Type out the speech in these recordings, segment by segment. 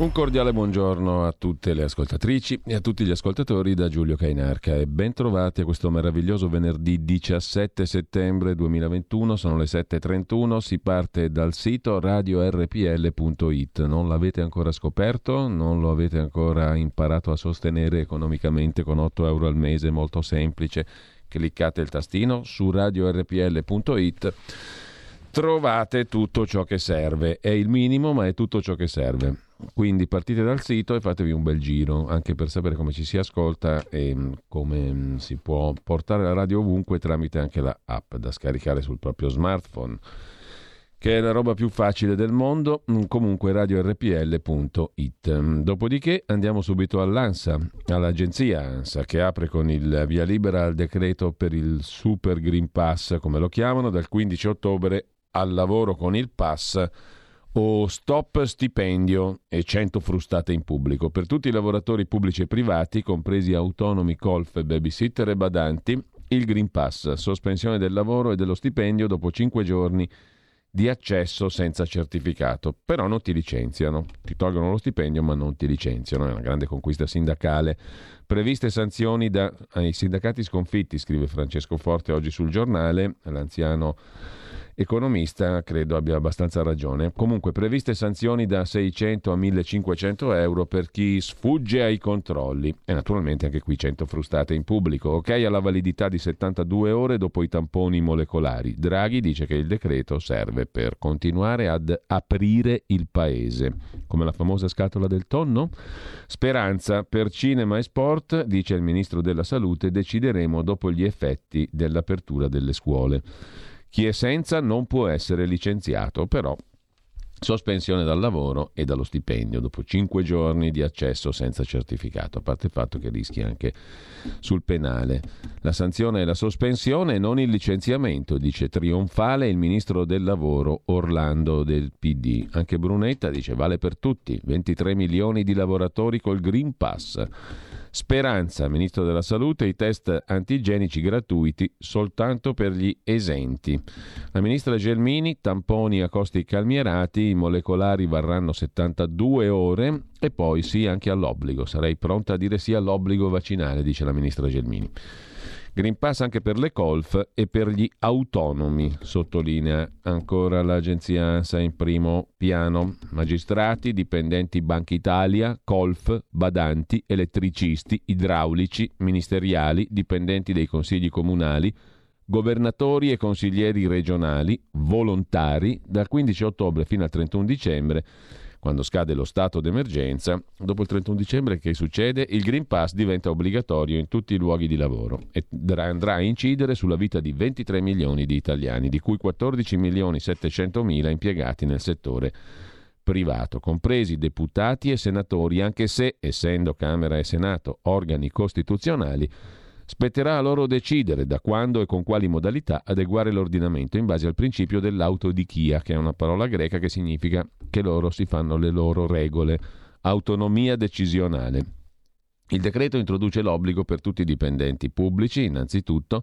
Un cordiale buongiorno a tutte le ascoltatrici e a tutti gli ascoltatori da Giulio Cainarca e ben trovati a questo meraviglioso venerdì 17 settembre 2021, sono le 7.31, si parte dal sito radiorpl.it, non l'avete ancora scoperto, non lo avete ancora imparato a sostenere economicamente con 8 euro al mese, molto semplice, cliccate il tastino su radiorpl.it trovate tutto ciò che serve. È il minimo, ma è tutto ciò che serve. Quindi partite dal sito e fatevi un bel giro, anche per sapere come ci si ascolta e mm, come mm, si può portare la radio ovunque tramite anche la app da scaricare sul proprio smartphone, che è la roba più facile del mondo, mm, comunque radiorpl.it. Dopodiché andiamo subito all'ANSA, all'agenzia ANSA, che apre con il via libera al decreto per il Super Green Pass, come lo chiamano, dal 15 ottobre al lavoro con il pass o stop stipendio e 100 frustate in pubblico. Per tutti i lavoratori pubblici e privati, compresi autonomi, colf, babysitter e badanti, il Green Pass, sospensione del lavoro e dello stipendio dopo 5 giorni di accesso senza certificato. Però non ti licenziano, ti tolgono lo stipendio ma non ti licenziano, è una grande conquista sindacale. Previste sanzioni dai sindacati sconfitti, scrive Francesco Forte oggi sul giornale, l'anziano economista credo abbia abbastanza ragione. Comunque previste sanzioni da 600 a 1500 euro per chi sfugge ai controlli e naturalmente anche qui 100 frustate in pubblico. Ok alla validità di 72 ore dopo i tamponi molecolari. Draghi dice che il decreto serve per continuare ad aprire il paese. Come la famosa scatola del tonno? Speranza per cinema e sport, dice il ministro della salute, decideremo dopo gli effetti dell'apertura delle scuole. Chi è senza non può essere licenziato, però sospensione dal lavoro e dallo stipendio dopo cinque giorni di accesso senza certificato, a parte il fatto che rischi anche sul penale. La sanzione è la sospensione e non il licenziamento, dice trionfale il ministro del lavoro Orlando del PD. Anche Brunetta dice vale per tutti, 23 milioni di lavoratori col Green Pass. Speranza, Ministro della Salute, i test antigenici gratuiti soltanto per gli esenti. La Ministra Gelmini, tamponi a costi calmierati, i molecolari varranno 72 ore e poi sì anche all'obbligo. Sarei pronta a dire sì all'obbligo vaccinale, dice la Ministra Gelmini. Green Pass anche per le colf e per gli autonomi, sottolinea ancora l'agenzia ANSA in primo piano. Magistrati, dipendenti Banca Italia, colf, badanti, elettricisti, idraulici, ministeriali, dipendenti dei consigli comunali, governatori e consiglieri regionali, volontari, dal 15 ottobre fino al 31 dicembre quando scade lo stato d'emergenza, dopo il 31 dicembre che succede? Il Green Pass diventa obbligatorio in tutti i luoghi di lavoro e andrà a incidere sulla vita di 23 milioni di italiani, di cui 14 milioni 700 mila impiegati nel settore privato, compresi deputati e senatori, anche se, essendo Camera e Senato organi costituzionali, Spetterà a loro decidere da quando e con quali modalità adeguare l'ordinamento in base al principio dell'autodichia, che è una parola greca che significa che loro si fanno le loro regole. Autonomia decisionale. Il decreto introduce l'obbligo per tutti i dipendenti pubblici, innanzitutto,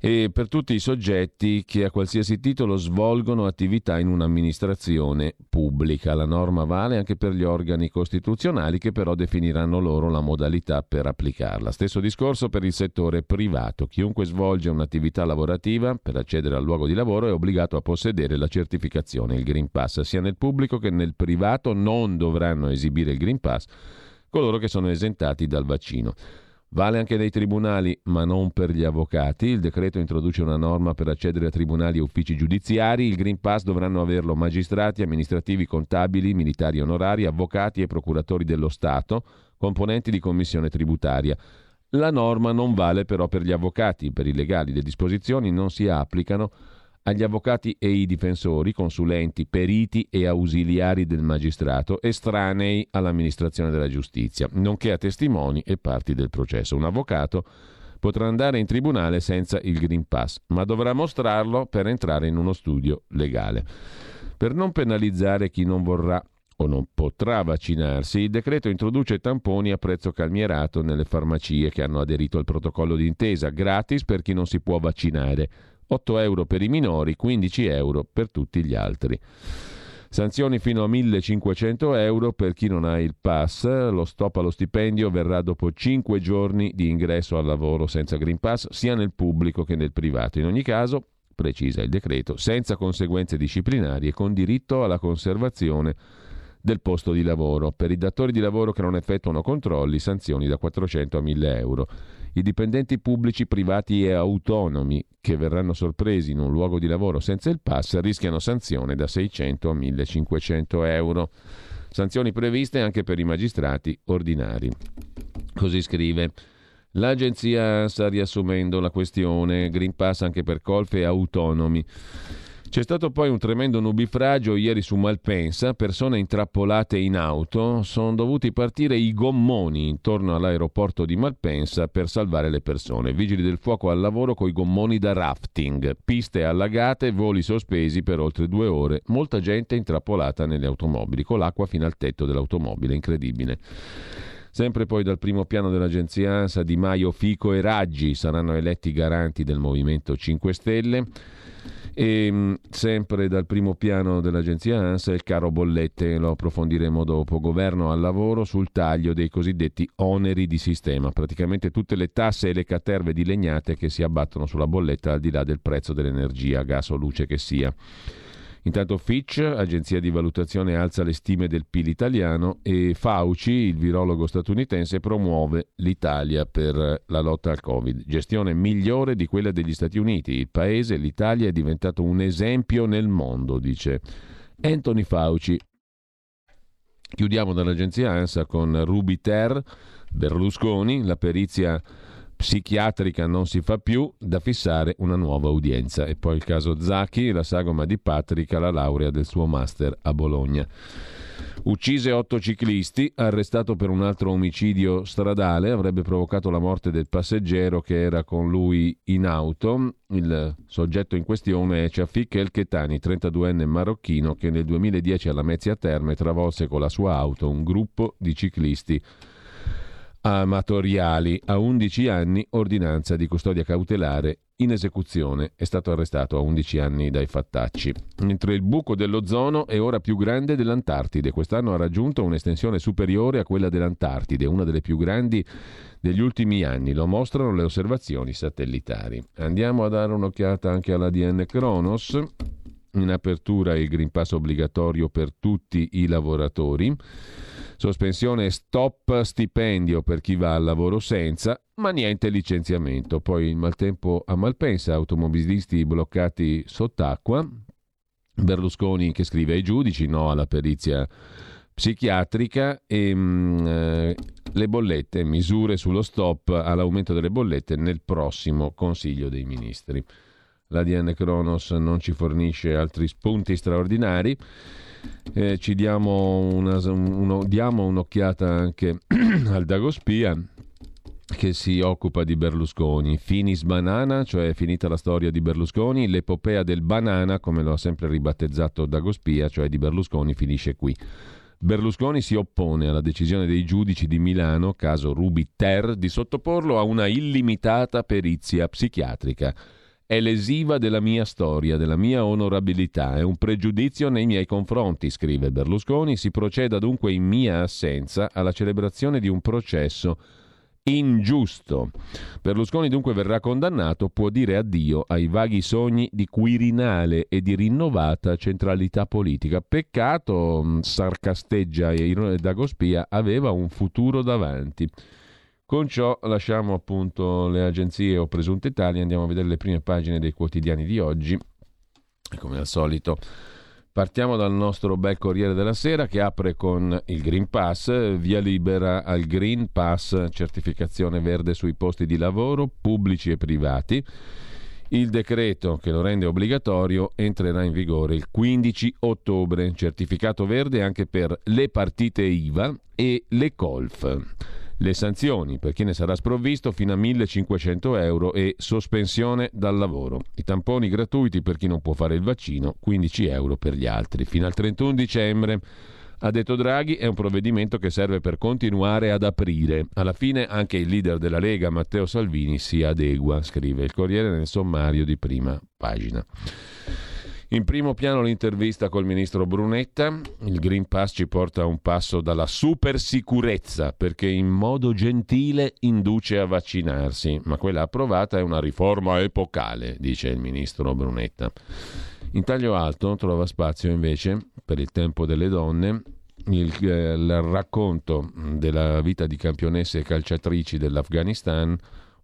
e per tutti i soggetti che a qualsiasi titolo svolgono attività in un'amministrazione pubblica. La norma vale anche per gli organi costituzionali che però definiranno loro la modalità per applicarla. Stesso discorso per il settore privato. Chiunque svolge un'attività lavorativa per accedere al luogo di lavoro è obbligato a possedere la certificazione, il Green Pass, sia nel pubblico che nel privato non dovranno esibire il Green Pass coloro che sono esentati dal vaccino. Vale anche nei tribunali, ma non per gli avvocati. Il decreto introduce una norma per accedere a tribunali e uffici giudiziari. Il Green Pass dovranno averlo magistrati, amministrativi, contabili, militari onorari, avvocati e procuratori dello Stato, componenti di commissione tributaria. La norma non vale però per gli avvocati. Per i legali le disposizioni non si applicano agli avvocati e i difensori, consulenti, periti e ausiliari del magistrato, estranei all'amministrazione della giustizia, nonché a testimoni e parti del processo. Un avvocato potrà andare in tribunale senza il Green Pass, ma dovrà mostrarlo per entrare in uno studio legale. Per non penalizzare chi non vorrà o non potrà vaccinarsi, il decreto introduce tamponi a prezzo calmierato nelle farmacie che hanno aderito al protocollo d'intesa, gratis per chi non si può vaccinare 8 euro per i minori, 15 euro per tutti gli altri. Sanzioni fino a 1.500 euro per chi non ha il pass. Lo stop allo stipendio verrà dopo 5 giorni di ingresso al lavoro senza Green Pass, sia nel pubblico che nel privato. In ogni caso, precisa il decreto, senza conseguenze disciplinari e con diritto alla conservazione del posto di lavoro. Per i datori di lavoro che non effettuano controlli, sanzioni da 400 a 1000 euro. I dipendenti pubblici, privati e autonomi che verranno sorpresi in un luogo di lavoro senza il pass rischiano sanzione da 600 a 1500 euro. Sanzioni previste anche per i magistrati ordinari. Così scrive. L'agenzia sta riassumendo la questione Green Pass anche per colfe autonomi. C'è stato poi un tremendo nubifragio ieri su Malpensa, persone intrappolate in auto, sono dovuti partire i gommoni intorno all'aeroporto di Malpensa per salvare le persone. Vigili del fuoco al lavoro con i gommoni da rafting, piste allagate, voli sospesi per oltre due ore, molta gente intrappolata nelle automobili, con l'acqua fino al tetto dell'automobile, incredibile. Sempre poi dal primo piano dell'agenzia ANSA Di Maio, Fico e Raggi saranno eletti garanti del Movimento 5 Stelle. E mm, sempre dal primo piano dell'agenzia ANSA il caro bollette, lo approfondiremo dopo, governo al lavoro sul taglio dei cosiddetti oneri di sistema, praticamente tutte le tasse e le caterve di legnate che si abbattono sulla bolletta al di là del prezzo dell'energia, gas o luce che sia. Intanto Fitch, agenzia di valutazione, alza le stime del PIL italiano e Fauci, il virologo statunitense, promuove l'Italia per la lotta al Covid. Gestione migliore di quella degli Stati Uniti. Il paese, l'Italia, è diventato un esempio nel mondo, dice Anthony Fauci. Chiudiamo dall'agenzia ANSA con Rubiter, Berlusconi, la perizia psichiatrica non si fa più, da fissare una nuova udienza. E poi il caso Zacchi, la sagoma di Patrick, la laurea del suo master a Bologna. Uccise otto ciclisti, arrestato per un altro omicidio stradale, avrebbe provocato la morte del passeggero che era con lui in auto. Il soggetto in questione è Ciafik El Chetani, 32enne marocchino, che nel 2010 alla Mezzia Terme travolse con la sua auto un gruppo di ciclisti amatoriali. A 11 anni ordinanza di custodia cautelare in esecuzione. È stato arrestato a 11 anni dai fattacci. Mentre il buco dell'ozono è ora più grande dell'Antartide. Quest'anno ha raggiunto un'estensione superiore a quella dell'Antartide, una delle più grandi degli ultimi anni. Lo mostrano le osservazioni satellitari. Andiamo a dare un'occhiata anche all'ADN Kronos. In apertura il Green Pass obbligatorio per tutti i lavoratori. Sospensione stop stipendio per chi va al lavoro senza, ma niente licenziamento. Poi il maltempo a Malpensa, automobilisti bloccati sott'acqua. Berlusconi che scrive ai giudici no alla perizia psichiatrica e mh, mm, eh, le bollette, misure sullo stop all'aumento delle bollette nel prossimo Consiglio dei Ministri. L'ADN Kronos non ci fornisce altri spunti straordinari. Eh, ci diamo, una, uno, diamo un'occhiata anche al Dagospia che si occupa di Berlusconi. Finis Banana, cioè finita la storia di Berlusconi, l'epopea del banana, come lo ha sempre ribattezzato Dagospia, cioè di Berlusconi, finisce qui. Berlusconi si oppone alla decisione dei giudici di Milano, caso Rubi Ter, di sottoporlo a una illimitata perizia psichiatrica è lesiva della mia storia, della mia onorabilità, è un pregiudizio nei miei confronti, scrive Berlusconi, si proceda dunque in mia assenza alla celebrazione di un processo ingiusto. Berlusconi dunque verrà condannato, può dire addio ai vaghi sogni di Quirinale e di rinnovata centralità politica. Peccato, mm, sarcasteggia Dagospia, aveva un futuro davanti. Con ciò lasciamo appunto le agenzie o presunte tali, andiamo a vedere le prime pagine dei quotidiani di oggi. Come al solito partiamo dal nostro bel Corriere della Sera che apre con il Green Pass, via libera al Green Pass, certificazione verde sui posti di lavoro pubblici e privati. Il decreto che lo rende obbligatorio entrerà in vigore il 15 ottobre, certificato verde anche per le partite IVA e le colf. Le sanzioni per chi ne sarà sprovvisto fino a 1500 euro e sospensione dal lavoro. I tamponi gratuiti per chi non può fare il vaccino, 15 euro per gli altri. Fino al 31 dicembre. Ha detto Draghi, è un provvedimento che serve per continuare ad aprire. Alla fine anche il leader della Lega, Matteo Salvini, si adegua, scrive il Corriere nel sommario di prima pagina. In primo piano l'intervista col ministro Brunetta. Il Green Pass ci porta un passo dalla supersicurezza perché in modo gentile induce a vaccinarsi, ma quella approvata è una riforma epocale, dice il ministro Brunetta. In taglio alto trova spazio invece, per il tempo delle donne, il, eh, il racconto della vita di campionesse e calciatrici dell'Afghanistan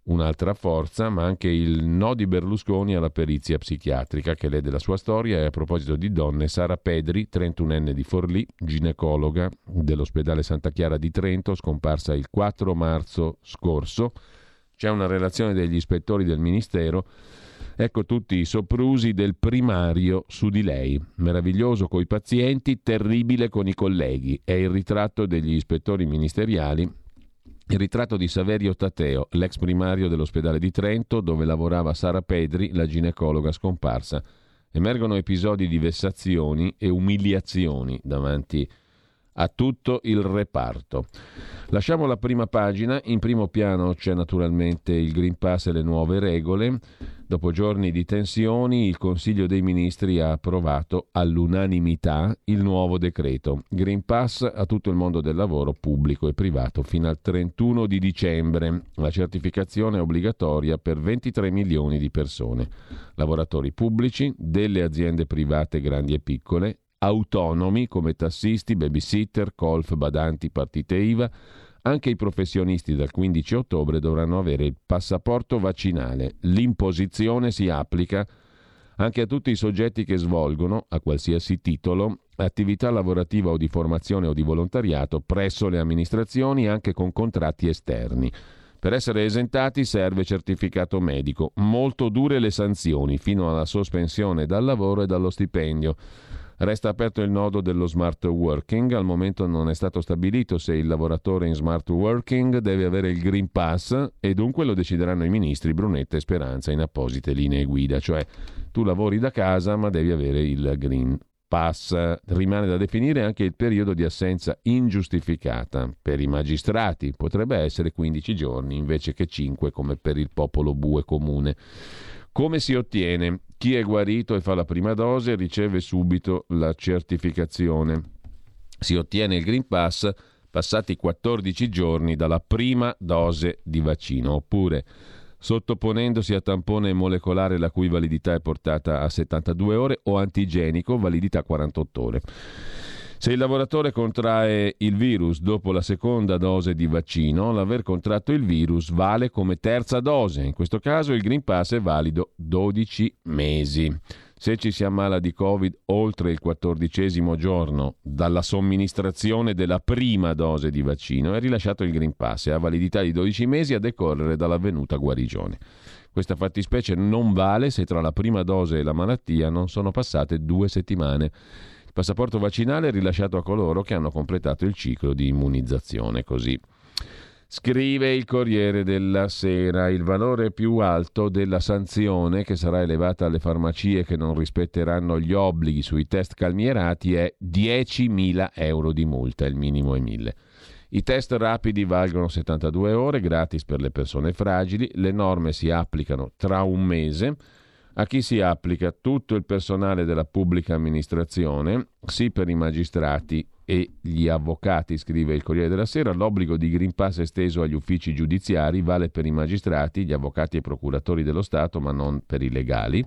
un'altra forza, ma anche il no di Berlusconi alla perizia psichiatrica che lede la sua storia e a proposito di donne, Sara Pedri, 31enne di Forlì, ginecologa dell'ospedale Santa Chiara di Trento, scomparsa il 4 marzo scorso. C'è una relazione degli ispettori del Ministero Ecco tutti i soprusi del primario su di lei. Meraviglioso coi pazienti, terribile con i colleghi. È il ritratto degli ispettori ministeriali. Il ritratto di Saverio Tateo, l'ex primario dell'ospedale di Trento, dove lavorava Sara Pedri, la ginecologa scomparsa. Emergono episodi di vessazioni e umiliazioni davanti a tutto il reparto. Lasciamo la prima pagina, in primo piano c'è naturalmente il Green Pass e le nuove regole. Dopo giorni di tensioni, il Consiglio dei Ministri ha approvato all'unanimità il nuovo decreto. Green Pass a tutto il mondo del lavoro pubblico e privato fino al 31 di dicembre. La certificazione è obbligatoria per 23 milioni di persone. Lavoratori pubblici, delle aziende private grandi e piccole autonomi come tassisti, babysitter, golf, badanti, partite IVA. Anche i professionisti dal 15 ottobre dovranno avere il passaporto vaccinale. L'imposizione si applica anche a tutti i soggetti che svolgono, a qualsiasi titolo, attività lavorativa o di formazione o di volontariato presso le amministrazioni anche con contratti esterni. Per essere esentati serve certificato medico. Molto dure le sanzioni, fino alla sospensione dal lavoro e dallo stipendio. Resta aperto il nodo dello smart working, al momento non è stato stabilito se il lavoratore in smart working deve avere il Green Pass e dunque lo decideranno i ministri Brunetta e Speranza in apposite linee guida, cioè tu lavori da casa ma devi avere il Green Pass. Rimane da definire anche il periodo di assenza ingiustificata. Per i magistrati potrebbe essere 15 giorni invece che 5 come per il popolo bue comune. Come si ottiene? Chi è guarito e fa la prima dose riceve subito la certificazione. Si ottiene il Green Pass passati 14 giorni dalla prima dose di vaccino, oppure sottoponendosi a tampone molecolare la cui validità è portata a 72 ore o antigenico, validità 48 ore. Se il lavoratore contrae il virus dopo la seconda dose di vaccino, l'aver contratto il virus vale come terza dose. In questo caso il Green Pass è valido 12 mesi. Se ci si ammala di Covid oltre il quattordicesimo giorno dalla somministrazione della prima dose di vaccino, è rilasciato il Green Pass e ha validità di 12 mesi a decorrere dall'avvenuta guarigione. Questa fattispecie non vale se tra la prima dose e la malattia non sono passate due settimane passaporto vaccinale rilasciato a coloro che hanno completato il ciclo di immunizzazione. Così. Scrive il Corriere della Sera, il valore più alto della sanzione che sarà elevata alle farmacie che non rispetteranno gli obblighi sui test calmierati è 10.000 euro di multa, il minimo è 1.000. I test rapidi valgono 72 ore, gratis per le persone fragili, le norme si applicano tra un mese a chi si applica tutto il personale della pubblica amministrazione, sì per i magistrati e gli avvocati, scrive il Corriere della Sera, l'obbligo di Green Pass esteso agli uffici giudiziari vale per i magistrati, gli avvocati e i procuratori dello Stato, ma non per i legali,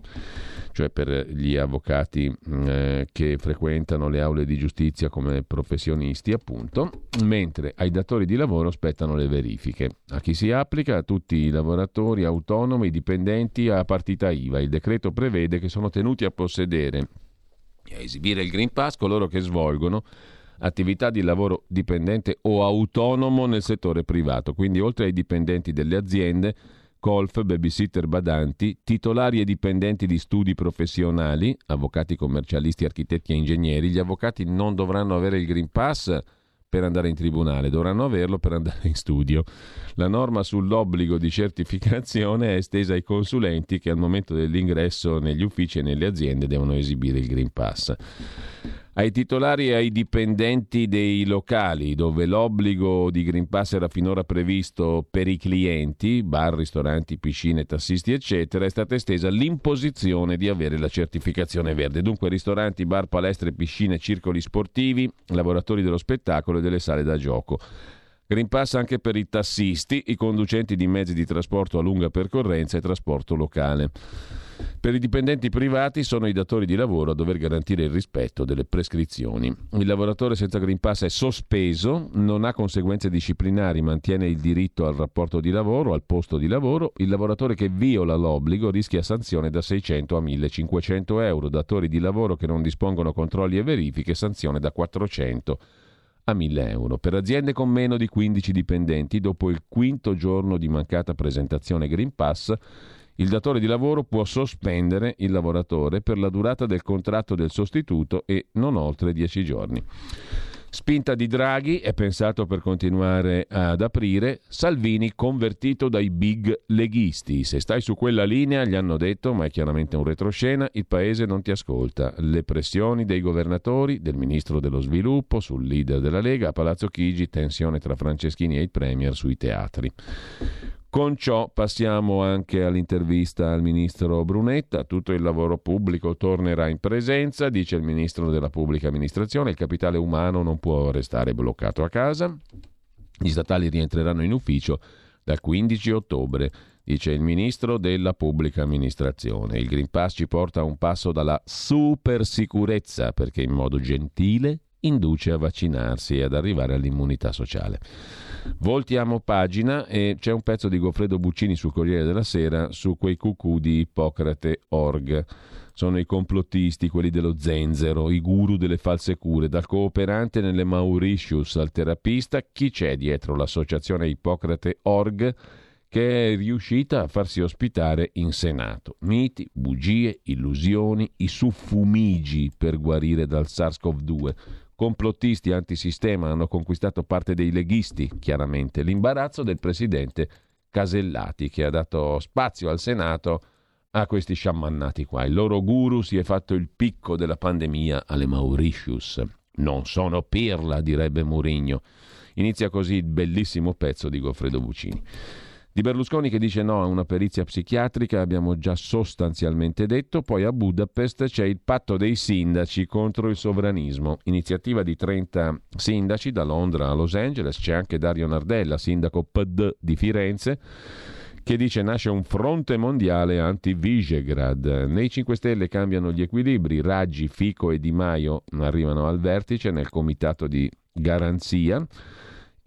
cioè per gli avvocati mm, eh, che frequentano le aule di giustizia come professionisti, appunto, mentre ai datori di lavoro spettano le verifiche. A chi si applica? A tutti i lavoratori autonomi, dipendenti a partita IVA. Il decreto prevede che sono tenuti a possedere e a esibire il Green Pass coloro che svolgono attività di lavoro dipendente o autonomo nel settore privato, quindi oltre ai dipendenti delle aziende, colf, babysitter badanti, titolari e dipendenti di studi professionali, avvocati commercialisti, architetti e ingegneri, gli avvocati non dovranno avere il Green Pass per andare in tribunale, dovranno averlo per andare in studio. La norma sull'obbligo di certificazione è estesa ai consulenti che al momento dell'ingresso negli uffici e nelle aziende devono esibire il Green Pass. Ai titolari e ai dipendenti dei locali, dove l'obbligo di Green Pass era finora previsto per i clienti, bar, ristoranti, piscine, tassisti, eccetera, è stata estesa l'imposizione di avere la certificazione verde. Dunque ristoranti, bar, palestre, piscine, circoli sportivi, lavoratori dello spettacolo e delle sale da gioco. Green Pass anche per i tassisti, i conducenti di mezzi di trasporto a lunga percorrenza e trasporto locale. Per i dipendenti privati sono i datori di lavoro a dover garantire il rispetto delle prescrizioni. Il lavoratore senza Green Pass è sospeso, non ha conseguenze disciplinari, mantiene il diritto al rapporto di lavoro, al posto di lavoro. Il lavoratore che viola l'obbligo rischia sanzione da 600 a 1500 euro. Datori di lavoro che non dispongono controlli e verifiche, sanzione da 400 a 1000 euro. Per aziende con meno di 15 dipendenti, dopo il quinto giorno di mancata presentazione Green Pass, il datore di lavoro può sospendere il lavoratore per la durata del contratto del sostituto e non oltre 10 giorni. Spinta di Draghi è pensato per continuare ad aprire. Salvini convertito dai big leghisti. Se stai su quella linea, gli hanno detto, ma è chiaramente un retroscena, il paese non ti ascolta. Le pressioni dei governatori, del ministro dello sviluppo, sul leader della Lega, a Palazzo Chigi, tensione tra Franceschini e il Premier sui teatri. Con ciò passiamo anche all'intervista al ministro Brunetta. Tutto il lavoro pubblico tornerà in presenza, dice il ministro della pubblica amministrazione. Il capitale umano non può restare bloccato a casa. Gli statali rientreranno in ufficio dal 15 ottobre, dice il ministro della pubblica amministrazione. Il Green Pass ci porta a un passo dalla supersicurezza perché in modo gentile induce a vaccinarsi e ad arrivare all'immunità sociale. Voltiamo pagina e c'è un pezzo di Goffredo Buccini sul Corriere della Sera su quei cucù di Ippocrate Org. Sono i complottisti, quelli dello zenzero, i guru delle false cure, dal cooperante nelle Mauritius al terapista. Chi c'è dietro l'associazione Ippocrate Org? che è riuscita a farsi ospitare in Senato. Miti, bugie, illusioni, i suffumigi per guarire dal SARS-CoV-2 complottisti antisistema hanno conquistato parte dei leghisti, chiaramente. L'imbarazzo del presidente Casellati, che ha dato spazio al Senato a questi sciamannati qua. Il loro guru si è fatto il picco della pandemia alle Mauritius. Non sono pirla, direbbe Murigno. Inizia così il bellissimo pezzo di Goffredo Buccini. Di Berlusconi che dice no a una perizia psichiatrica abbiamo già sostanzialmente detto, poi a Budapest c'è il patto dei sindaci contro il sovranismo, iniziativa di 30 sindaci da Londra a Los Angeles, c'è anche Dario Nardella, sindaco PD di Firenze che dice nasce un fronte mondiale anti-Visegrad. Nei 5 Stelle cambiano gli equilibri, Raggi, Fico e Di Maio arrivano al vertice nel comitato di garanzia.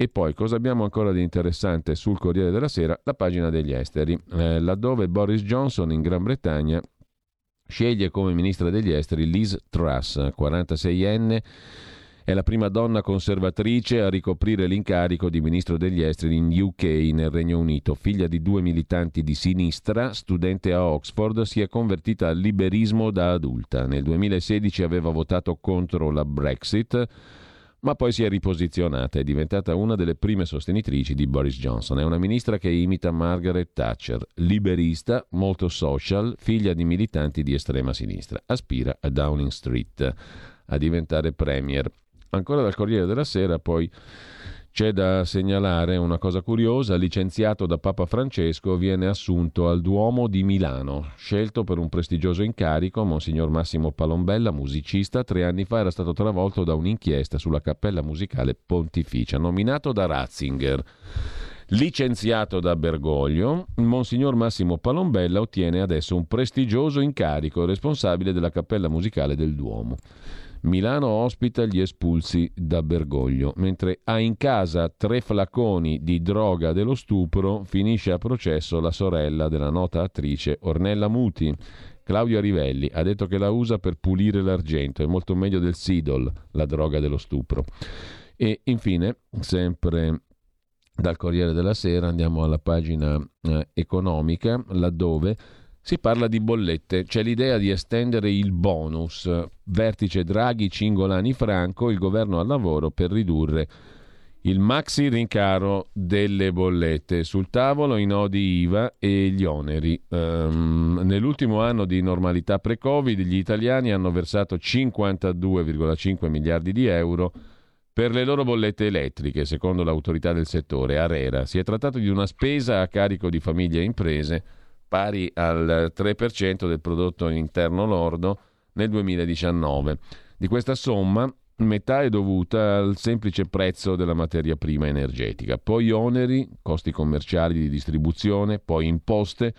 E poi cosa abbiamo ancora di interessante sul Corriere della Sera? La pagina degli esteri, eh, laddove Boris Johnson in Gran Bretagna sceglie come ministra degli esteri Liz Truss, 46enne, è la prima donna conservatrice a ricoprire l'incarico di ministro degli esteri in UK, nel Regno Unito. Figlia di due militanti di sinistra, studente a Oxford, si è convertita al liberismo da adulta. Nel 2016 aveva votato contro la Brexit ma poi si è riposizionata, è diventata una delle prime sostenitrici di Boris Johnson. È una ministra che imita Margaret Thatcher, liberista, molto social, figlia di militanti di estrema sinistra. Aspira a Downing Street a diventare premier. Ancora dal Corriere della Sera poi c'è da segnalare una cosa curiosa, licenziato da Papa Francesco, viene assunto al Duomo di Milano, scelto per un prestigioso incarico, Monsignor Massimo Palombella, musicista, tre anni fa era stato travolto da un'inchiesta sulla cappella musicale pontificia, nominato da Ratzinger. Licenziato da Bergoglio, Monsignor Massimo Palombella ottiene adesso un prestigioso incarico, responsabile della cappella musicale del Duomo. Milano ospita gli espulsi da Bergoglio, mentre ha in casa tre flaconi di droga dello stupro, finisce a processo la sorella della nota attrice Ornella Muti. Claudio Rivelli ha detto che la usa per pulire l'argento, è molto meglio del Sidol, la droga dello stupro. E infine, sempre dal Corriere della Sera, andiamo alla pagina eh, economica, laddove si parla di bollette, c'è l'idea di estendere il bonus. Vertice Draghi, Cingolani, Franco, il governo al lavoro per ridurre il maxi rincaro delle bollette. Sul tavolo i nodi IVA e gli oneri. Um, nell'ultimo anno di normalità pre-Covid gli italiani hanno versato 52,5 miliardi di euro per le loro bollette elettriche, secondo l'autorità del settore, Arera. Si è trattato di una spesa a carico di famiglie e imprese pari al 3% del prodotto interno lordo nel 2019. Di questa somma metà è dovuta al semplice prezzo della materia prima energetica, poi oneri, costi commerciali di distribuzione, poi imposte,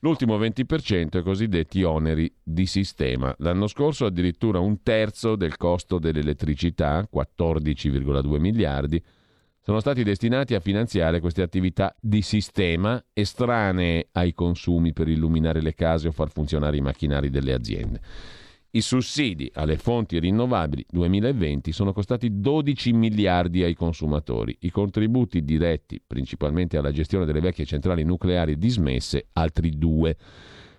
l'ultimo 20% i cosiddetti oneri di sistema. L'anno scorso addirittura un terzo del costo dell'elettricità, 14,2 miliardi, sono stati destinati a finanziare queste attività di sistema estranee ai consumi per illuminare le case o far funzionare i macchinari delle aziende. I sussidi alle fonti rinnovabili 2020 sono costati 12 miliardi ai consumatori, i contributi diretti principalmente alla gestione delle vecchie centrali nucleari dismesse altri 2.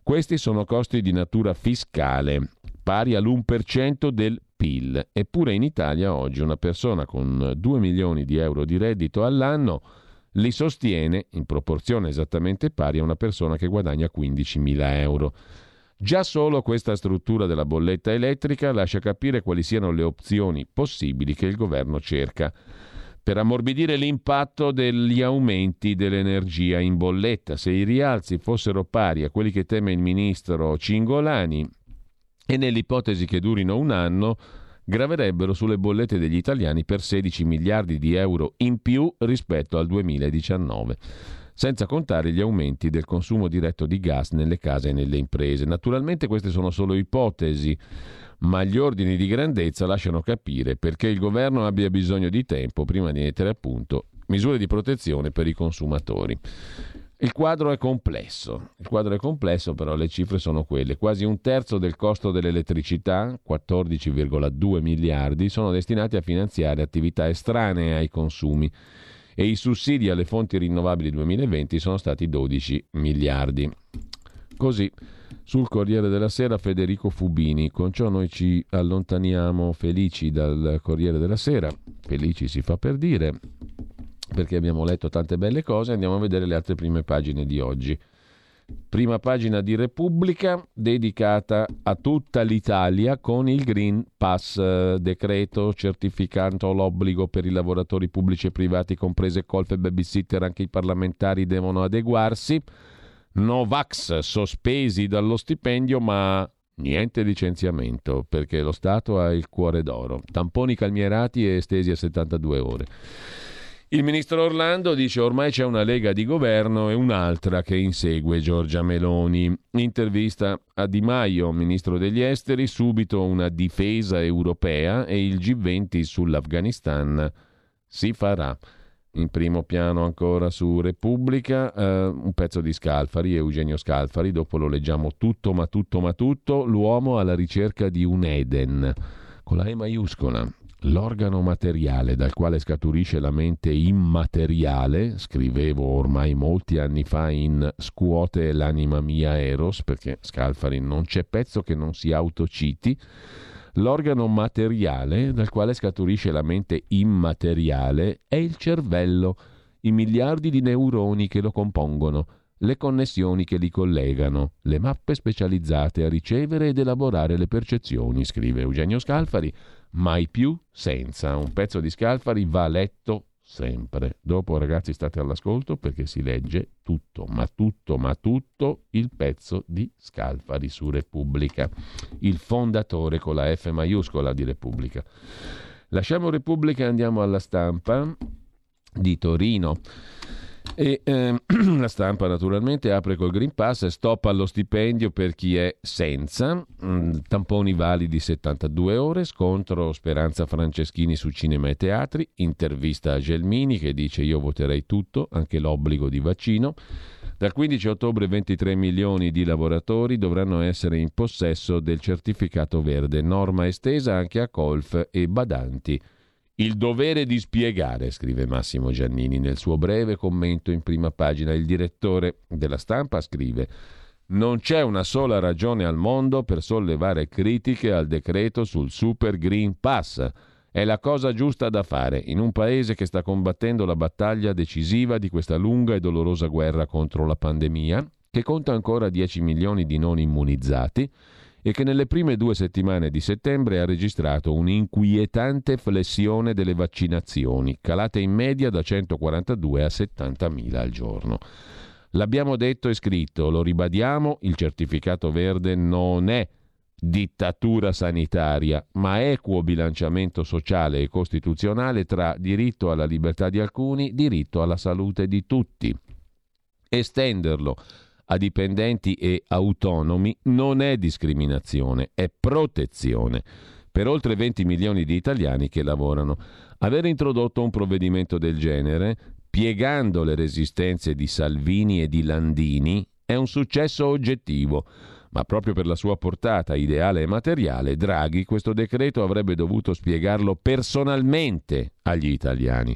Questi sono costi di natura fiscale, pari all'1% del PIL. Eppure in Italia oggi una persona con 2 milioni di euro di reddito all'anno li sostiene in proporzione esattamente pari a una persona che guadagna 15 mila euro. Già solo questa struttura della bolletta elettrica lascia capire quali siano le opzioni possibili che il governo cerca per ammorbidire l'impatto degli aumenti dell'energia in bolletta. Se i rialzi fossero pari a quelli che teme il ministro Cingolani e nell'ipotesi che durino un anno, graverebbero sulle bollette degli italiani per 16 miliardi di euro in più rispetto al 2019 senza contare gli aumenti del consumo diretto di gas nelle case e nelle imprese. Naturalmente queste sono solo ipotesi, ma gli ordini di grandezza lasciano capire perché il governo abbia bisogno di tempo prima di mettere a punto misure di protezione per i consumatori. Il quadro è complesso, il quadro è complesso però le cifre sono quelle, quasi un terzo del costo dell'elettricità, 14,2 miliardi, sono destinati a finanziare attività estranee ai consumi e i sussidi alle fonti rinnovabili 2020 sono stati 12 miliardi. Così sul Corriere della Sera Federico Fubini. Con ciò noi ci allontaniamo felici dal Corriere della Sera. Felici si fa per dire, perché abbiamo letto tante belle cose. Andiamo a vedere le altre prime pagine di oggi. Prima pagina di Repubblica dedicata a tutta l'Italia con il Green Pass, eh, decreto certificando l'obbligo per i lavoratori pubblici e privati, comprese colf e babysitter, anche i parlamentari devono adeguarsi. Novax sospesi dallo stipendio, ma niente licenziamento perché lo Stato ha il cuore d'oro. Tamponi calmierati e estesi a 72 ore. Il ministro Orlando dice ormai c'è una lega di governo e un'altra che insegue Giorgia Meloni. Intervista a Di Maio, ministro degli esteri, subito una difesa europea e il G20 sull'Afghanistan si farà. In primo piano ancora su Repubblica, eh, un pezzo di Scalfari, Eugenio Scalfari, dopo lo leggiamo tutto ma tutto ma tutto, l'uomo alla ricerca di un Eden, con la E maiuscola. L'organo materiale dal quale scaturisce la mente immateriale, scrivevo ormai molti anni fa in Scuote l'anima mia Eros, perché Scalfari non c'è pezzo che non si autociti, l'organo materiale dal quale scaturisce la mente immateriale è il cervello, i miliardi di neuroni che lo compongono, le connessioni che li collegano, le mappe specializzate a ricevere ed elaborare le percezioni, scrive Eugenio Scalfari, mai più senza. Un pezzo di Scalfari va letto sempre. Dopo ragazzi state all'ascolto perché si legge tutto, ma tutto, ma tutto il pezzo di Scalfari su Repubblica, il fondatore con la F maiuscola di Repubblica. Lasciamo Repubblica e andiamo alla stampa di Torino. E ehm, la stampa naturalmente apre col Green Pass, stop allo stipendio per chi è senza, mm, tamponi validi 72 ore, scontro Speranza Franceschini su cinema e teatri, intervista a Gelmini che dice io voterei tutto, anche l'obbligo di vaccino. Dal 15 ottobre 23 milioni di lavoratori dovranno essere in possesso del certificato verde, norma estesa anche a colf e badanti. Il dovere di spiegare, scrive Massimo Giannini nel suo breve commento in prima pagina. Il direttore della stampa scrive non c'è una sola ragione al mondo per sollevare critiche al decreto sul Super Green Pass. È la cosa giusta da fare in un paese che sta combattendo la battaglia decisiva di questa lunga e dolorosa guerra contro la pandemia, che conta ancora 10 milioni di non immunizzati e che nelle prime due settimane di settembre ha registrato un'inquietante flessione delle vaccinazioni, calate in media da 142 a 70 mila al giorno. L'abbiamo detto e scritto, lo ribadiamo, il certificato verde non è dittatura sanitaria, ma equo bilanciamento sociale e costituzionale tra diritto alla libertà di alcuni, diritto alla salute di tutti. Estenderlo a dipendenti e autonomi non è discriminazione, è protezione per oltre 20 milioni di italiani che lavorano. Aver introdotto un provvedimento del genere, piegando le resistenze di Salvini e di Landini, è un successo oggettivo ma proprio per la sua portata ideale e materiale, Draghi questo decreto avrebbe dovuto spiegarlo personalmente agli italiani.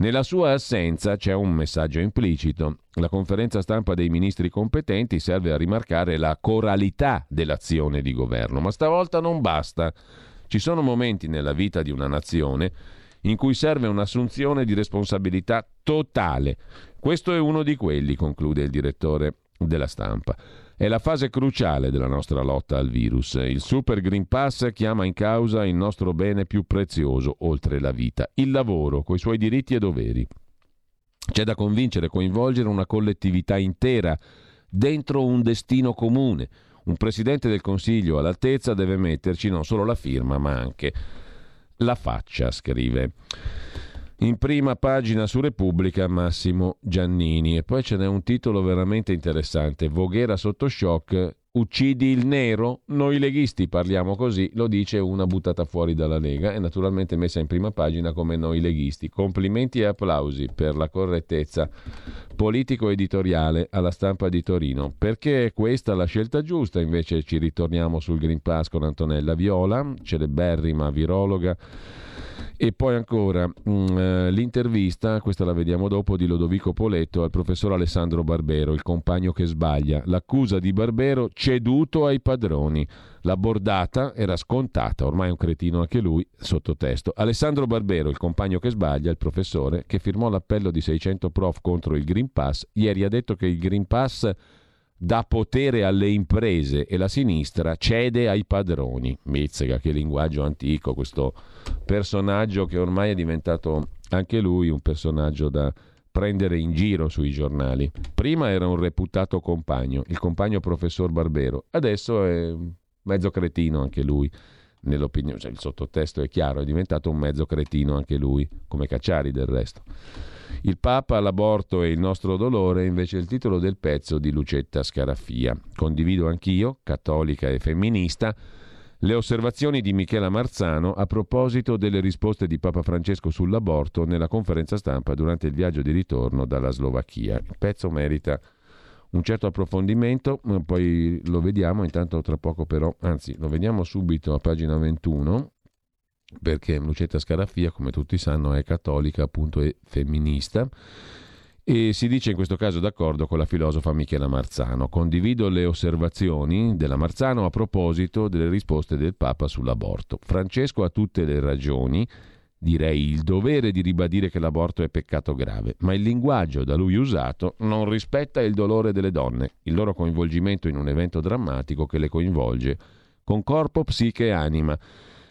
Nella sua assenza c'è un messaggio implicito. La conferenza stampa dei ministri competenti serve a rimarcare la coralità dell'azione di governo, ma stavolta non basta. Ci sono momenti nella vita di una nazione in cui serve un'assunzione di responsabilità totale. Questo è uno di quelli, conclude il direttore della stampa. È la fase cruciale della nostra lotta al virus. Il Super Green Pass chiama in causa il nostro bene più prezioso, oltre la vita, il lavoro, coi suoi diritti e doveri. C'è da convincere e coinvolgere una collettività intera dentro un destino comune. Un Presidente del Consiglio all'altezza deve metterci non solo la firma, ma anche la faccia, scrive. In prima pagina su Repubblica Massimo Giannini e poi ce n'è un titolo veramente interessante, Voghera sotto shock, uccidi il nero, noi leghisti parliamo così, lo dice una buttata fuori dalla Lega e naturalmente messa in prima pagina come noi leghisti. Complimenti e applausi per la correttezza politico-editoriale alla stampa di Torino. Perché è questa la scelta giusta? Invece ci ritorniamo sul Green Pass con Antonella Viola, celeberrima virologa e poi ancora mh, mm, eh, l'intervista, questa la vediamo dopo, di Lodovico Poletto al professor Alessandro Barbero, il compagno che sbaglia. L'accusa di Barbero ceduto ai padroni. La bordata era scontata, ormai è un cretino anche lui, sottotesto. Alessandro Barbero, il compagno che sbaglia, il professore, che firmò l'appello di 600 prof contro il Green Pass, ieri ha detto che il Green Pass dà potere alle imprese e la sinistra cede ai padroni. Mezzega, che linguaggio antico, questo personaggio che ormai è diventato anche lui un personaggio da prendere in giro sui giornali. Prima era un reputato compagno, il compagno professor Barbero, adesso è mezzo cretino anche lui. Nell'opinione, cioè il sottotesto è chiaro, è diventato un mezzo cretino anche lui, come Cacciari del resto. Il Papa, l'aborto e il nostro dolore è invece il titolo del pezzo di Lucetta Scaraffia. Condivido anch'io, cattolica e femminista, le osservazioni di Michela Marzano a proposito delle risposte di Papa Francesco sull'aborto nella conferenza stampa durante il viaggio di ritorno dalla Slovacchia. Il pezzo merita un certo approfondimento, poi lo vediamo, intanto tra poco però, anzi lo vediamo subito a pagina 21, perché Lucetta Scaraffia, come tutti sanno, è cattolica appunto e femminista e si dice in questo caso d'accordo con la filosofa Michela Marzano. Condivido le osservazioni della Marzano a proposito delle risposte del Papa sull'aborto. Francesco ha tutte le ragioni, direi il dovere di ribadire che l'aborto è peccato grave, ma il linguaggio da lui usato non rispetta il dolore delle donne, il loro coinvolgimento in un evento drammatico che le coinvolge con corpo, psiche e anima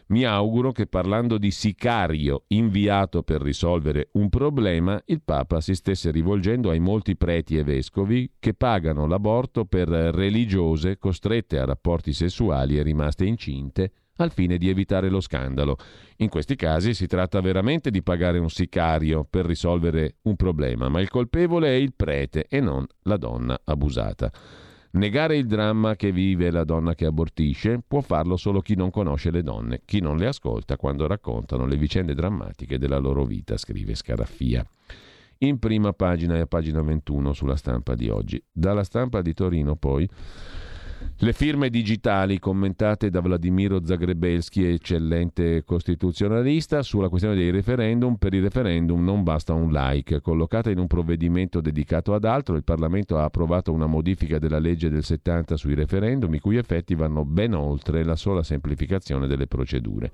mi auguro che parlando di sicario inviato per risolvere un problema, il Papa si stesse rivolgendo ai molti preti e vescovi che pagano l'aborto per religiose costrette a rapporti sessuali e rimaste incinte al fine di evitare lo scandalo. In questi casi si tratta veramente di pagare un sicario per risolvere un problema, ma il colpevole è il prete e non la donna abusata. Negare il dramma che vive la donna che abortisce può farlo solo chi non conosce le donne, chi non le ascolta quando raccontano le vicende drammatiche della loro vita, scrive Scaraffia. In prima pagina e a pagina 21 sulla stampa di oggi. Dalla stampa di Torino poi le firme digitali commentate da Vladimiro Zagrebelski, eccellente costituzionalista, sulla questione dei referendum. Per il referendum non basta un like. Collocata in un provvedimento dedicato ad altro, il Parlamento ha approvato una modifica della legge del 70 sui referendum, i cui effetti vanno ben oltre la sola semplificazione delle procedure.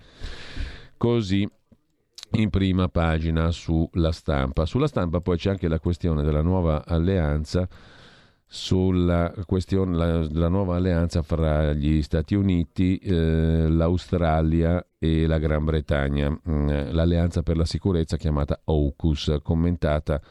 Così in prima pagina sulla stampa. Sulla stampa poi c'è anche la questione della nuova alleanza sulla questione della nuova alleanza fra gli Stati Uniti, eh, l'Australia e la Gran Bretagna, mm, l'alleanza per la sicurezza chiamata AUKUS, commentata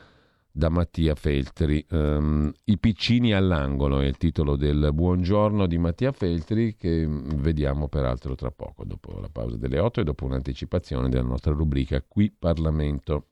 da Mattia Feltri. Um, I piccini all'angolo è il titolo del buongiorno di Mattia Feltri che vediamo peraltro tra poco, dopo la pausa delle 8 e dopo un'anticipazione della nostra rubrica Qui Parlamento.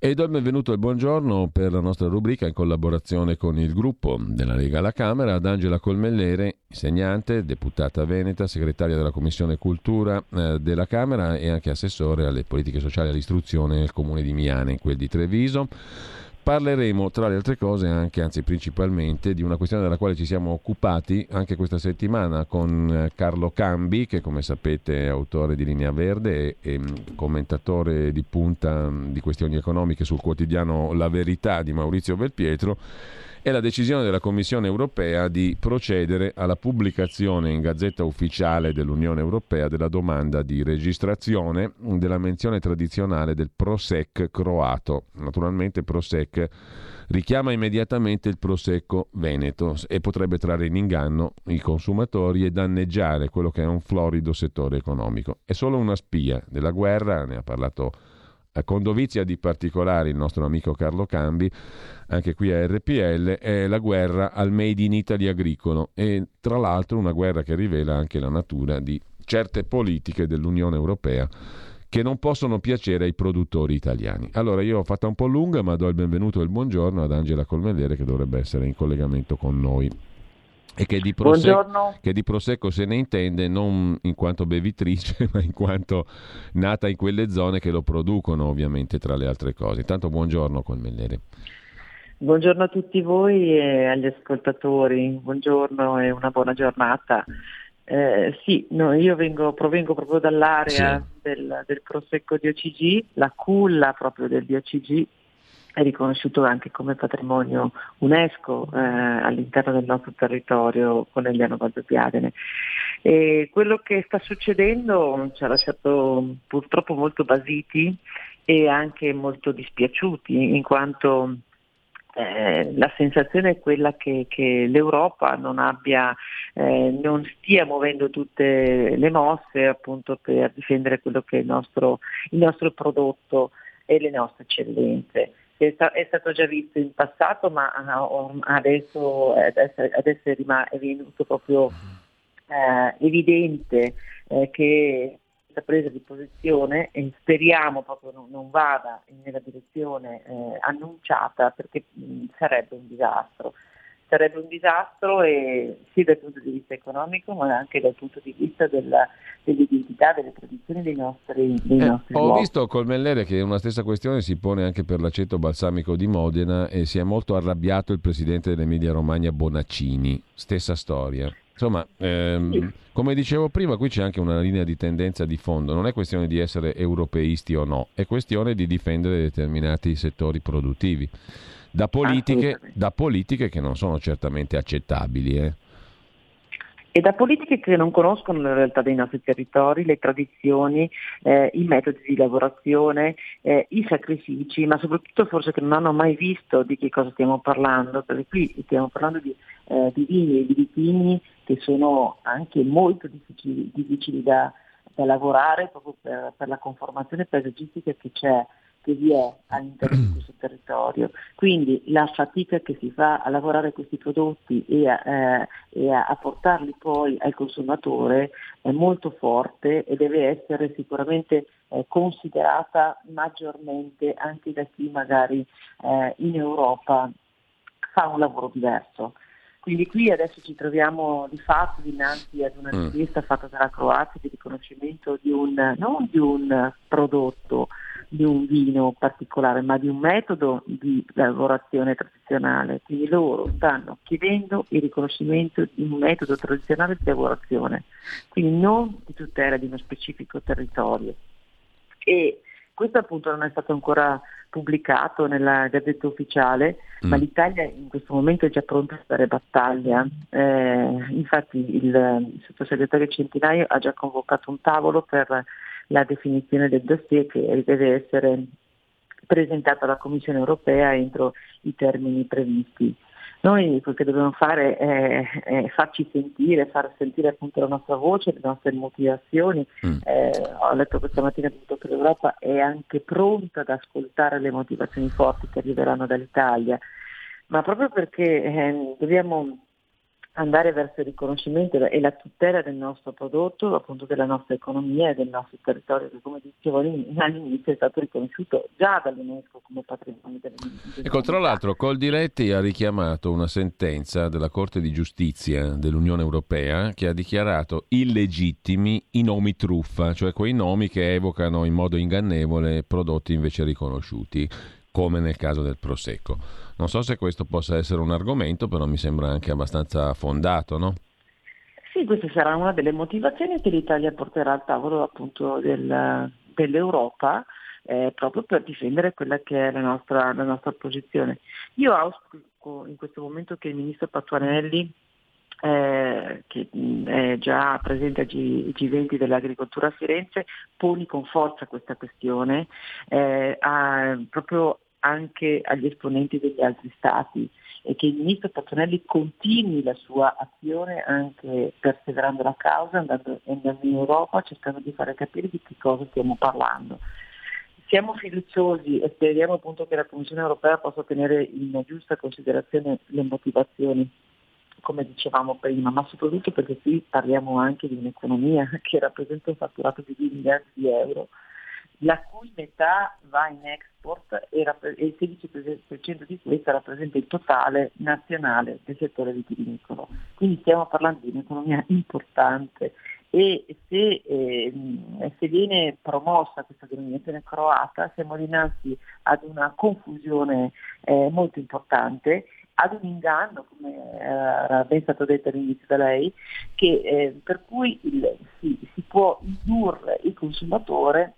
E do il benvenuto e il buongiorno per la nostra rubrica in collaborazione con il gruppo della Lega alla Camera ad Angela Colmellere, insegnante, deputata veneta, segretaria della Commissione Cultura eh, della Camera e anche assessore alle politiche sociali e all'istruzione nel comune di Miane, in quel di Treviso. Parleremo tra le altre cose anche, anzi principalmente, di una questione della quale ci siamo occupati anche questa settimana con eh, Carlo Cambi, che come sapete è autore di Linea Verde e, e mm, commentatore di punta mm, di questioni economiche sul quotidiano La Verità di Maurizio Belpietro è la decisione della Commissione europea di procedere alla pubblicazione in Gazzetta Ufficiale dell'Unione Europea della domanda di registrazione della menzione tradizionale del Prosec croato. Naturalmente Prosec richiama immediatamente il Prosecco Veneto e potrebbe trarre in inganno i consumatori e danneggiare quello che è un florido settore economico. È solo una spia della guerra, ne ha parlato con dovizia di particolare il nostro amico Carlo Cambi, anche qui a RPL, è la guerra al Made in Italy agricolo e tra l'altro una guerra che rivela anche la natura di certe politiche dell'Unione Europea che non possono piacere ai produttori italiani. Allora io ho fatta un po' lunga ma do il benvenuto e il buongiorno ad Angela Colmellere che dovrebbe essere in collegamento con noi e che di, prosecco, che di, prosecco, se ne intende non in quanto bevitrice, ma in quanto nata in quelle zone che lo producono, ovviamente, tra le altre cose. Intanto buongiorno Colmellere. Buongiorno a tutti voi e agli ascoltatori, buongiorno e una buona giornata. Eh, sì, no, io vengo, provengo proprio dall'area sì. del, del prosecco di OCG, la culla proprio del DOCG è riconosciuto anche come patrimonio UNESCO eh, all'interno del nostro territorio con Eliano Valdobbiadene. E quello che sta succedendo ci ha lasciato purtroppo molto basiti e anche molto dispiaciuti, in quanto eh, la sensazione è quella che, che l'Europa non, abbia, eh, non, stia muovendo tutte le mosse appunto per difendere quello che è il nostro, il nostro prodotto e le nostre eccellenze è stato già visto in passato, ma adesso, adesso è, venuto proprio eh, evidente eh, che questa presa di posizione e speriamo proprio non, non vada nella direzione eh, annunciata perché mh, sarebbe un disastro sarebbe un disastro e, sia dal punto di vista economico ma anche dal punto di vista della, dell'identità, delle tradizioni dei nostri, dei eh, nostri Ho luoghi. visto col Mellere che una stessa questione si pone anche per l'aceto balsamico di Modena e si è molto arrabbiato il presidente dell'Emilia Romagna Bonaccini, stessa storia. Insomma, ehm, come dicevo prima, qui c'è anche una linea di tendenza di fondo, non è questione di essere europeisti o no, è questione di difendere determinati settori produttivi da politiche, da politiche che non sono certamente accettabili. Eh. E da politiche che non conoscono la realtà dei nostri territori, le tradizioni, eh, i metodi di lavorazione, eh, i sacrifici, ma soprattutto forse che non hanno mai visto di che cosa stiamo parlando, perché qui stiamo parlando di, eh, di vini e di vitigni che sono anche molto difficili, difficili da, da, lavorare proprio per, per la conformazione paesaggistica che c'è che vi è all'interno di questo territorio. Quindi la fatica che si fa a lavorare questi prodotti e a, eh, e a, portarli poi al consumatore è molto forte e deve essere sicuramente eh, considerata maggiormente anche da chi magari eh, in Europa fa un lavoro diverso. Quindi qui adesso ci troviamo di fatto dinanzi ad una mm. richiesta fatta dalla Croazia di riconoscimento di un, non di un prodotto, di un vino particolare, ma di un metodo di lavorazione tradizionale. Quindi loro stanno chiedendo il riconoscimento di un metodo tradizionale di lavorazione, quindi non di tutela di uno specifico territorio. E questo appunto non è stato ancora pubblicato nella Gazzetta Ufficiale, mm. ma l'Italia in questo momento è già pronta a dare battaglia. Eh, infatti il, il sottosegretario Centinaio ha già convocato un tavolo per la definizione del dossier che deve essere presentato alla Commissione europea entro i termini previsti. Noi quel che dobbiamo fare è, è, farci sentire, far sentire appunto la nostra voce, le nostre motivazioni. Mm. Eh, ho letto questa mattina appunto che l'Europa è anche pronta ad ascoltare le motivazioni forti che arriveranno dall'Italia, ma proprio perché eh, dobbiamo andare verso il riconoscimento e la tutela del nostro prodotto, appunto della nostra economia e del nostro territorio che come dicevo all'inizio è stato riconosciuto già dall'UNESCO come patrimonio dell'umanità. Ecco, tra l'altro Coldiretti ha richiamato una sentenza della Corte di Giustizia dell'Unione Europea che ha dichiarato illegittimi i nomi truffa, cioè quei nomi che evocano in modo ingannevole prodotti invece riconosciuti, come nel caso del Prosecco. Non so se questo possa essere un argomento, però mi sembra anche abbastanza fondato, no? Sì, questa sarà una delle motivazioni che l'Italia porterà al tavolo appunto del, dell'Europa eh, proprio per difendere quella che è la nostra, la nostra posizione. Io auspico in questo momento che il ministro Patuanelli eh, che è già presente al G, G20 dell'agricoltura a Firenze, poni con forza questa questione, eh, a, proprio anche agli esponenti degli altri stati e che il ministro Patonelli continui la sua azione anche perseverando la causa, andando, andando in Europa, cercando di fare capire di che cosa stiamo parlando. Siamo fiduciosi e speriamo appunto che la Commissione europea possa tenere in giusta considerazione le motivazioni come dicevamo prima, ma soprattutto perché qui parliamo anche di un'economia che rappresenta un fatturato di 2 miliardi di euro la cui metà va in export e, il 16% di questa rappresenta il totale nazionale del settore vitivinicolo. Quindi stiamo parlando di un'economia importante e se, eh, se, viene promossa questa denominazione croata siamo dinanzi ad una confusione eh, molto importante ad un inganno, come era ben stato detto all'inizio da lei, che, eh, per cui il, si, si, può indurre il consumatore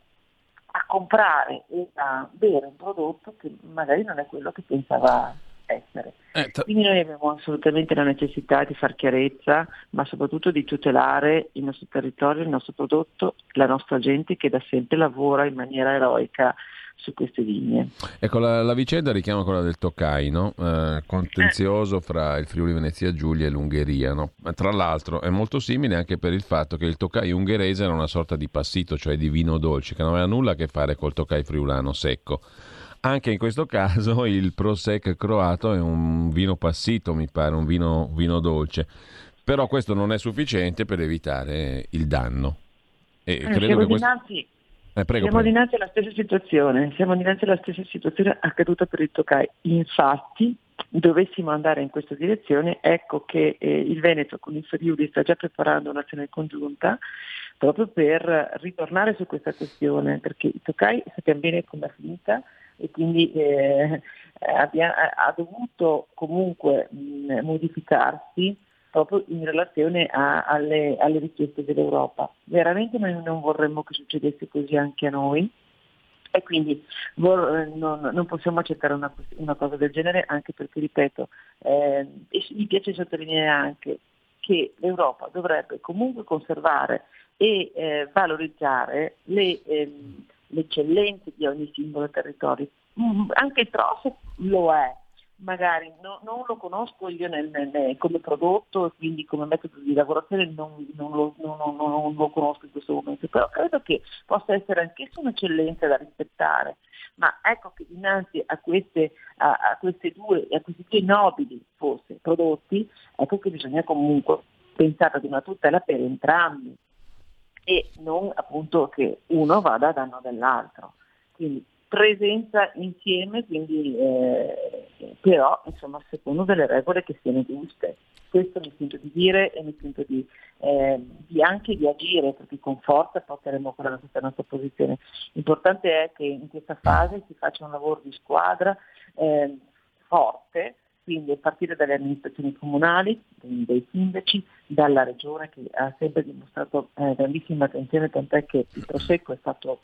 a comprare e a bere un prodotto che magari non è quello che pensava essere. Eh, Quindi noi abbiamo assolutamente la necessità di far chiarezza, ma soprattutto di tutelare il nostro territorio, il nostro prodotto, la nostra gente che da sempre lavora in maniera eroica su queste linee. Ecco, la, la vicenda richiama quella del Toccai, no? eh, contenzioso fra il Friuli Venezia Giulia e l'Ungheria. No? Tra l'altro è molto simile anche per il fatto che il Toccai ungherese era una sorta di passito, cioè di vino dolce, che non aveva nulla a che fare col Toccai friulano secco. Anche in questo caso il Prosec croato è un vino passito, mi pare, un vino, vino dolce. Però questo non è sufficiente per evitare il danno. E eh, credo che questo... eh, prego, siamo prego. dinanzi alla stessa situazione, siamo dinanzi alla stessa situazione accaduta per il Tokai. Infatti, dovessimo andare in questa direzione, ecco che eh, il Veneto con il Friuli sta già preparando un'azione congiunta proprio per ritornare su questa questione, perché il Tokai sappiamo bene come è finita e quindi eh, abbia, ha dovuto comunque mh, modificarsi proprio in relazione a, alle, alle, richieste dell'Europa. Veramente noi non vorremmo che succedesse così anche a noi e quindi vor, non, non, possiamo accettare una, una, cosa del genere anche perché, ripeto, eh, mi piace sottolineare anche che l'Europa dovrebbe comunque conservare e eh, valorizzare le, ehm, le, eccellenze di ogni singolo territorio. Mm, anche TROS lo è, magari no, non lo conosco io nel, nel, come prodotto e quindi come metodo di lavorazione non, non, lo, non, non, lo, conosco in questo momento, però credo che possa essere anch'esso un'eccellenza da rispettare. Ma ecco che dinanzi a queste, a, a queste due, a questi due nobili forse prodotti, ecco che bisogna comunque pensare ad una tutela per entrambi e non appunto che uno vada a danno dell'altro. Quindi presenza insieme, quindi, eh, però insomma secondo delle regole che siano giuste. Questo mi sento di dire e mi sento di, eh, di anche di agire perché con forza porteremo quella questa nostra posizione. L'importante è che in questa fase si faccia un lavoro di squadra eh, forte, quindi a partire dalle amministrazioni comunali, dai sindaci, dalla regione che ha sempre dimostrato eh, grandissima attenzione, tant'è che il Prosecco è stato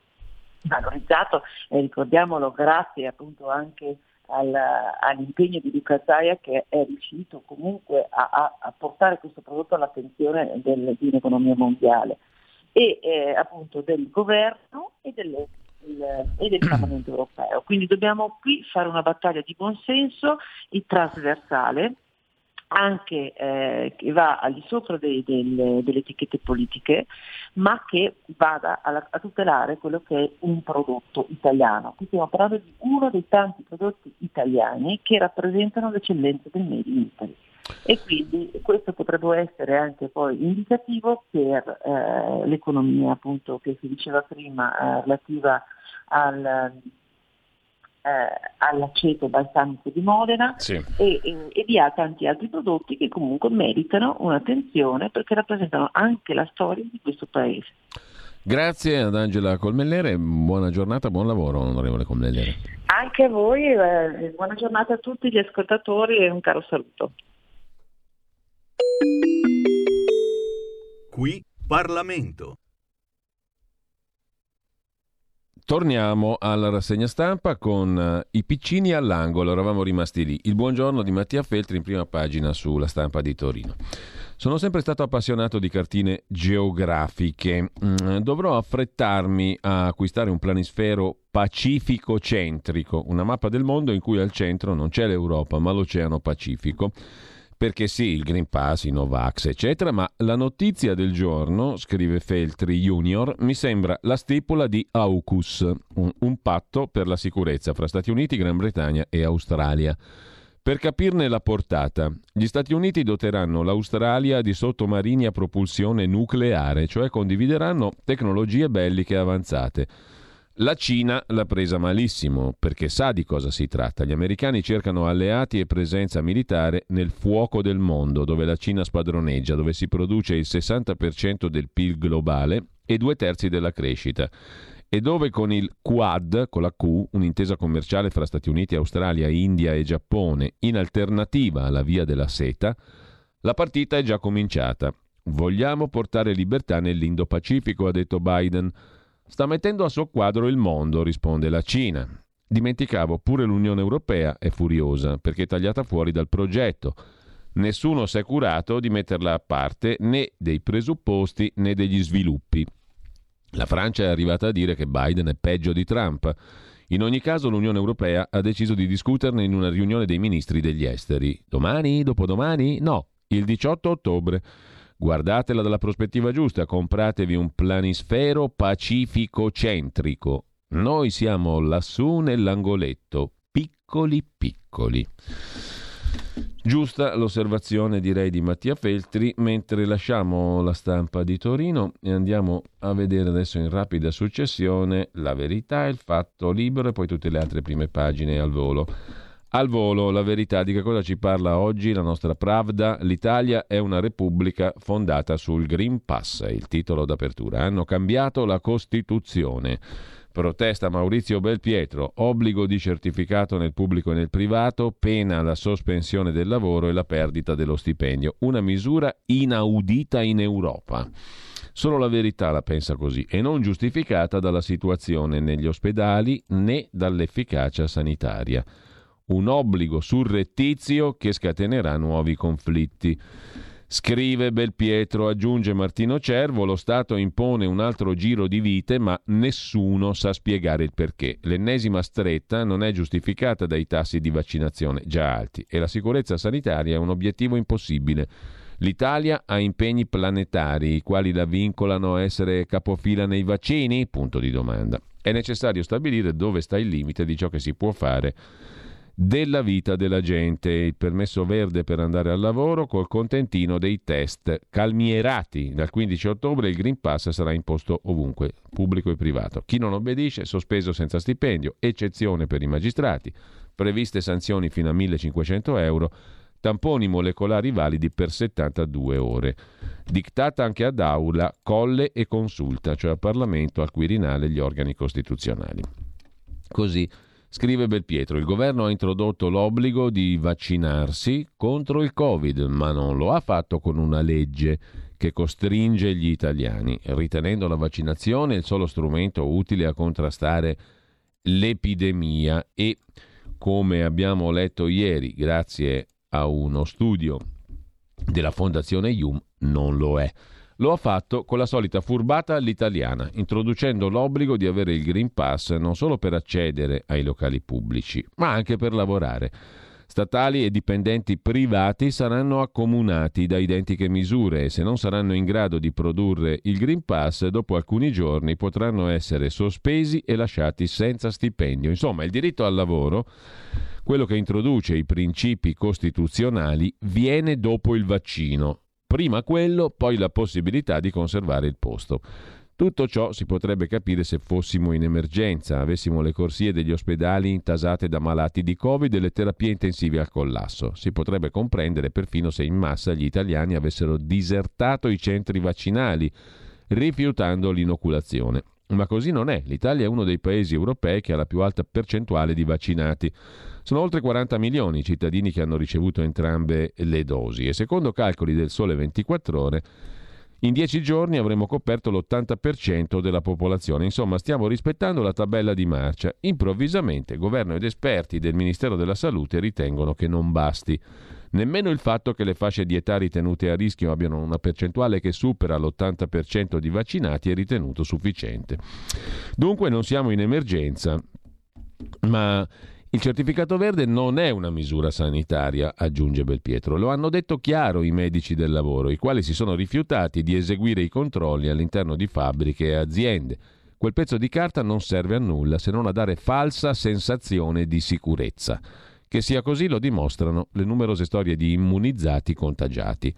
valorizzato e ricordiamolo grazie appunto anche al, all'impegno di Luca Zaia che è riuscito comunque a, a, a portare questo prodotto all'attenzione del, di un'economia mondiale e eh, appunto del governo e, delle, il, e del Parlamento europeo. Quindi dobbiamo qui fare una battaglia di buonsenso e trasversale anche eh, che va al di sopra dei, delle, delle, etichette politiche, ma che vada a, a, tutelare quello che è un prodotto italiano. Qui stiamo parlando di uno dei tanti prodotti italiani che rappresentano l'eccellenza del Made in Italy. E quindi questo potrebbe essere anche poi indicativo per eh, l'economia appunto che si diceva prima eh, relativa al all'aceto balsamico di Modena sì. e, e, e di tanti altri prodotti che comunque meritano un'attenzione perché rappresentano anche la storia di questo paese. Grazie ad Angela Colmellere, buona giornata, buon lavoro onorevole Colmellere. Anche a voi, eh, buona giornata a tutti gli ascoltatori e un caro saluto. Qui Parlamento. Torniamo alla rassegna stampa con uh, i piccini all'angolo, eravamo rimasti lì. Il buongiorno di Mattia Feltri in prima pagina sulla stampa di Torino. Sono sempre stato appassionato di cartine geografiche. Mm, dovrò affrettarmi a acquistare un planisfero pacifico-centrico, una mappa del mondo in cui al centro non c'è l'Europa, ma l'Oceano Pacifico perché sì, il Green Pass, i Novax, eccetera, ma la notizia del giorno, scrive Feltri Junior, mi sembra la stipula di AUKUS, un, un patto per la sicurezza fra Stati Uniti, Gran Bretagna e Australia. Per capirne la portata, gli Stati Uniti doteranno l'Australia di sottomarini a propulsione nucleare, cioè condivideranno tecnologie belliche avanzate. La Cina l'ha presa malissimo perché sa di cosa si tratta. Gli americani cercano alleati e presenza militare nel fuoco del mondo, dove la Cina spadroneggia, dove si produce il 60% del PIL globale e due terzi della crescita. E dove con il Quad, con la Q, un'intesa commerciale fra Stati Uniti, Australia, India e Giappone, in alternativa alla via della seta, la partita è già cominciata. Vogliamo portare libertà nell'Indo-Pacifico, ha detto Biden. Sta mettendo a suo quadro il mondo, risponde la Cina. Dimenticavo, pure l'Unione Europea è furiosa perché è tagliata fuori dal progetto. Nessuno si è curato di metterla a parte né dei presupposti né degli sviluppi. La Francia è arrivata a dire che Biden è peggio di Trump. In ogni caso l'Unione Europea ha deciso di discuterne in una riunione dei ministri degli esteri. Domani? Dopodomani? No, il 18 ottobre. Guardatela dalla prospettiva giusta, compratevi un planisfero pacifico-centrico. Noi siamo lassù nell'angoletto, piccoli piccoli. Giusta l'osservazione direi di Mattia Feltri, mentre lasciamo la stampa di Torino e andiamo a vedere adesso in rapida successione la verità, il fatto libero e poi tutte le altre prime pagine al volo. Al volo, la verità di che cosa ci parla oggi la nostra Pravda. L'Italia è una repubblica fondata sul Green Pass, il titolo d'apertura. Hanno cambiato la Costituzione. Protesta Maurizio Belpietro, obbligo di certificato nel pubblico e nel privato, pena la sospensione del lavoro e la perdita dello stipendio. Una misura inaudita in Europa. Solo la verità la pensa così e non giustificata dalla situazione negli ospedali né dall'efficacia sanitaria un obbligo surrettizio che scatenerà nuovi conflitti. Scrive Belpietro, aggiunge Martino Cervo, lo Stato impone un altro giro di vite, ma nessuno sa spiegare il perché. L'ennesima stretta non è giustificata dai tassi di vaccinazione già alti e la sicurezza sanitaria è un obiettivo impossibile. L'Italia ha impegni planetari, i quali la vincolano a essere capofila nei vaccini? Punto di domanda. È necessario stabilire dove sta il limite di ciò che si può fare della vita della gente, il permesso verde per andare al lavoro col contentino dei test calmierati. Dal 15 ottobre il Green Pass sarà imposto ovunque, pubblico e privato. Chi non obbedisce sospeso senza stipendio, eccezione per i magistrati, previste sanzioni fino a 1500 euro, tamponi molecolari validi per 72 ore. Dictata anche ad aula, colle e consulta, cioè al Parlamento, al Quirinale e gli organi costituzionali. Così Scrive Belpietro, il governo ha introdotto l'obbligo di vaccinarsi contro il Covid, ma non lo ha fatto con una legge che costringe gli italiani, ritenendo la vaccinazione il solo strumento utile a contrastare l'epidemia e, come abbiamo letto ieri, grazie a uno studio della Fondazione IUM, non lo è. Lo ha fatto con la solita furbata all'italiana, introducendo l'obbligo di avere il Green Pass non solo per accedere ai locali pubblici, ma anche per lavorare. Statali e dipendenti privati saranno accomunati da identiche misure e se non saranno in grado di produrre il Green Pass, dopo alcuni giorni potranno essere sospesi e lasciati senza stipendio. Insomma, il diritto al lavoro, quello che introduce i principi costituzionali, viene dopo il vaccino. Prima quello, poi la possibilità di conservare il posto. Tutto ciò si potrebbe capire se fossimo in emergenza, avessimo le corsie degli ospedali intasate da malati di Covid e le terapie intensive al collasso. Si potrebbe comprendere perfino se in massa gli italiani avessero disertato i centri vaccinali, rifiutando l'inoculazione. Ma così non è. L'Italia è uno dei paesi europei che ha la più alta percentuale di vaccinati. Sono oltre 40 milioni i cittadini che hanno ricevuto entrambe le dosi e secondo calcoli del Sole 24 ore in dieci giorni avremo coperto l'80% della popolazione. Insomma, stiamo rispettando la tabella di marcia. Improvvisamente, governo ed esperti del Ministero della Salute ritengono che non basti. Nemmeno il fatto che le fasce dietari tenute a rischio abbiano una percentuale che supera l'80% di vaccinati è ritenuto sufficiente. Dunque non siamo in emergenza, ma il certificato verde non è una misura sanitaria, aggiunge Belpietro. Lo hanno detto chiaro i medici del lavoro, i quali si sono rifiutati di eseguire i controlli all'interno di fabbriche e aziende. Quel pezzo di carta non serve a nulla se non a dare falsa sensazione di sicurezza. Che sia così lo dimostrano le numerose storie di immunizzati contagiati.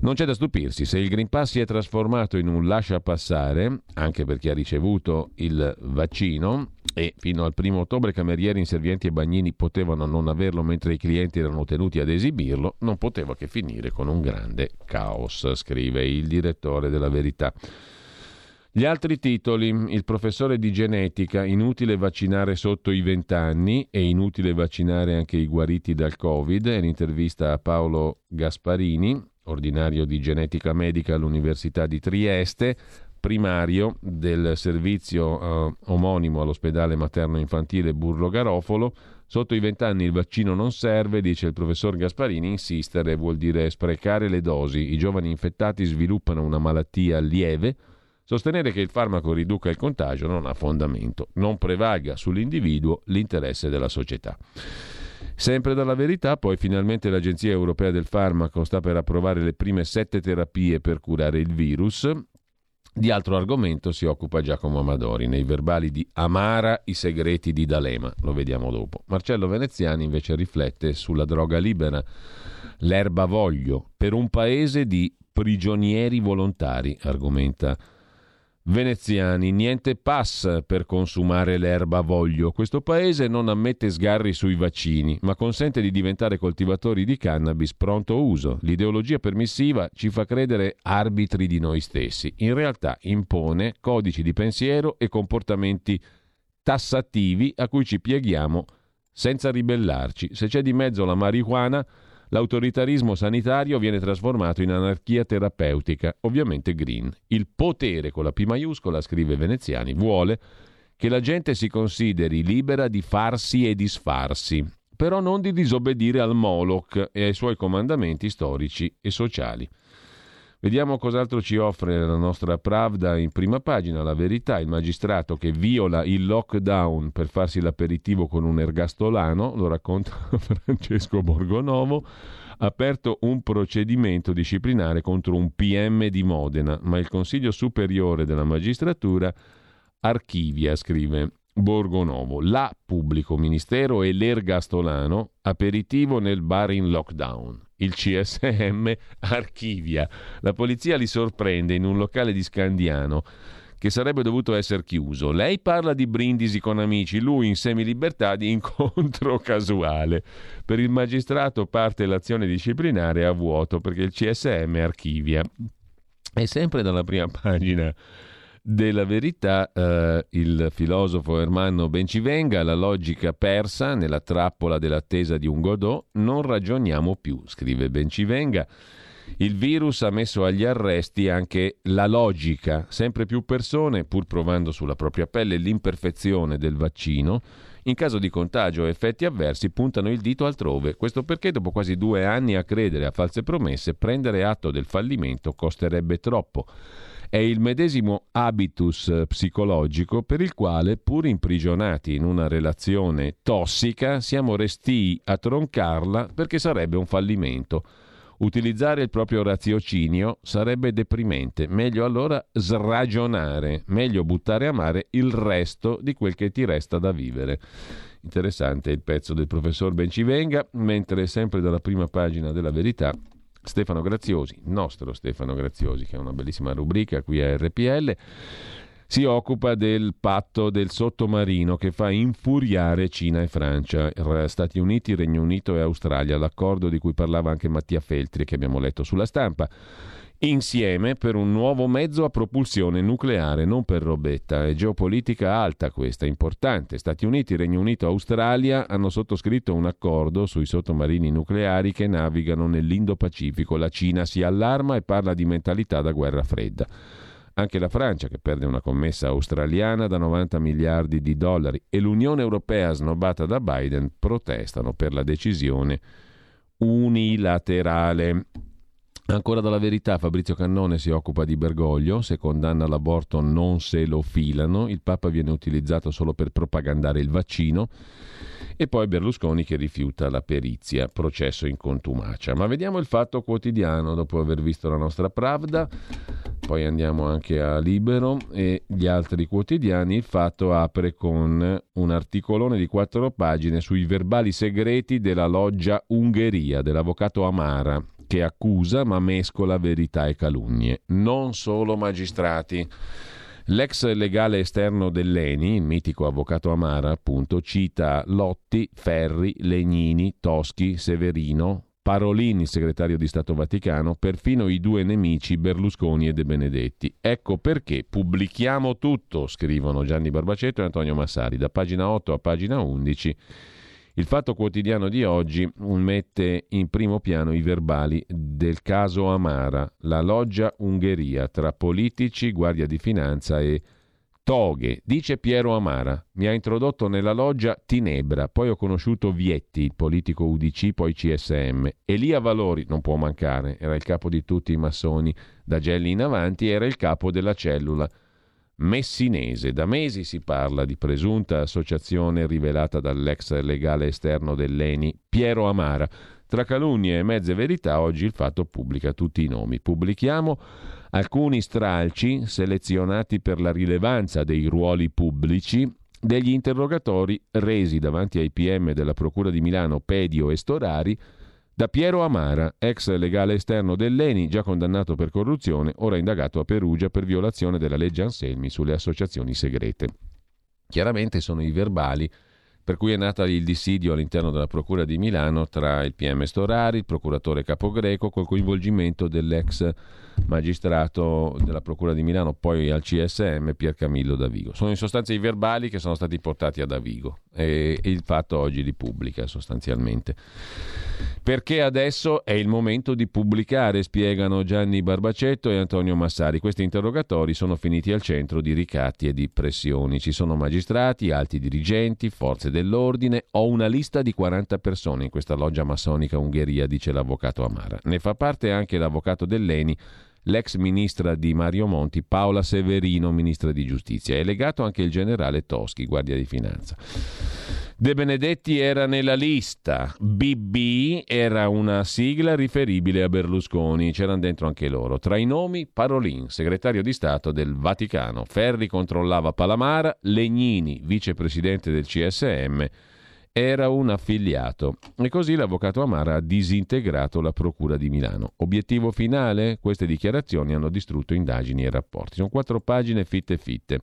Non c'è da stupirsi se il Green Pass si è trasformato in un lascia passare, anche per chi ha ricevuto il vaccino, e fino al primo ottobre camerieri, inservienti e bagnini potevano non averlo mentre i clienti erano tenuti ad esibirlo, non poteva che finire con un grande caos, scrive il direttore della Verità. Gli altri titoli, il professore di genetica, inutile vaccinare sotto i 20 anni e inutile vaccinare anche i guariti dal Covid, è l'intervista a Paolo Gasparini, ordinario di genetica medica all'Università di Trieste, primario del servizio eh, omonimo all'ospedale materno infantile Burlo Garofolo. Sotto i vent'anni il vaccino non serve, dice il professor Gasparini. Insistere vuol dire sprecare le dosi. I giovani infettati sviluppano una malattia lieve. Sostenere che il farmaco riduca il contagio non ha fondamento. Non prevalga sull'individuo l'interesse della società. Sempre dalla verità, poi finalmente l'Agenzia Europea del Farmaco sta per approvare le prime sette terapie per curare il virus. Di altro argomento si occupa Giacomo Amadori nei verbali di Amara i segreti di D'Alema, lo vediamo dopo. Marcello Veneziani invece riflette sulla droga libera, l'erba voglio, per un paese di prigionieri volontari, argomenta Veneziani, niente pass per consumare l'erba voglio. Questo paese non ammette sgarri sui vaccini, ma consente di diventare coltivatori di cannabis pronto uso. L'ideologia permissiva ci fa credere arbitri di noi stessi. In realtà impone codici di pensiero e comportamenti tassativi a cui ci pieghiamo senza ribellarci. Se c'è di mezzo la marijuana, L'autoritarismo sanitario viene trasformato in anarchia terapeutica, ovviamente green. Il potere, con la P maiuscola, scrive Veneziani, vuole che la gente si consideri libera di farsi e disfarsi, però non di disobbedire al Moloch e ai suoi comandamenti storici e sociali. Vediamo cos'altro ci offre la nostra Pravda in prima pagina. La verità, il magistrato che viola il lockdown per farsi l'aperitivo con un ergastolano, lo racconta Francesco Borgonovo, ha aperto un procedimento disciplinare contro un PM di Modena, ma il Consiglio Superiore della Magistratura archivia, scrive Borgonovo, la pubblico ministero e l'ergastolano, aperitivo nel bar in lockdown il CSM archivia. La polizia li sorprende in un locale di Scandiano che sarebbe dovuto essere chiuso. Lei parla di brindisi con amici, lui in semilibertà di incontro casuale. Per il magistrato parte l'azione disciplinare a vuoto perché il CSM archivia. E sempre dalla prima pagina della verità, eh, il filosofo Ermanno Bencivenga, la logica persa nella trappola dell'attesa di un Godot, non ragioniamo più, scrive Bencivenga. Il virus ha messo agli arresti anche la logica. Sempre più persone, pur provando sulla propria pelle l'imperfezione del vaccino, in caso di contagio o effetti avversi puntano il dito altrove. Questo perché dopo quasi due anni a credere a false promesse, prendere atto del fallimento costerebbe troppo. È il medesimo habitus psicologico per il quale, pur imprigionati in una relazione tossica, siamo restii a troncarla perché sarebbe un fallimento. Utilizzare il proprio raziocinio sarebbe deprimente, meglio allora sragionare, meglio buttare a mare il resto di quel che ti resta da vivere. Interessante il pezzo del professor Bencivenga, mentre sempre dalla prima pagina della verità Stefano Graziosi, nostro Stefano Graziosi, che è una bellissima rubrica qui a RPL, si occupa del patto del sottomarino che fa infuriare Cina e Francia, Stati Uniti, Regno Unito e Australia, l'accordo di cui parlava anche Mattia Feltri che abbiamo letto sulla stampa insieme per un nuovo mezzo a propulsione nucleare, non per robetta. È geopolitica alta questa, importante. Stati Uniti, Regno Unito, Australia hanno sottoscritto un accordo sui sottomarini nucleari che navigano nell'Indo-Pacifico. La Cina si allarma e parla di mentalità da guerra fredda. Anche la Francia, che perde una commessa australiana da 90 miliardi di dollari, e l'Unione Europea, snobbata da Biden, protestano per la decisione unilaterale. Ancora dalla verità, Fabrizio Cannone si occupa di Bergoglio, se condanna l'aborto non se lo filano, il Papa viene utilizzato solo per propagandare il vaccino e poi Berlusconi che rifiuta la perizia, processo in contumacia. Ma vediamo il fatto quotidiano dopo aver visto la nostra Pravda, poi andiamo anche a Libero e gli altri quotidiani. Il fatto apre con un articolone di quattro pagine sui verbali segreti della loggia Ungheria dell'avvocato Amara che accusa ma mescola verità e calunnie. Non solo magistrati. L'ex legale esterno dell'ENI, il mitico avvocato Amara, appunto, cita Lotti, Ferri, Legnini, Toschi, Severino, Parolini, segretario di Stato Vaticano, perfino i due nemici Berlusconi e De Benedetti. Ecco perché pubblichiamo tutto, scrivono Gianni Barbacetto e Antonio Massari, da pagina 8 a pagina 11 il Fatto Quotidiano di oggi mette in primo piano i verbali del caso Amara, la loggia Ungheria tra politici, Guardia di Finanza e toghe. Dice Piero Amara, mi ha introdotto nella loggia Tinebra, poi ho conosciuto Vietti, il politico UDC, poi CSM. Elia Valori, non può mancare, era il capo di tutti i massoni, da Gelli in avanti era il capo della cellula messinese. Da mesi si parla di presunta associazione rivelata dall'ex legale esterno dell'ENI Piero Amara. Tra calunnie e mezze verità oggi il fatto pubblica tutti i nomi. Pubblichiamo alcuni stralci selezionati per la rilevanza dei ruoli pubblici degli interrogatori resi davanti ai PM della Procura di Milano Pedio e Storari da Piero Amara, ex legale esterno dell'ENI, già condannato per corruzione, ora indagato a Perugia per violazione della legge Anselmi sulle associazioni segrete. Chiaramente sono i verbali per cui è nata il dissidio all'interno della Procura di Milano tra il PM Storari, il procuratore Capogreco, col coinvolgimento dell'ex magistrato della Procura di Milano, poi al CSM, Pier Camillo Davigo. Sono in sostanza i verbali che sono stati portati a Davigo e il fatto oggi li pubblica sostanzialmente. Perché adesso è il momento di pubblicare, spiegano Gianni Barbacetto e Antonio Massari. Questi interrogatori sono finiti al centro di ricatti e di pressioni. Ci sono magistrati, alti dirigenti, forze dell'ordine. Ho una lista di 40 persone in questa loggia massonica Ungheria, dice l'avvocato Amara. Ne fa parte anche l'avvocato dell'ENI l'ex ministra di Mario Monti, Paola Severino, ministra di giustizia. È legato anche il generale Toschi, guardia di finanza. De Benedetti era nella lista, BB era una sigla riferibile a Berlusconi, c'erano dentro anche loro. Tra i nomi Parolin, segretario di Stato del Vaticano, Ferri controllava Palamara, Legnini, vicepresidente del CSM, era un affiliato e così l'avvocato Amara ha disintegrato la Procura di Milano. Obiettivo finale? Queste dichiarazioni hanno distrutto indagini e rapporti. Sono quattro pagine fitte fitte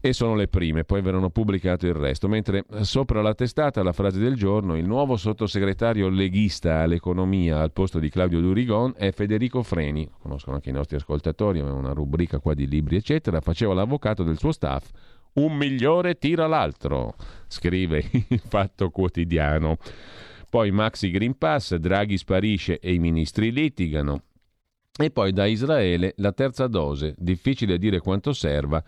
e sono le prime, poi verranno pubblicato il resto, mentre sopra la testata la frase del giorno, il nuovo sottosegretario leghista all'economia al posto di Claudio Durigon è Federico Freni, conoscono anche i nostri ascoltatori, aveva una rubrica qua di libri eccetera, faceva l'avvocato del suo staff un migliore tira l'altro, scrive il Fatto Quotidiano. Poi Maxi Green Pass, Draghi sparisce e i ministri litigano. E poi da Israele la terza dose, difficile dire quanto serva,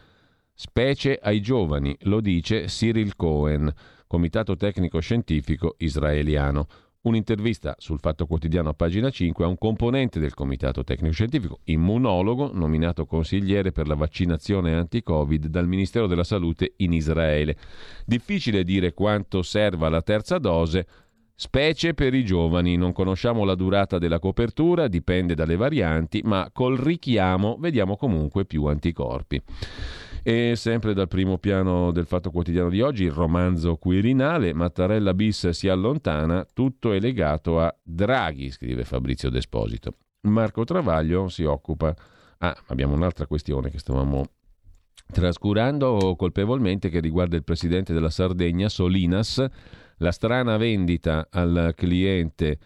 specie ai giovani, lo dice Cyril Cohen, Comitato Tecnico Scientifico israeliano. Un'intervista sul Fatto Quotidiano a pagina 5 a un componente del Comitato Tecnico Scientifico, immunologo, nominato consigliere per la vaccinazione anti-Covid dal Ministero della Salute in Israele. Difficile dire quanto serva la terza dose, Specie per i giovani, non conosciamo la durata della copertura, dipende dalle varianti, ma col richiamo vediamo comunque più anticorpi. E sempre dal primo piano del Fatto Quotidiano di oggi, il romanzo Quirinale, Mattarella bis si allontana, tutto è legato a Draghi, scrive Fabrizio Desposito. Marco Travaglio si occupa... Ah, abbiamo un'altra questione che stavamo trascurando colpevolmente che riguarda il presidente della Sardegna, Solinas, la strana vendita al cliente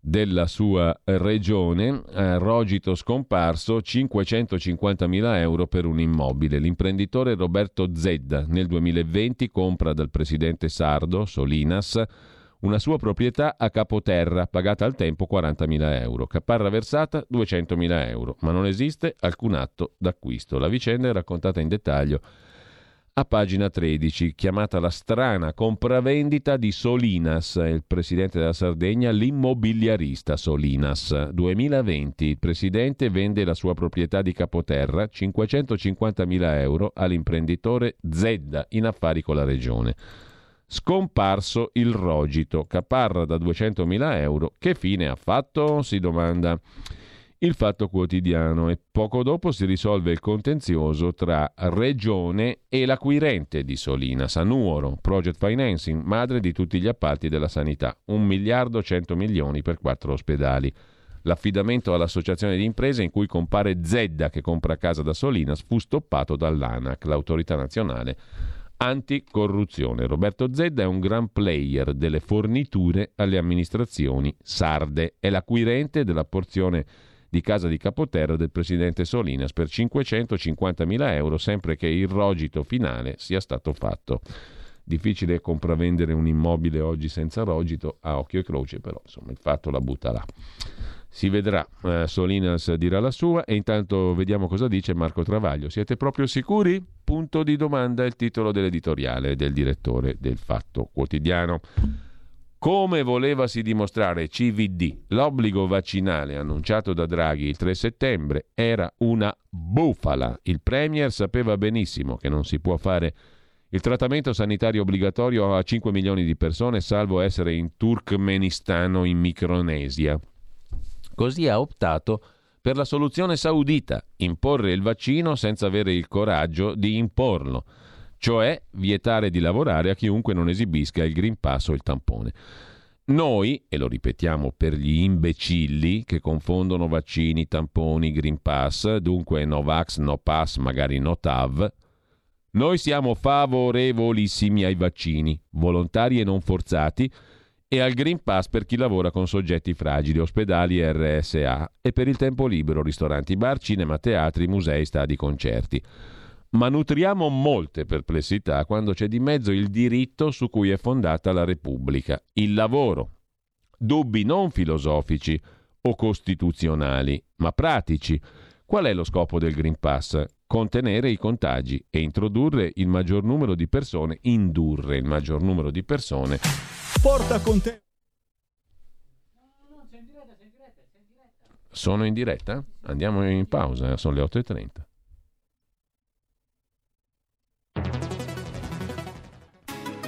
della sua regione, eh, Rogito scomparso, 550.000 euro per un immobile. L'imprenditore Roberto Zedda nel 2020 compra dal presidente sardo, Solinas, una sua proprietà a Capoterra, pagata al tempo 40.000 euro. Caparra versata 200.000 euro, ma non esiste alcun atto d'acquisto. La vicenda è raccontata in dettaglio a pagina 13, chiamata la strana compravendita di Solinas, il presidente della Sardegna, l'immobiliarista Solinas. 2020, il presidente vende la sua proprietà di Capoterra, 550.000 euro, all'imprenditore Zedda, in affari con la regione. Scomparso il rogito, caparra da 200.000 euro, che fine ha fatto? si domanda il Fatto Quotidiano e poco dopo si risolve il contenzioso tra Regione e l'acquirente di Solina, Sanuoro, Project Financing, madre di tutti gli appalti della sanità, 1 miliardo 100 milioni per quattro ospedali. L'affidamento all'associazione di imprese in cui compare Zedda che compra casa da Solinas fu stoppato dall'ANAC, l'autorità nazionale anticorruzione. Roberto Zedda è un gran player delle forniture alle amministrazioni sarde, è l'acquirente della porzione di casa di Capoterra del presidente Solinas per 550.000 euro, sempre che il rogito finale sia stato fatto. Difficile compravendere un immobile oggi senza rogito, a occhio e croce, però insomma il fatto la butta là. Si vedrà, eh, Solinas dirà la sua e intanto vediamo cosa dice Marco Travaglio. Siete proprio sicuri? Punto di domanda è il titolo dell'editoriale del direttore del Fatto Quotidiano. Come volevasi dimostrare CVD, l'obbligo vaccinale annunciato da Draghi il 3 settembre era una bufala. Il Premier sapeva benissimo che non si può fare il trattamento sanitario obbligatorio a 5 milioni di persone, salvo essere in Turkmenistan o in Micronesia. Così ha optato per la soluzione saudita, imporre il vaccino senza avere il coraggio di imporlo cioè vietare di lavorare a chiunque non esibisca il Green Pass o il tampone. Noi, e lo ripetiamo per gli imbecilli che confondono vaccini, tamponi, Green Pass, dunque no vax, no pass, magari no TAV, noi siamo favorevolissimi ai vaccini, volontari e non forzati, e al Green Pass per chi lavora con soggetti fragili, ospedali e RSA, e per il tempo libero, ristoranti, bar, cinema, teatri, musei, stadi, concerti ma nutriamo molte perplessità quando c'è di mezzo il diritto su cui è fondata la Repubblica, il lavoro. Dubbi non filosofici o costituzionali, ma pratici. Qual è lo scopo del Green Pass? Contenere i contagi e introdurre il maggior numero di persone, indurre il maggior numero di persone. Porta con te. Sono in diretta? Andiamo in pausa, sono le 8.30.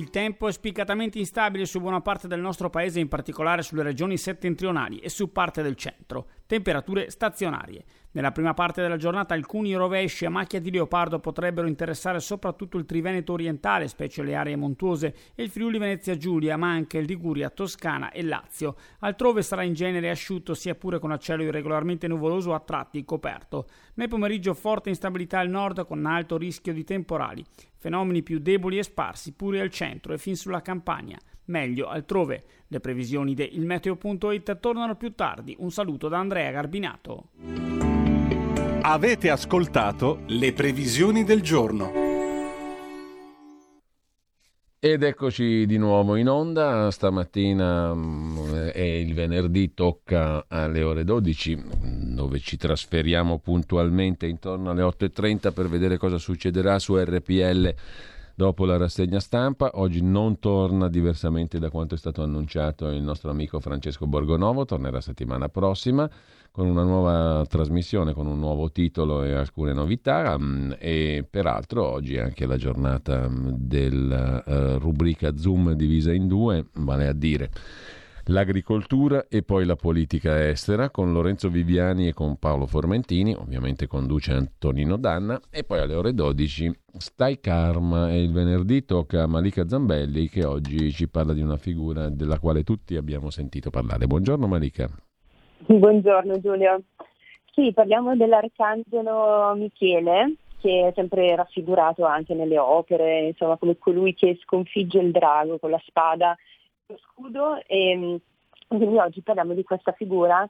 Il tempo è spiccatamente instabile su buona parte del nostro paese, in particolare sulle regioni settentrionali e su parte del centro. Temperature stazionarie. Nella prima parte della giornata alcuni rovesci a macchia di leopardo potrebbero interessare soprattutto il Triveneto orientale, specie le aree montuose, e il Friuli Venezia Giulia, ma anche il Liguria, Toscana e Lazio. Altrove sarà in genere asciutto, sia pure con cielo irregolarmente nuvoloso a tratti coperto. Nel pomeriggio forte instabilità al nord con alto rischio di temporali. Fenomeni più deboli e sparsi pure al centro e fin sulla campagna. Meglio altrove. Le previsioni di ilmeteo.it tornano più tardi. Un saluto da Andrea Garbinato. Avete ascoltato le previsioni del giorno. Ed eccoci di nuovo in onda, stamattina è il venerdì, tocca alle ore 12 dove ci trasferiamo puntualmente intorno alle 8.30 per vedere cosa succederà su RPL dopo la rassegna stampa. Oggi non torna diversamente da quanto è stato annunciato il nostro amico Francesco Borgonovo, tornerà settimana prossima con una nuova trasmissione, con un nuovo titolo e alcune novità mm, e peraltro oggi è anche la giornata mm, della uh, rubrica Zoom divisa in due, vale a dire l'agricoltura e poi la politica estera con Lorenzo Viviani e con Paolo Formentini, ovviamente conduce Antonino Danna e poi alle ore 12 Stai Karma e il venerdì tocca a Malika Zambelli che oggi ci parla di una figura della quale tutti abbiamo sentito parlare. Buongiorno Malika. Buongiorno Giulio. Sì, parliamo dell'arcangelo Michele, che è sempre raffigurato anche nelle opere, insomma come colui che sconfigge il drago con la spada lo scudo e quindi oggi parliamo di questa figura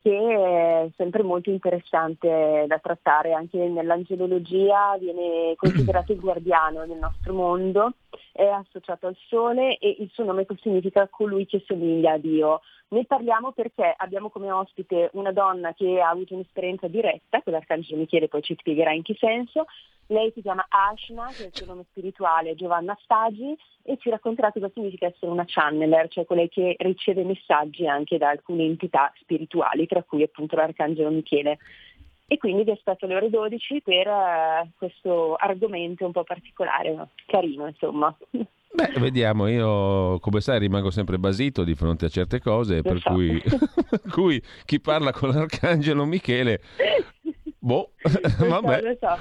che è sempre molto interessante da trattare, anche nell'angelologia viene considerato il guardiano del nostro mondo, è associato al sole e il suo nome significa colui che somiglia a Dio. Ne parliamo perché abbiamo come ospite una donna che ha avuto un'esperienza diretta, con l'Arcangelo Michele poi ci spiegherà in che senso. Lei si chiama Ashna, che è il suo nome spirituale, Giovanna Stagi, e ci racconterà cosa significa essere una channeler, cioè quella che riceve messaggi anche da alcune entità spirituali, tra cui appunto l'Arcangelo Michele. E quindi vi aspetto alle ore 12 per uh, questo argomento un po' particolare, carino insomma. Beh, vediamo, io come sai rimango sempre basito di fronte a certe cose, per so. cui, cui chi parla con l'Arcangelo Michele, boh, Lo vabbè. so, lo so.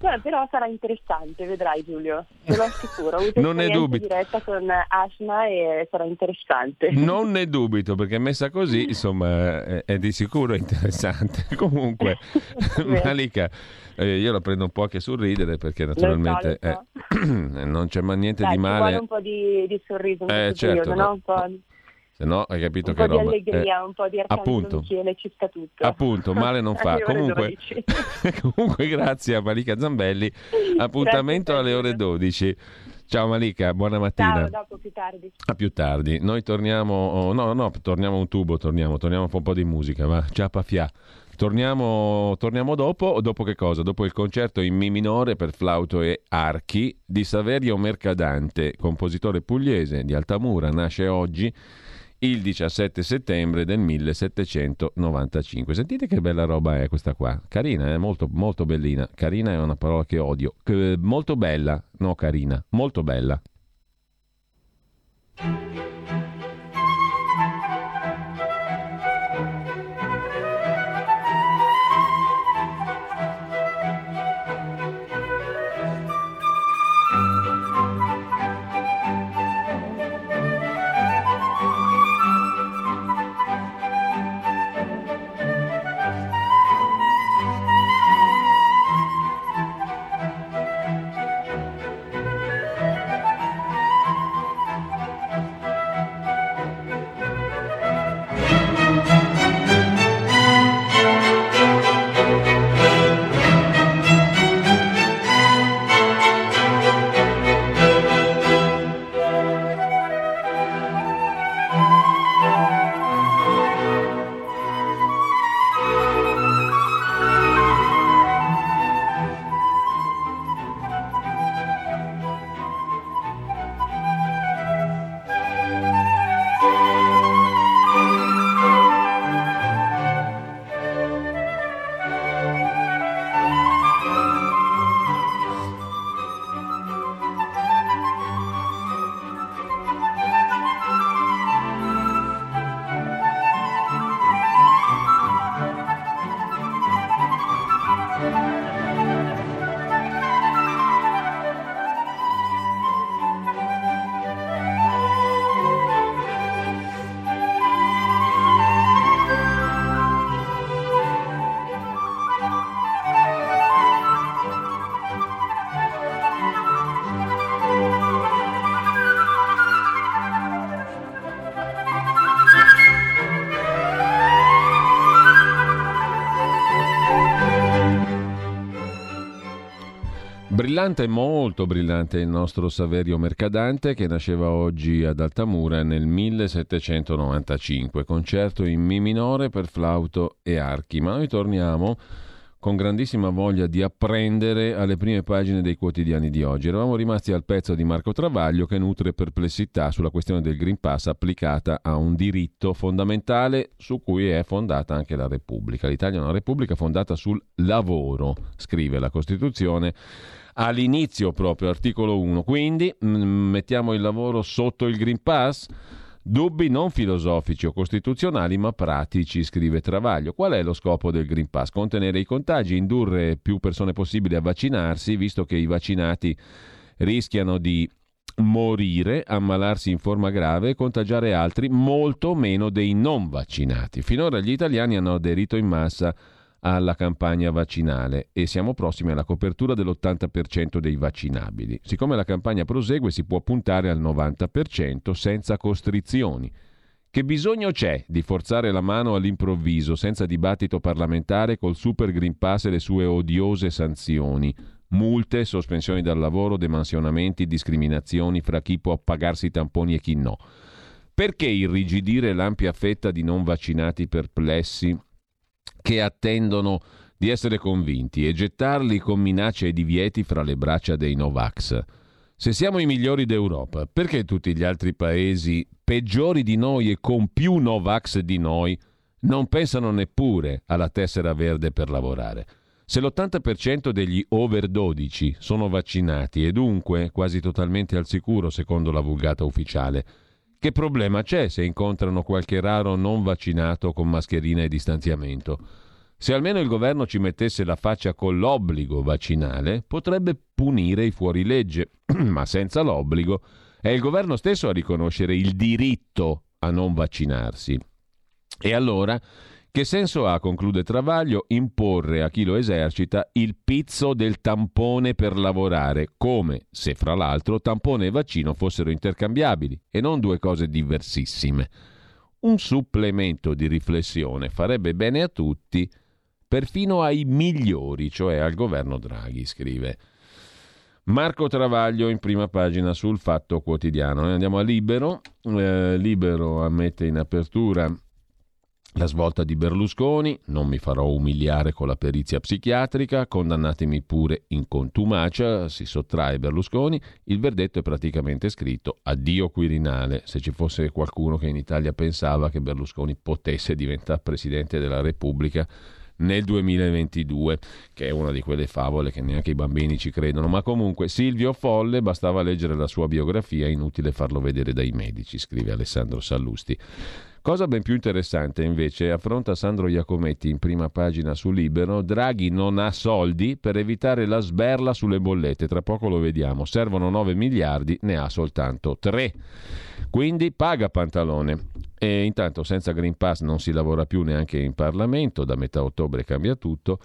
Beh, però sarà interessante, vedrai Giulio, te lo assicuro. Ho avuto Non ne dubito. diretta con Asma e sarà interessante. Non ne dubito perché messa così, insomma, è, è di sicuro interessante. Comunque. Malika, eh, io la prendo un po' anche sul ridere perché naturalmente eh, non c'è mai niente Dai, di ci vuole male. un po' di, di sorriso Eh, certo, periodo, no. no? Un po', Se no, hai capito un che po' di roba. allegria, eh, un po' di appunto. Michele, ci sta tutto. Appunto, male non fa. Comunque, 12. comunque grazie a Malika Zambelli. Appuntamento alle ore Giulio. 12. Ciao Malika, buona mattina. Ciao, dopo più tardi. A più tardi. Noi torniamo, oh, no, no, torniamo un tubo, torniamo, torniamo un po' di musica, ma ciapa fia. Torniamo, torniamo dopo, dopo che cosa? Dopo il concerto in Mi minore per flauto e archi di Saverio Mercadante, compositore pugliese di Altamura, nasce oggi il 17 settembre del 1795. Sentite che bella roba è questa qua. Carina, eh? molto, molto bellina. Carina è una parola che odio. C- molto bella, no carina, molto bella. Brillante, molto brillante il nostro Saverio Mercadante che nasceva oggi ad Altamura nel 1795, concerto in Mi minore per flauto e archi. Ma noi torniamo con grandissima voglia di apprendere alle prime pagine dei quotidiani di oggi. Eravamo rimasti al pezzo di Marco Travaglio che nutre perplessità sulla questione del Green Pass applicata a un diritto fondamentale su cui è fondata anche la Repubblica. L'Italia è una Repubblica fondata sul lavoro, scrive la Costituzione all'inizio proprio, articolo 1. Quindi mm, mettiamo il lavoro sotto il Green Pass? Dubbi non filosofici o costituzionali, ma pratici, scrive Travaglio. Qual è lo scopo del Green Pass? Contenere i contagi, indurre più persone possibili a vaccinarsi, visto che i vaccinati rischiano di morire, ammalarsi in forma grave e contagiare altri molto meno dei non vaccinati. Finora gli italiani hanno aderito in massa alla campagna vaccinale e siamo prossimi alla copertura dell'80% dei vaccinabili. Siccome la campagna prosegue si può puntare al 90% senza costrizioni. Che bisogno c'è di forzare la mano all'improvviso, senza dibattito parlamentare, col Super Green Pass e le sue odiose sanzioni? Multe, sospensioni dal lavoro, demansionamenti, discriminazioni fra chi può pagarsi i tamponi e chi no. Perché irrigidire l'ampia fetta di non vaccinati perplessi che attendono di essere convinti e gettarli con minacce e divieti fra le braccia dei Novax. Se siamo i migliori d'Europa, perché tutti gli altri paesi peggiori di noi e con più Novax di noi non pensano neppure alla tessera verde per lavorare? Se l'80% degli over 12 sono vaccinati e dunque quasi totalmente al sicuro secondo la vulgata ufficiale, che problema c'è se incontrano qualche raro non vaccinato con mascherina e distanziamento? Se almeno il governo ci mettesse la faccia con l'obbligo vaccinale, potrebbe punire i fuorilegge, ma senza l'obbligo è il governo stesso a riconoscere il diritto a non vaccinarsi. E allora che senso ha, conclude Travaglio, imporre a chi lo esercita il pizzo del tampone per lavorare, come se fra l'altro tampone e vaccino fossero intercambiabili e non due cose diversissime? Un supplemento di riflessione farebbe bene a tutti, perfino ai migliori, cioè al governo Draghi, scrive. Marco Travaglio in prima pagina sul Fatto Quotidiano. Andiamo a Libero. Eh, Libero ammette in apertura la svolta di Berlusconi, non mi farò umiliare con la perizia psichiatrica, condannatemi pure in contumacia, si sottrae Berlusconi, il verdetto è praticamente scritto addio Quirinale, se ci fosse qualcuno che in Italia pensava che Berlusconi potesse diventare Presidente della Repubblica nel 2022, che è una di quelle favole che neanche i bambini ci credono, ma comunque Silvio Folle, bastava leggere la sua biografia, inutile farlo vedere dai medici, scrive Alessandro Sallusti. Cosa ben più interessante invece affronta Sandro Iacometti in prima pagina su Libero, Draghi non ha soldi per evitare la sberla sulle bollette, tra poco lo vediamo, servono 9 miliardi, ne ha soltanto 3. Quindi paga pantalone. E intanto senza Green Pass non si lavora più neanche in Parlamento, da metà ottobre cambia tutto.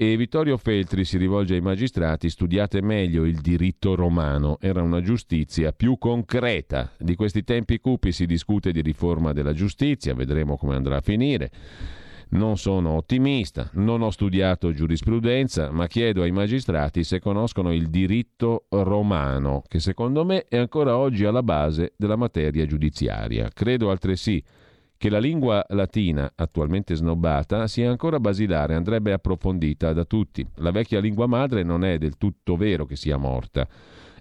E Vittorio Feltri si rivolge ai magistrati, studiate meglio il diritto romano, era una giustizia più concreta. Di questi tempi cupi si discute di riforma della giustizia, vedremo come andrà a finire. Non sono ottimista, non ho studiato giurisprudenza, ma chiedo ai magistrati se conoscono il diritto romano, che secondo me è ancora oggi alla base della materia giudiziaria. Credo altresì che la lingua latina, attualmente snobbata, sia ancora basilare, andrebbe approfondita da tutti. La vecchia lingua madre non è del tutto vero che sia morta,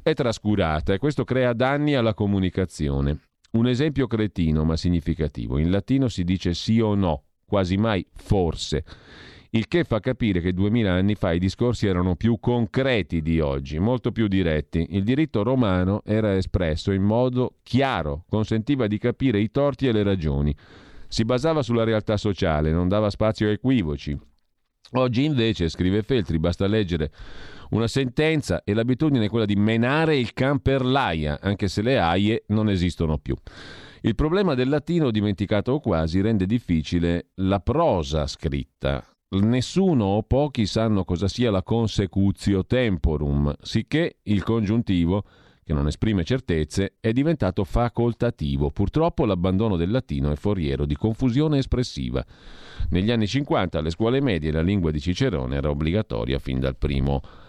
è trascurata e questo crea danni alla comunicazione. Un esempio cretino ma significativo. In latino si dice sì o no, quasi mai forse il che fa capire che duemila anni fa i discorsi erano più concreti di oggi, molto più diretti. Il diritto romano era espresso in modo chiaro, consentiva di capire i torti e le ragioni. Si basava sulla realtà sociale, non dava spazio a equivoci. Oggi invece, scrive Feltri, basta leggere una sentenza e l'abitudine è quella di menare il can per l'aia, anche se le aie non esistono più. Il problema del latino, dimenticato o quasi, rende difficile la prosa scritta nessuno o pochi sanno cosa sia la consecutio temporum, sicché il congiuntivo, che non esprime certezze, è diventato facoltativo. Purtroppo l'abbandono del latino è foriero di confusione espressiva. Negli anni 50 alle scuole medie la lingua di Cicerone era obbligatoria fin dal primo anno,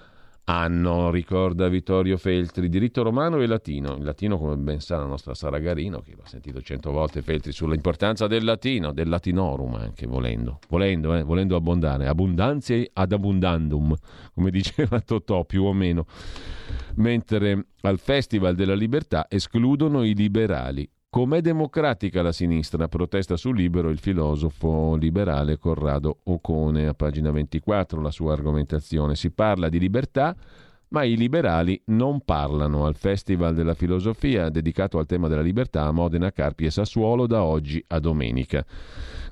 ricorda Vittorio Feltri, diritto romano e latino. Il latino, come ben sa la nostra Sara Garino, che l'ha sentito cento volte Feltri sull'importanza del latino, del latinorum anche volendo, volendo, eh, volendo abbondare, abbondanze ad abbondandum, come diceva Totò più o meno. Mentre al Festival della Libertà escludono i liberali, Com'è democratica la sinistra? Protesta su Libero il filosofo liberale Corrado Ocone, a pagina 24 la sua argomentazione. Si parla di libertà, ma i liberali non parlano al Festival della Filosofia dedicato al tema della libertà a Modena, Carpi e Sassuolo da oggi a domenica.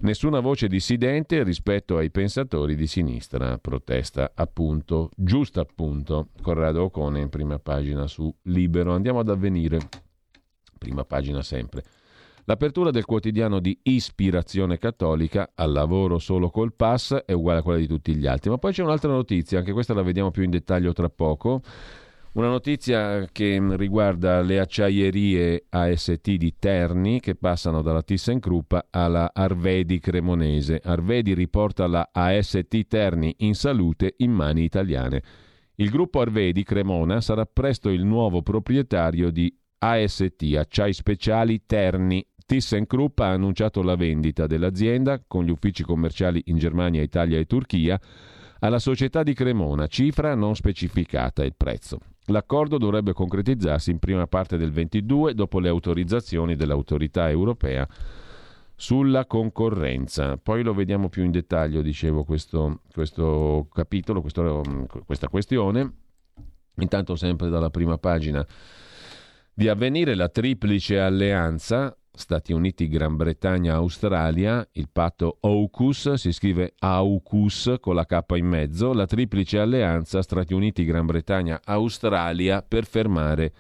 Nessuna voce dissidente rispetto ai pensatori di sinistra, protesta appunto, giusto appunto, Corrado Ocone in prima pagina su Libero. Andiamo ad avvenire prima pagina sempre. L'apertura del quotidiano di ispirazione cattolica al lavoro solo col pass è uguale a quella di tutti gli altri. Ma poi c'è un'altra notizia, anche questa la vediamo più in dettaglio tra poco. Una notizia che riguarda le acciaierie AST di Terni che passano dalla ThyssenKrupp alla Arvedi Cremonese. Arvedi riporta la AST Terni in salute in mani italiane. Il gruppo Arvedi Cremona sarà presto il nuovo proprietario di AST, Acciai Speciali Terni. ThyssenKrupp ha annunciato la vendita dell'azienda con gli uffici commerciali in Germania, Italia e Turchia alla società di Cremona, cifra non specificata il prezzo. L'accordo dovrebbe concretizzarsi in prima parte del 22 dopo le autorizzazioni dell'autorità europea sulla concorrenza. Poi lo vediamo più in dettaglio, dicevo, questo, questo capitolo, questo, questa questione. Intanto sempre dalla prima pagina di avvenire la triplice alleanza Stati Uniti, Gran Bretagna, Australia, il patto AUKUS, si scrive AUKUS con la K in mezzo, la triplice alleanza Stati Uniti, Gran Bretagna, Australia per fermare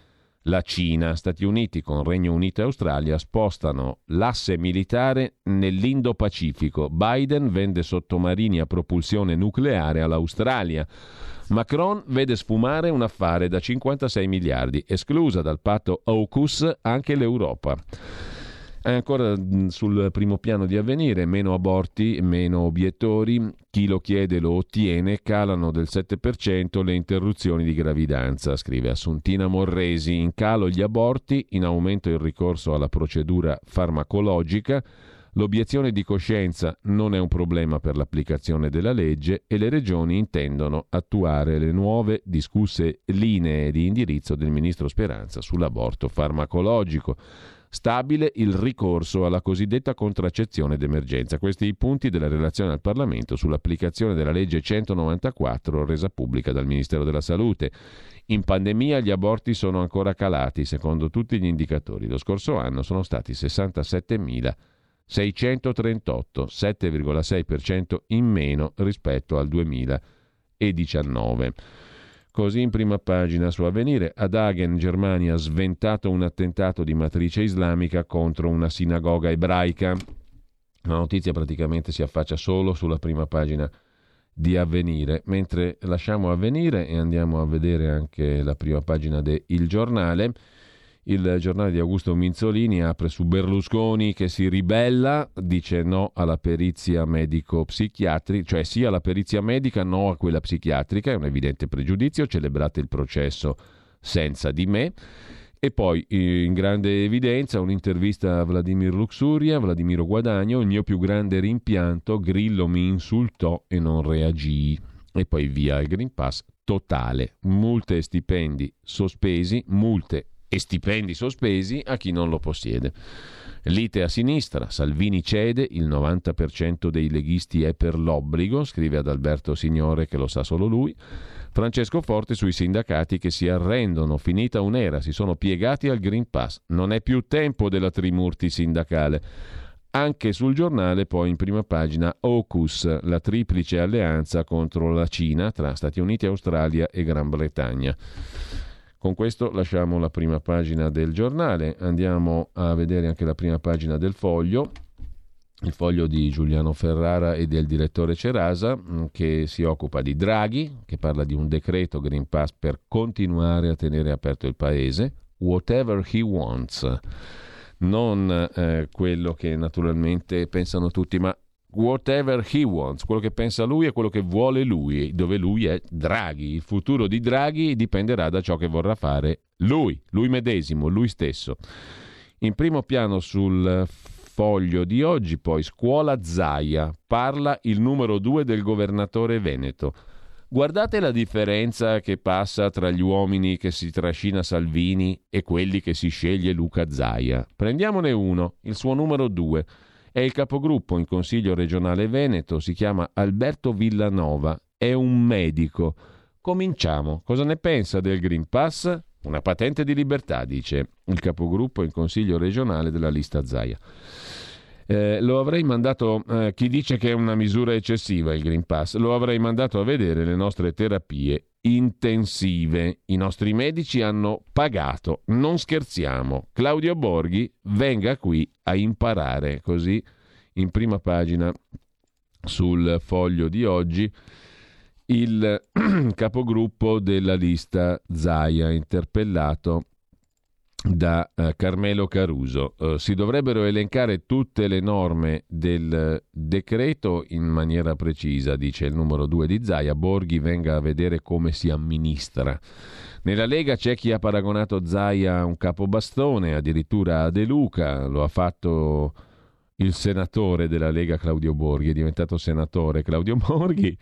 la Cina. Stati Uniti con Regno Unito e Australia spostano l'asse militare nell'Indo-Pacifico. Biden vende sottomarini a propulsione nucleare all'Australia. Macron vede sfumare un affare da 56 miliardi, esclusa dal patto AUKUS anche l'Europa. Ancora sul primo piano di avvenire, meno aborti, meno obiettori, chi lo chiede lo ottiene, calano del 7% le interruzioni di gravidanza, scrive Assuntina Morresi, in calo gli aborti, in aumento il ricorso alla procedura farmacologica, L'obiezione di coscienza non è un problema per l'applicazione della legge e le regioni intendono attuare le nuove discusse linee di indirizzo del ministro Speranza sull'aborto farmacologico. Stabile il ricorso alla cosiddetta contraccezione d'emergenza. Questi i punti della relazione al Parlamento sull'applicazione della legge 194 resa pubblica dal Ministero della Salute. In pandemia gli aborti sono ancora calati, secondo tutti gli indicatori. Lo scorso anno sono stati 67.000 638, 7,6% in meno rispetto al 2019. Così in prima pagina su Avvenire, ad Hagen, Germania, sventato un attentato di matrice islamica contro una sinagoga ebraica. La notizia praticamente si affaccia solo sulla prima pagina di Avvenire, mentre lasciamo Avvenire e andiamo a vedere anche la prima pagina del Giornale. Il giornale di Augusto Minzolini apre su Berlusconi che si ribella, dice no alla perizia medico-psichiatrica, cioè sì alla perizia medica, no a quella psichiatrica, è un evidente pregiudizio, celebrate il processo senza di me. E poi in grande evidenza un'intervista a Vladimir Luxuria, Vladimiro Guadagno, il mio più grande rimpianto, Grillo mi insultò e non reagì. E poi via il Green Pass totale, multe e stipendi sospesi, multe e stipendi sospesi a chi non lo possiede. Lite a sinistra, Salvini cede, il 90% dei leghisti è per l'obbligo, scrive ad Alberto Signore che lo sa solo lui. Francesco Forte sui sindacati che si arrendono, finita un'era, si sono piegati al Green Pass. Non è più tempo della trimurti sindacale. Anche sul giornale, poi in prima pagina, AUKUS, la triplice alleanza contro la Cina tra Stati Uniti, Australia e Gran Bretagna. Con questo lasciamo la prima pagina del giornale, andiamo a vedere anche la prima pagina del foglio, il foglio di Giuliano Ferrara e del direttore Cerasa mm, che si occupa di Draghi, che parla di un decreto Green Pass per continuare a tenere aperto il paese, whatever he wants. Non eh, quello che naturalmente pensano tutti, ma whatever he wants, quello che pensa lui e quello che vuole lui, dove lui è Draghi. Il futuro di Draghi dipenderà da ciò che vorrà fare lui, lui medesimo, lui stesso. In primo piano sul foglio di oggi, poi scuola Zaia, parla il numero due del governatore Veneto. Guardate la differenza che passa tra gli uomini che si trascina Salvini e quelli che si sceglie Luca Zaia. Prendiamone uno, il suo numero due. È il capogruppo in Consiglio regionale Veneto, si chiama Alberto Villanova, è un medico. Cominciamo. Cosa ne pensa del Green Pass? Una patente di libertà, dice il capogruppo in Consiglio regionale della lista Zaia. Eh, lo avrei mandato, eh, chi dice che è una misura eccessiva il Green Pass, lo avrei mandato a vedere le nostre terapie intensive. I nostri medici hanno pagato, non scherziamo. Claudio Borghi venga qui a imparare, così in prima pagina sul foglio di oggi il capogruppo della lista Zaia interpellato da uh, Carmelo Caruso. Uh, si dovrebbero elencare tutte le norme del decreto in maniera precisa, dice il numero 2 di Zaia. Borghi venga a vedere come si amministra. Nella Lega c'è chi ha paragonato Zaia a un capobastone, addirittura a De Luca, lo ha fatto il senatore della Lega Claudio Borghi, è diventato senatore Claudio Borghi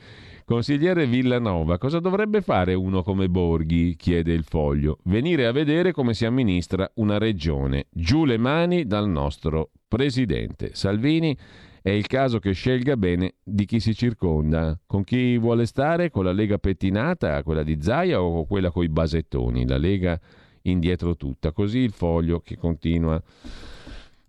Consigliere Villanova, cosa dovrebbe fare uno come Borghi? chiede il foglio. Venire a vedere come si amministra una regione. Giù le mani dal nostro presidente. Salvini è il caso che scelga bene di chi si circonda. Con chi vuole stare? Con la Lega pettinata, quella di Zaia o con quella coi basettoni? La Lega indietro tutta. Così il foglio che continua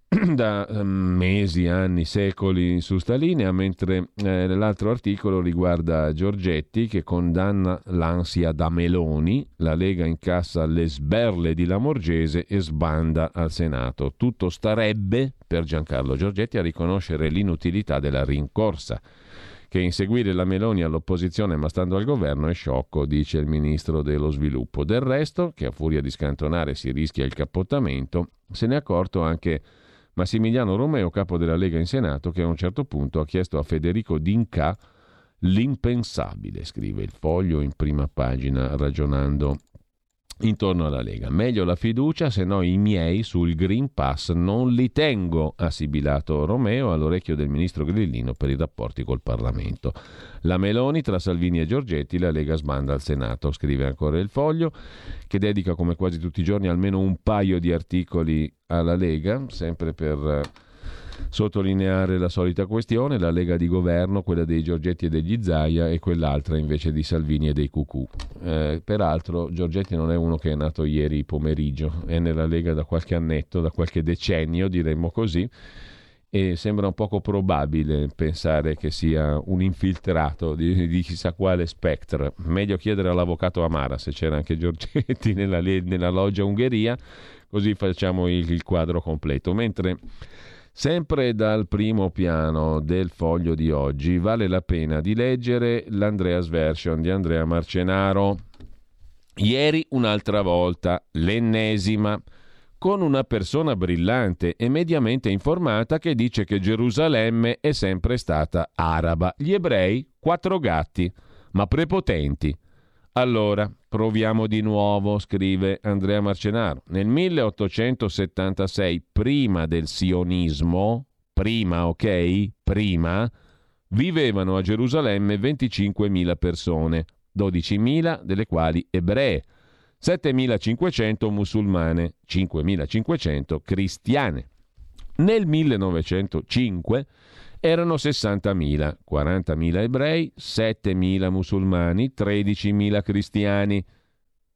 da ehm, mesi, anni, secoli su sta linea, mentre eh, l'altro articolo riguarda Giorgetti che condanna l'ansia da Meloni, la Lega incassa le sberle di Lamorgese e sbanda al Senato. Tutto starebbe per Giancarlo Giorgetti a riconoscere l'inutilità della rincorsa che inseguire la Meloni all'opposizione ma stando al governo è sciocco, dice il ministro dello sviluppo. Del resto, che a furia di scantonare si rischia il cappottamento, se ne è accorto anche Massimiliano Romeo, capo della Lega in Senato, che a un certo punto ha chiesto a Federico D'Inca l'impensabile, scrive il foglio in prima pagina ragionando intorno alla Lega. Meglio la fiducia, se no i miei sul Green Pass non li tengo, ha sibilato Romeo all'orecchio del ministro Grillino per i rapporti col Parlamento. La Meloni tra Salvini e Giorgetti, la Lega sbanda al Senato, scrive ancora il foglio, che dedica come quasi tutti i giorni almeno un paio di articoli alla Lega, sempre per sottolineare la solita questione, la Lega di governo, quella dei Giorgetti e degli Zaia e quell'altra invece di Salvini e dei Cucù. Eh, peraltro Giorgetti non è uno che è nato ieri pomeriggio, è nella Lega da qualche annetto, da qualche decennio diremmo così, e sembra un poco probabile pensare che sia un infiltrato di, di chissà quale spectre. Meglio chiedere all'avvocato Amara se c'era anche Giorgetti nella, nella loggia Ungheria, così facciamo il, il quadro completo. Mentre Sempre dal primo piano del foglio di oggi vale la pena di leggere l'Andreas Version di Andrea Marcenaro. Ieri un'altra volta, l'ennesima, con una persona brillante e mediamente informata che dice che Gerusalemme è sempre stata araba. Gli ebrei, quattro gatti, ma prepotenti. Allora, proviamo di nuovo, scrive Andrea Marcenaro. Nel 1876, prima del sionismo, prima, ok? Prima, vivevano a Gerusalemme 25.000 persone, 12.000 delle quali ebree, 7.500 musulmane, 5.500 cristiane. Nel 1905 erano 60.000, 40.000 ebrei, 7.000 musulmani, 13.000 cristiani.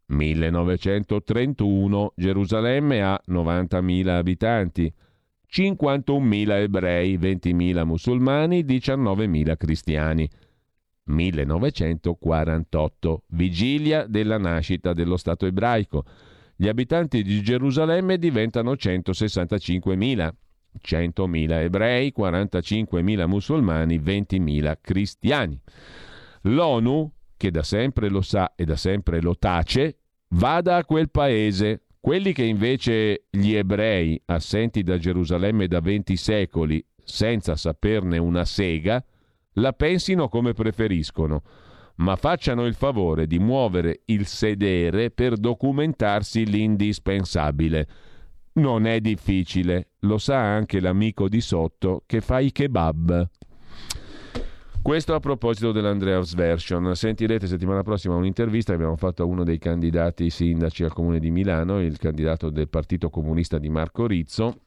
1931 Gerusalemme ha 90.000 abitanti, 51.000 ebrei, 20.000 musulmani, 19.000 cristiani. 1948 Vigilia della nascita dello Stato ebraico. Gli abitanti di Gerusalemme diventano 165.000. 100.000 ebrei, 45.000 musulmani, 20.000 cristiani. L'ONU, che da sempre lo sa e da sempre lo tace, vada a quel paese. Quelli che invece gli ebrei, assenti da Gerusalemme da 20 secoli, senza saperne una sega, la pensino come preferiscono, ma facciano il favore di muovere il sedere per documentarsi l'indispensabile non è difficile, lo sa anche l'amico di sotto che fa i kebab. Questo a proposito dell'Andreas Version. Sentirete settimana prossima un'intervista che abbiamo fatto a uno dei candidati sindaci al comune di Milano, il candidato del Partito Comunista di Marco Rizzo,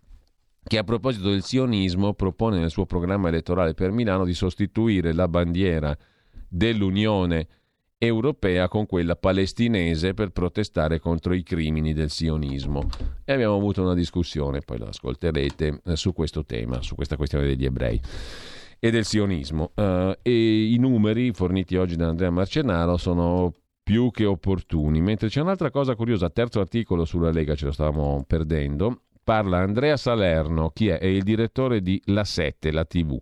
che a proposito del sionismo propone nel suo programma elettorale per Milano di sostituire la bandiera dell'Unione europea con quella palestinese per protestare contro i crimini del sionismo. E abbiamo avuto una discussione, poi lo ascolterete, eh, su questo tema, su questa questione degli ebrei e del sionismo. Uh, e i numeri forniti oggi da Andrea Marcenaro sono più che opportuni. Mentre c'è un'altra cosa curiosa, terzo articolo sulla Lega, ce lo stavamo perdendo, parla Andrea Salerno, chi è? È il direttore di La 7, la TV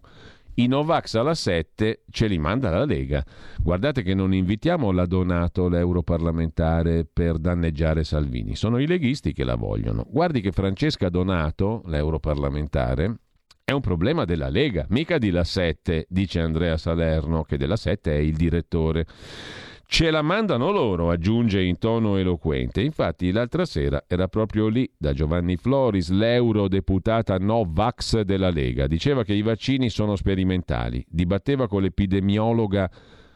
i Novax alla 7 ce li manda la Lega. Guardate che non invitiamo la Donato, l'europarlamentare, per danneggiare Salvini. Sono i leghisti che la vogliono. Guardi che Francesca Donato, l'europarlamentare, è un problema della Lega, mica di La 7, dice Andrea Salerno, che della 7 è il direttore. Ce la mandano loro, aggiunge in tono eloquente. Infatti l'altra sera era proprio lì da Giovanni Floris, l'eurodeputata Novax della Lega. Diceva che i vaccini sono sperimentali. Dibatteva con l'epidemiologa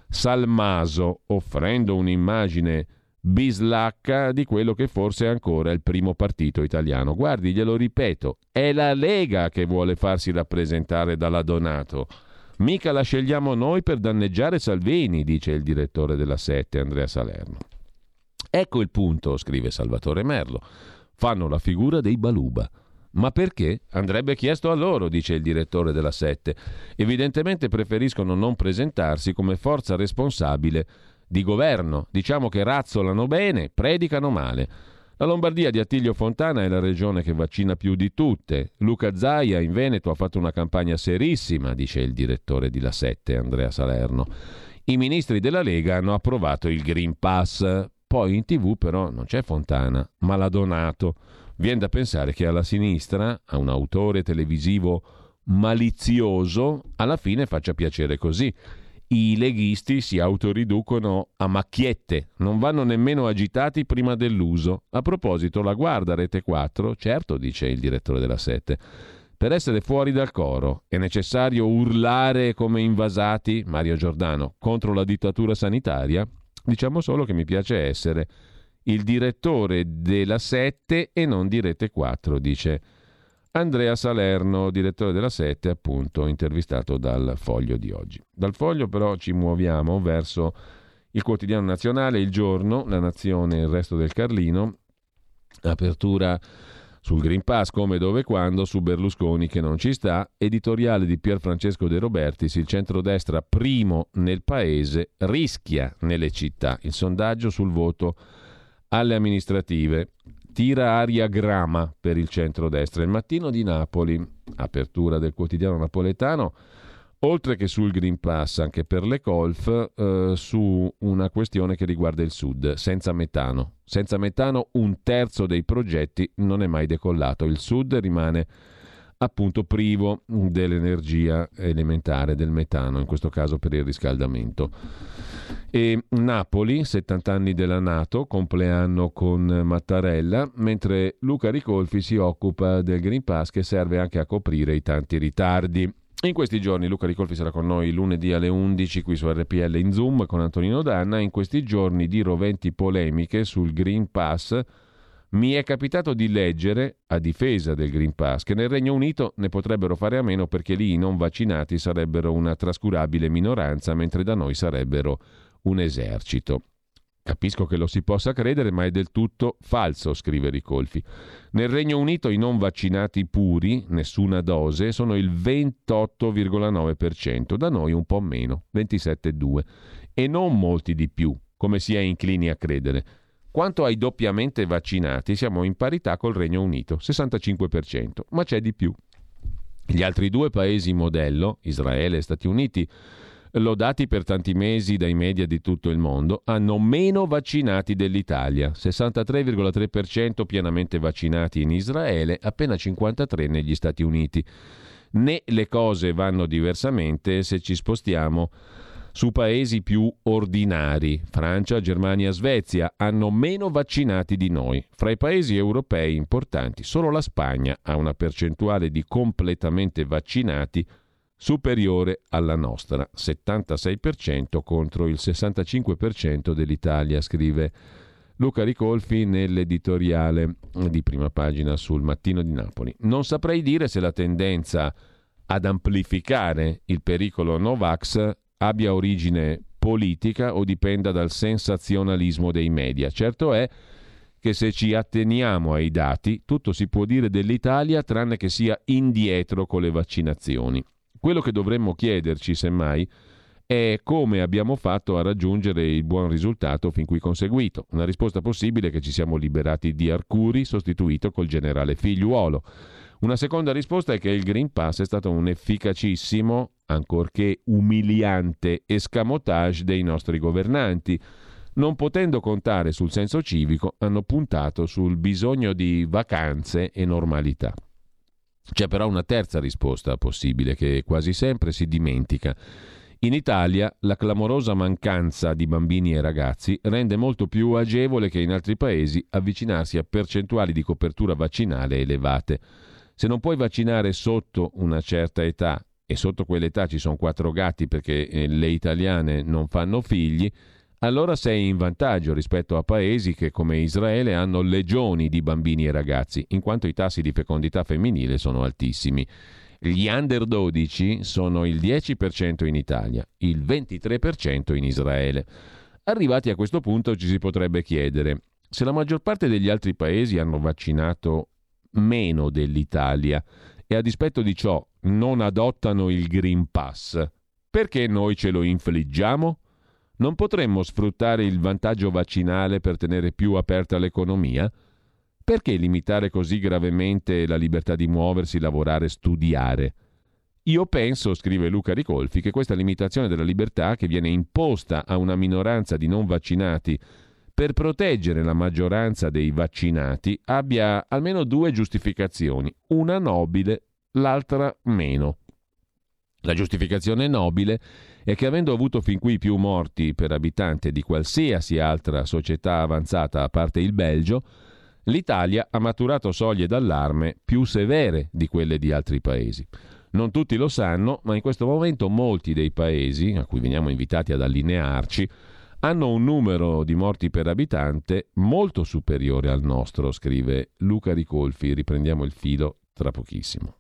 Salmaso, offrendo un'immagine bislacca di quello che forse è ancora il primo partito italiano. Guardi, glielo ripeto, è la Lega che vuole farsi rappresentare dalla Donato. Mica la scegliamo noi per danneggiare Salvini, dice il direttore della Sette, Andrea Salerno. Ecco il punto, scrive Salvatore Merlo. Fanno la figura dei Baluba. Ma perché? Andrebbe chiesto a loro, dice il direttore della Sette. Evidentemente preferiscono non presentarsi come forza responsabile di governo. Diciamo che razzolano bene, predicano male. La Lombardia di Attilio Fontana è la regione che vaccina più di tutte. Luca Zaia in Veneto ha fatto una campagna serissima, dice il direttore di La Sette, Andrea Salerno. I ministri della Lega hanno approvato il Green Pass. Poi in tv però non c'è Fontana, ma l'ha donato. Viene da pensare che alla sinistra, a un autore televisivo malizioso, alla fine faccia piacere così. I leghisti si autoriducono a macchiette, non vanno nemmeno agitati prima dell'uso. A proposito, la guarda Rete 4, certo, dice il direttore della Sette, per essere fuori dal coro è necessario urlare come invasati, Mario Giordano, contro la dittatura sanitaria? Diciamo solo che mi piace essere il direttore della 7 e non di Rete 4, dice Andrea Salerno, direttore della 7, appunto intervistato dal Foglio di oggi. Dal Foglio però ci muoviamo verso il quotidiano nazionale, il giorno, la nazione, il resto del Carlino, apertura sul Green Pass come dove quando, su Berlusconi che non ci sta, editoriale di Pier Francesco De Robertis, il centrodestra primo nel paese rischia nelle città. Il sondaggio sul voto alle amministrative. Tira aria grama per il centrodestra. Il mattino di Napoli, apertura del quotidiano napoletano, oltre che sul Green Pass, anche per le colf, eh, su una questione che riguarda il Sud, senza metano. Senza metano un terzo dei progetti non è mai decollato. Il Sud rimane appunto privo dell'energia elementare, del metano, in questo caso per il riscaldamento. E Napoli, 70 anni della Nato, compleanno con Mattarella, mentre Luca Ricolfi si occupa del Green Pass che serve anche a coprire i tanti ritardi. In questi giorni Luca Ricolfi sarà con noi lunedì alle 11 qui su RPL in Zoom con Antonino Danna. In questi giorni di roventi polemiche sul Green Pass mi è capitato di leggere, a difesa del Green Pass, che nel Regno Unito ne potrebbero fare a meno perché lì i non vaccinati sarebbero una trascurabile minoranza, mentre da noi sarebbero un esercito. Capisco che lo si possa credere, ma è del tutto falso, scrive Ricolfi. Nel Regno Unito i non vaccinati puri, nessuna dose, sono il 28,9%, da noi un po' meno, 27,2%, e non molti di più, come si è inclini a credere. Quanto ai doppiamente vaccinati, siamo in parità col Regno Unito, 65%, ma c'è di più. Gli altri due paesi modello, Israele e Stati Uniti, lodati per tanti mesi dai media di tutto il mondo, hanno meno vaccinati dell'Italia, 63,3% pienamente vaccinati in Israele, appena 53% negli Stati Uniti. Né le cose vanno diversamente se ci spostiamo su paesi più ordinari. Francia, Germania, Svezia hanno meno vaccinati di noi. Fra i paesi europei importanti, solo la Spagna ha una percentuale di completamente vaccinati superiore alla nostra, 76% contro il 65% dell'Italia, scrive Luca Ricolfi nell'editoriale di prima pagina sul Mattino di Napoli. Non saprei dire se la tendenza ad amplificare il pericolo Novax abbia origine politica o dipenda dal sensazionalismo dei media. Certo è che se ci atteniamo ai dati, tutto si può dire dell'Italia tranne che sia indietro con le vaccinazioni. Quello che dovremmo chiederci, semmai, è come abbiamo fatto a raggiungere il buon risultato fin qui conseguito. Una risposta possibile è che ci siamo liberati di Arcuri, sostituito col generale figliuolo. Una seconda risposta è che il Green Pass è stato un efficacissimo, ancorché umiliante, escamotage dei nostri governanti. Non potendo contare sul senso civico, hanno puntato sul bisogno di vacanze e normalità. C'è però una terza risposta possibile che quasi sempre si dimentica. In Italia la clamorosa mancanza di bambini e ragazzi rende molto più agevole che in altri paesi avvicinarsi a percentuali di copertura vaccinale elevate. Se non puoi vaccinare sotto una certa età e sotto quell'età ci sono quattro gatti perché eh, le italiane non fanno figli, allora sei in vantaggio rispetto a paesi che come Israele hanno legioni di bambini e ragazzi, in quanto i tassi di fecondità femminile sono altissimi. Gli under 12 sono il 10% in Italia, il 23% in Israele. Arrivati a questo punto ci si potrebbe chiedere, se la maggior parte degli altri paesi hanno vaccinato meno dell'Italia e a dispetto di ciò non adottano il Green Pass, perché noi ce lo infliggiamo? Non potremmo sfruttare il vantaggio vaccinale per tenere più aperta l'economia? Perché limitare così gravemente la libertà di muoversi, lavorare, studiare? Io penso, scrive Luca Ricolfi, che questa limitazione della libertà che viene imposta a una minoranza di non vaccinati per proteggere la maggioranza dei vaccinati abbia almeno due giustificazioni, una nobile, l'altra meno. La giustificazione nobile è che avendo avuto fin qui più morti per abitante di qualsiasi altra società avanzata a parte il Belgio, l'Italia ha maturato soglie d'allarme più severe di quelle di altri paesi. Non tutti lo sanno, ma in questo momento molti dei paesi, a cui veniamo invitati ad allinearci, hanno un numero di morti per abitante molto superiore al nostro, scrive Luca Ricolfi. Riprendiamo il filo tra pochissimo.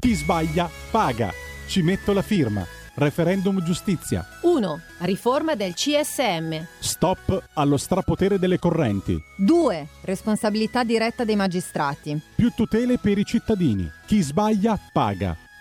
Chi sbaglia paga. Ci metto la firma. Referendum giustizia. 1. Riforma del CSM. Stop allo strapotere delle correnti. 2. Responsabilità diretta dei magistrati. Più tutele per i cittadini. Chi sbaglia paga.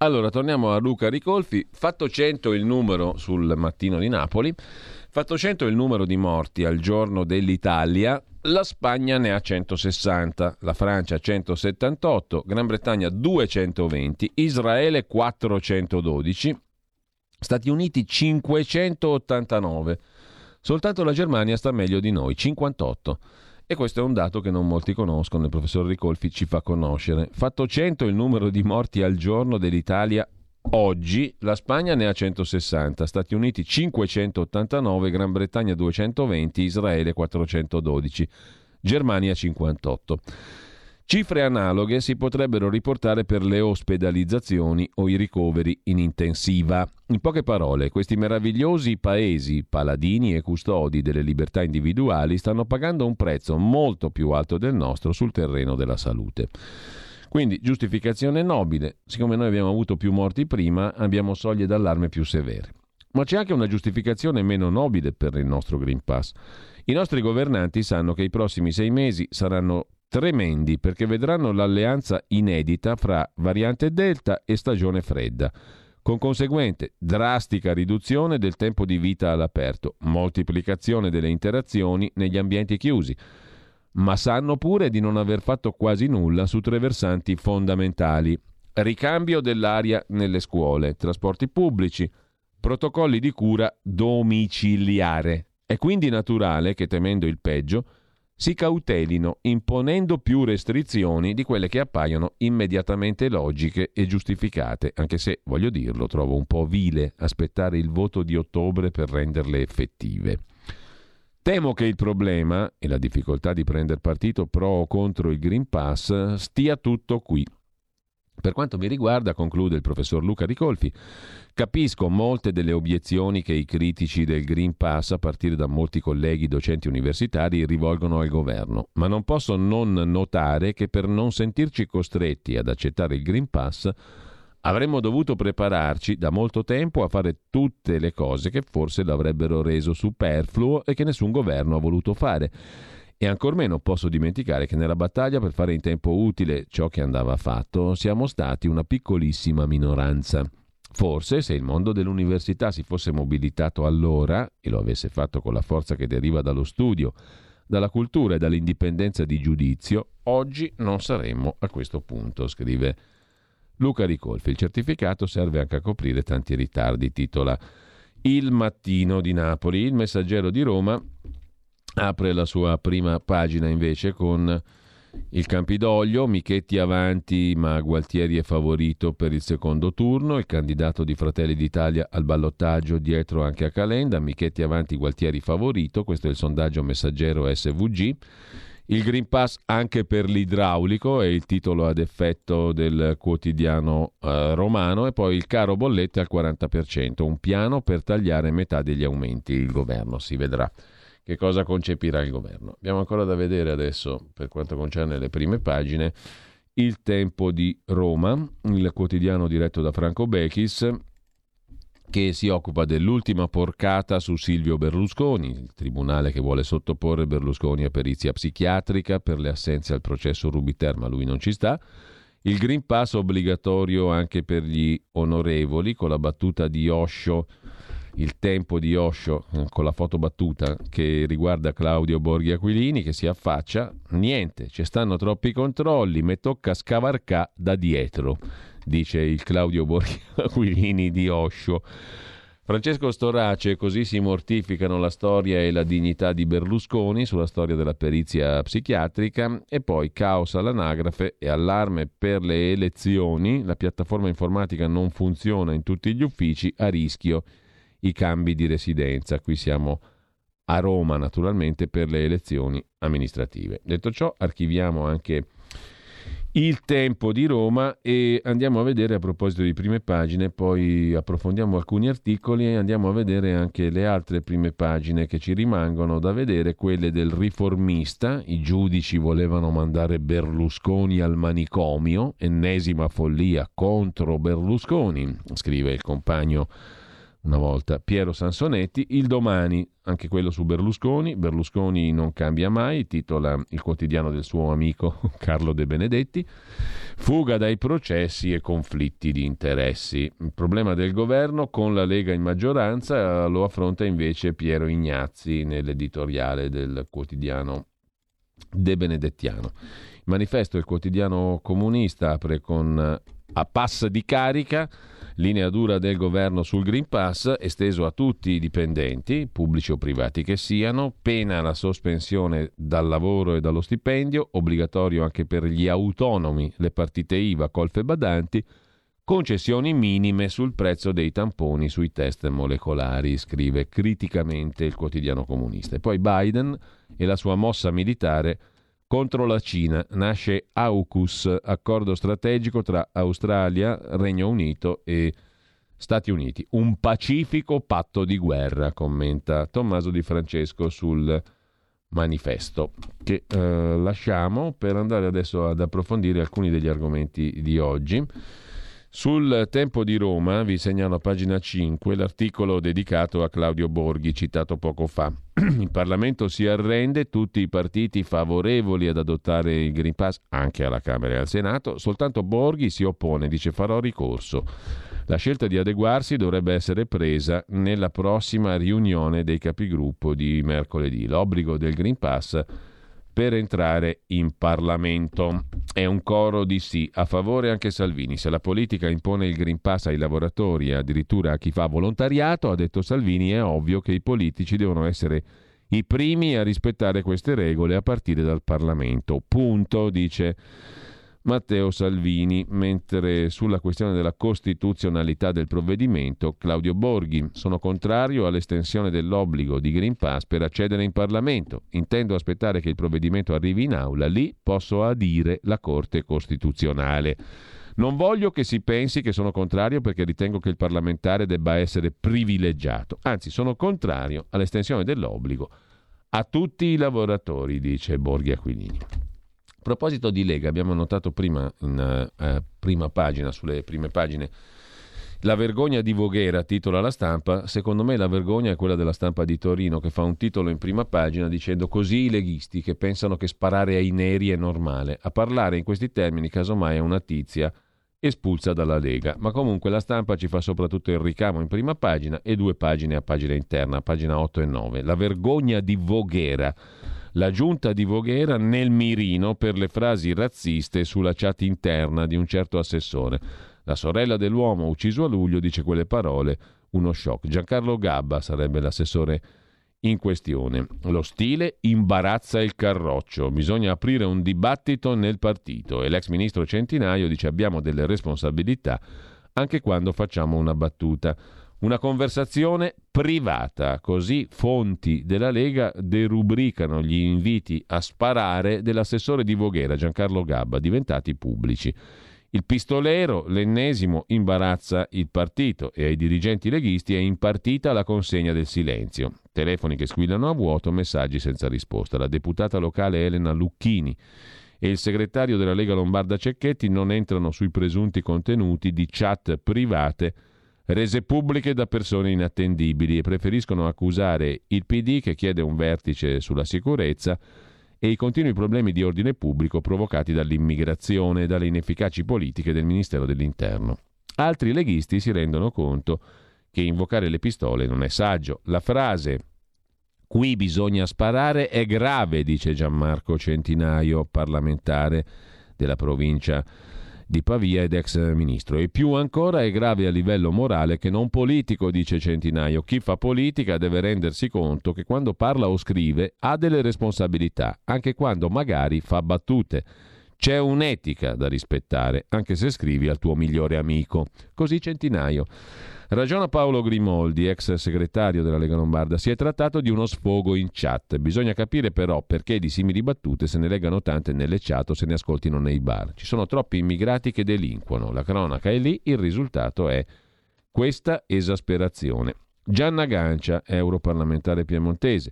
Allora, torniamo a Luca Ricolfi. Fatto 100 il numero sul mattino di Napoli, fatto 100 il numero di morti al giorno dell'Italia, la Spagna ne ha 160, la Francia 178, Gran Bretagna 220, Israele 412, Stati Uniti 589. Soltanto la Germania sta meglio di noi, 58. E questo è un dato che non molti conoscono, il professor Ricolfi ci fa conoscere. Fatto 100 il numero di morti al giorno dell'Italia oggi, la Spagna ne ha 160, Stati Uniti 589, Gran Bretagna 220, Israele 412, Germania 58. Cifre analoghe si potrebbero riportare per le ospedalizzazioni o i ricoveri in intensiva. In poche parole, questi meravigliosi paesi, paladini e custodi delle libertà individuali, stanno pagando un prezzo molto più alto del nostro sul terreno della salute. Quindi giustificazione nobile, siccome noi abbiamo avuto più morti prima, abbiamo soglie d'allarme più severe. Ma c'è anche una giustificazione meno nobile per il nostro Green Pass. I nostri governanti sanno che i prossimi sei mesi saranno tremendi perché vedranno l'alleanza inedita fra variante Delta e stagione fredda, con conseguente drastica riduzione del tempo di vita all'aperto, moltiplicazione delle interazioni negli ambienti chiusi, ma sanno pure di non aver fatto quasi nulla su tre versanti fondamentali. Ricambio dell'aria nelle scuole, trasporti pubblici, protocolli di cura domiciliare. È quindi naturale che, temendo il peggio, si cautelino imponendo più restrizioni di quelle che appaiono immediatamente logiche e giustificate, anche se, voglio dirlo, trovo un po' vile aspettare il voto di ottobre per renderle effettive. Temo che il problema e la difficoltà di prendere partito pro o contro il Green Pass stia tutto qui. Per quanto mi riguarda, conclude il professor Luca Ricolfi, capisco molte delle obiezioni che i critici del Green Pass, a partire da molti colleghi docenti universitari, rivolgono al governo, ma non posso non notare che per non sentirci costretti ad accettare il Green Pass avremmo dovuto prepararci da molto tempo a fare tutte le cose che forse l'avrebbero reso superfluo e che nessun governo ha voluto fare. E ancor meno posso dimenticare che nella battaglia per fare in tempo utile ciò che andava fatto siamo stati una piccolissima minoranza. Forse se il mondo dell'università si fosse mobilitato allora e lo avesse fatto con la forza che deriva dallo studio, dalla cultura e dall'indipendenza di giudizio, oggi non saremmo a questo punto, scrive Luca Ricolfi. Il certificato serve anche a coprire tanti ritardi, titola Il Mattino di Napoli. Il Messaggero di Roma apre la sua prima pagina invece con Il Campidoglio, Michetti avanti, ma Gualtieri è favorito per il secondo turno. Il candidato di Fratelli d'Italia al ballottaggio dietro anche a Calenda. Michetti avanti, Gualtieri favorito. Questo è il sondaggio messaggero SVG. Il Green Pass anche per l'idraulico è il titolo ad effetto del quotidiano eh, romano e poi il caro bollette al 40%, un piano per tagliare metà degli aumenti. Il governo si vedrà che cosa concepirà il governo. Abbiamo ancora da vedere adesso, per quanto concerne le prime pagine, il tempo di Roma, il quotidiano diretto da Franco Bechis, che si occupa dell'ultima porcata su Silvio Berlusconi, il tribunale che vuole sottoporre Berlusconi a perizia psichiatrica per le assenze al processo Rubiter, ma lui non ci sta. Il Green Pass obbligatorio anche per gli onorevoli, con la battuta di Osho il tempo di Osho eh, con la foto battuta che riguarda Claudio Borghi Aquilini che si affaccia, niente, ci stanno troppi controlli, mi tocca scavarcà da dietro, dice il Claudio Borghi Aquilini di Osho. Francesco Storace, così si mortificano la storia e la dignità di Berlusconi sulla storia della perizia psichiatrica e poi caos all'anagrafe e allarme per le elezioni, la piattaforma informatica non funziona in tutti gli uffici, a rischio i cambi di residenza. Qui siamo a Roma naturalmente per le elezioni amministrative. Detto ciò, archiviamo anche il tempo di Roma e andiamo a vedere a proposito di prime pagine, poi approfondiamo alcuni articoli e andiamo a vedere anche le altre prime pagine che ci rimangono da vedere, quelle del riformista, i giudici volevano mandare Berlusconi al manicomio, ennesima follia contro Berlusconi, scrive il compagno una volta Piero Sansonetti, il domani, anche quello su Berlusconi, Berlusconi non cambia mai, titola il quotidiano del suo amico Carlo De Benedetti, fuga dai processi e conflitti di interessi. Il problema del governo con la Lega in maggioranza lo affronta invece Piero Ignazzi nell'editoriale del quotidiano De Benedettiano. Il manifesto del quotidiano comunista apre con a pass di carica Linea dura del governo sul Green Pass, esteso a tutti i dipendenti, pubblici o privati che siano, pena la sospensione dal lavoro e dallo stipendio, obbligatorio anche per gli autonomi, le partite IVA, colfe badanti, concessioni minime sul prezzo dei tamponi sui test molecolari, scrive criticamente il quotidiano comunista. E poi Biden e la sua mossa militare contro la Cina. Nasce AUKUS, accordo strategico tra Australia, Regno Unito e Stati Uniti. Un pacifico patto di guerra, commenta Tommaso Di Francesco sul manifesto, che eh, lasciamo per andare adesso ad approfondire alcuni degli argomenti di oggi. Sul Tempo di Roma vi segnalo a pagina 5 l'articolo dedicato a Claudio Borghi citato poco fa. Il Parlamento si arrende, tutti i partiti favorevoli ad adottare il Green Pass anche alla Camera e al Senato, soltanto Borghi si oppone, dice farò ricorso. La scelta di adeguarsi dovrebbe essere presa nella prossima riunione dei capigruppo di mercoledì. L'obbligo del Green Pass per entrare in Parlamento. È un coro di sì, a favore anche Salvini. Se la politica impone il Green Pass ai lavoratori e addirittura a chi fa volontariato, ha detto Salvini, è ovvio che i politici devono essere i primi a rispettare queste regole a partire dal Parlamento. Punto, dice Matteo Salvini, mentre sulla questione della costituzionalità del provvedimento Claudio Borghi sono contrario all'estensione dell'obbligo di Green Pass per accedere in Parlamento. Intendo aspettare che il provvedimento arrivi in aula, lì posso adire la Corte Costituzionale. Non voglio che si pensi che sono contrario perché ritengo che il parlamentare debba essere privilegiato, anzi sono contrario all'estensione dell'obbligo a tutti i lavoratori, dice Borghi Aquilini. A proposito di Lega, abbiamo notato prima in uh, prima pagina, sulle prime pagine, la vergogna di Voghera, titola la stampa, secondo me la vergogna è quella della stampa di Torino che fa un titolo in prima pagina dicendo così i leghisti che pensano che sparare ai neri è normale. A parlare in questi termini casomai è una tizia espulsa dalla Lega, ma comunque la stampa ci fa soprattutto il ricamo in prima pagina e due pagine a pagina interna, pagina 8 e 9. La vergogna di Voghera la giunta di Voghera nel mirino per le frasi razziste sulla chat interna di un certo assessore. La sorella dell'uomo ucciso a luglio dice quelle parole, uno shock. Giancarlo Gabba sarebbe l'assessore in questione. Lo stile imbarazza il carroccio, bisogna aprire un dibattito nel partito e l'ex ministro Centinaio dice abbiamo delle responsabilità anche quando facciamo una battuta. Una conversazione privata, così fonti della Lega derubricano gli inviti a sparare dell'assessore di Voghera Giancarlo Gabba, diventati pubblici. Il pistolero, l'ennesimo, imbarazza il partito e ai dirigenti leghisti è impartita la consegna del silenzio. Telefoni che squillano a vuoto, messaggi senza risposta. La deputata locale Elena Lucchini e il segretario della Lega Lombarda Cecchetti non entrano sui presunti contenuti di chat private rese pubbliche da persone inattendibili e preferiscono accusare il PD che chiede un vertice sulla sicurezza e i continui problemi di ordine pubblico provocati dall'immigrazione e dalle inefficaci politiche del Ministero dell'Interno. Altri leghisti si rendono conto che invocare le pistole non è saggio. La frase qui bisogna sparare è grave, dice Gianmarco Centinaio, parlamentare della provincia di Pavia ed ex ministro. E più ancora è grave a livello morale che non politico, dice Centinaio. Chi fa politica deve rendersi conto che quando parla o scrive ha delle responsabilità, anche quando magari fa battute. C'è un'etica da rispettare, anche se scrivi al tuo migliore amico. Così Centinaio. Ragiona Paolo Grimoldi, ex segretario della Lega Lombarda. Si è trattato di uno sfogo in chat. Bisogna capire però perché di simili battute se ne leggano tante nelle chat o se ne ascoltino nei bar. Ci sono troppi immigrati che delinquono. La cronaca è lì, il risultato è questa esasperazione. Gianna Gancia, europarlamentare piemontese.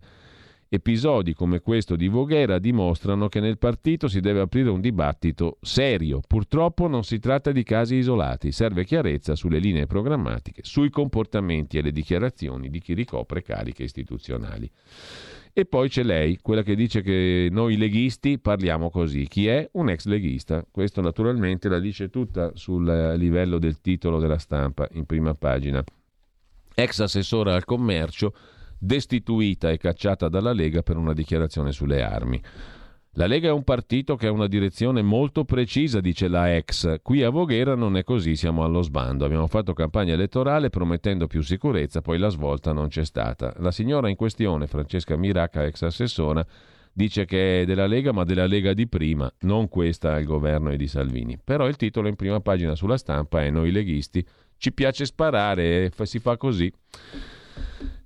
Episodi come questo di Voghera dimostrano che nel partito si deve aprire un dibattito serio. Purtroppo non si tratta di casi isolati, serve chiarezza sulle linee programmatiche, sui comportamenti e le dichiarazioni di chi ricopre cariche istituzionali. E poi c'è lei, quella che dice che noi leghisti parliamo così. Chi è? Un ex leghista. Questo naturalmente la dice tutta sul livello del titolo della stampa in prima pagina. Ex assessore al commercio destituita e cacciata dalla Lega per una dichiarazione sulle armi. La Lega è un partito che ha una direzione molto precisa, dice la ex. Qui a Voghera non è così, siamo allo sbando. Abbiamo fatto campagna elettorale promettendo più sicurezza, poi la svolta non c'è stata. La signora in questione, Francesca Miracca, ex assessora, dice che è della Lega, ma della Lega di prima, non questa al governo e di Salvini. Però il titolo in prima pagina sulla stampa è Noi leghisti, ci piace sparare e si fa così.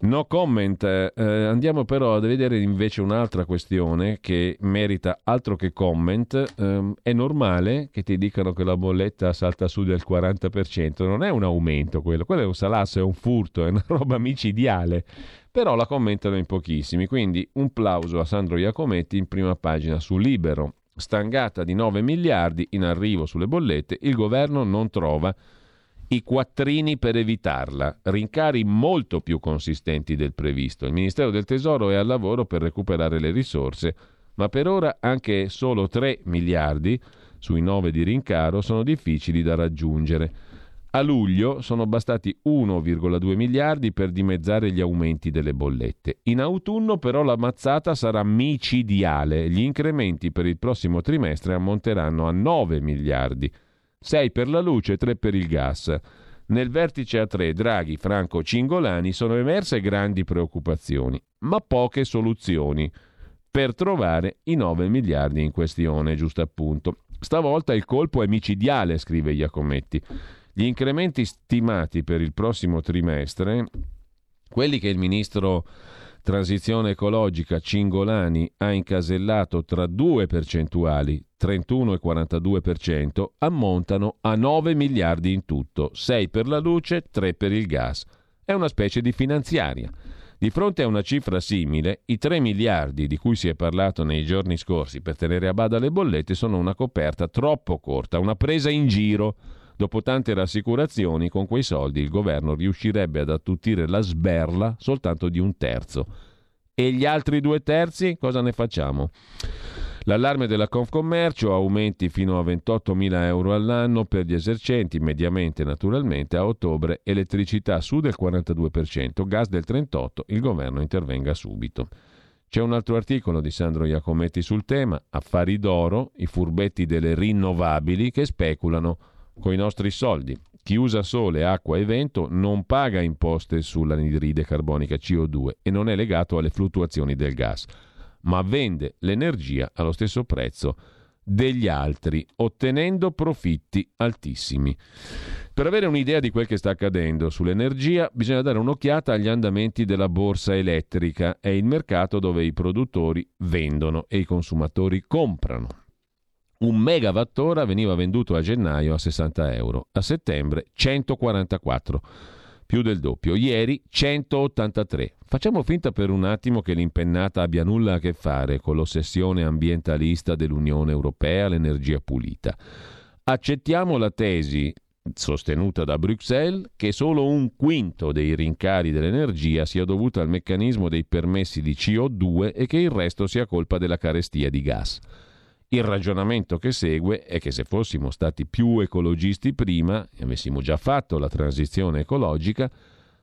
No comment, eh, andiamo però a vedere invece un'altra questione che merita altro che comment. Eh, è normale che ti dicano che la bolletta salta su del 40%, non è un aumento quello, quello è un salasso, è un furto, è una roba micidiale. Però la commentano in pochissimi, quindi un plauso a Sandro Iacometti in prima pagina su Libero. Stangata di 9 miliardi in arrivo sulle bollette, il governo non trova i quattrini per evitarla, rincari molto più consistenti del previsto. Il Ministero del Tesoro è al lavoro per recuperare le risorse, ma per ora anche solo 3 miliardi sui 9 di rincaro sono difficili da raggiungere. A luglio sono bastati 1,2 miliardi per dimezzare gli aumenti delle bollette. In autunno però la mazzata sarà micidiale. Gli incrementi per il prossimo trimestre ammonteranno a 9 miliardi 6 per la luce, 3 per il gas. Nel vertice A3 Draghi, Franco, Cingolani sono emerse grandi preoccupazioni, ma poche soluzioni per trovare i 9 miliardi in questione, giusto appunto. Stavolta il colpo è micidiale, scrive Iacometti. Gli incrementi stimati per il prossimo trimestre, quelli che il ministro transizione ecologica Cingolani ha incasellato tra due percentuali, 31 e 42%, ammontano a 9 miliardi in tutto, 6 per la luce, 3 per il gas. È una specie di finanziaria. Di fronte a una cifra simile, i 3 miliardi di cui si è parlato nei giorni scorsi per tenere a bada le bollette sono una coperta troppo corta, una presa in giro Dopo tante rassicurazioni, con quei soldi il governo riuscirebbe ad attutire la sberla soltanto di un terzo. E gli altri due terzi cosa ne facciamo? L'allarme della Confcommercio, aumenti fino a 28.000 euro all'anno per gli esercenti, mediamente naturalmente, a ottobre elettricità su del 42%, gas del 38%, il governo intervenga subito. C'è un altro articolo di Sandro Iacometti sul tema, affari d'oro, i furbetti delle rinnovabili che speculano con i nostri soldi. Chi usa sole, acqua e vento non paga imposte sull'anidride carbonica CO2 e non è legato alle fluttuazioni del gas, ma vende l'energia allo stesso prezzo degli altri, ottenendo profitti altissimi. Per avere un'idea di quel che sta accadendo sull'energia, bisogna dare un'occhiata agli andamenti della borsa elettrica. È il mercato dove i produttori vendono e i consumatori comprano. Un megawattora veniva venduto a gennaio a 60 euro, a settembre 144 più del doppio. Ieri 183. Facciamo finta per un attimo che l'impennata abbia nulla a che fare con l'ossessione ambientalista dell'Unione Europea all'energia pulita. Accettiamo la tesi sostenuta da Bruxelles che solo un quinto dei rincari dell'energia sia dovuto al meccanismo dei permessi di CO2 e che il resto sia colpa della carestia di gas. Il ragionamento che segue è che se fossimo stati più ecologisti prima e avessimo già fatto la transizione ecologica,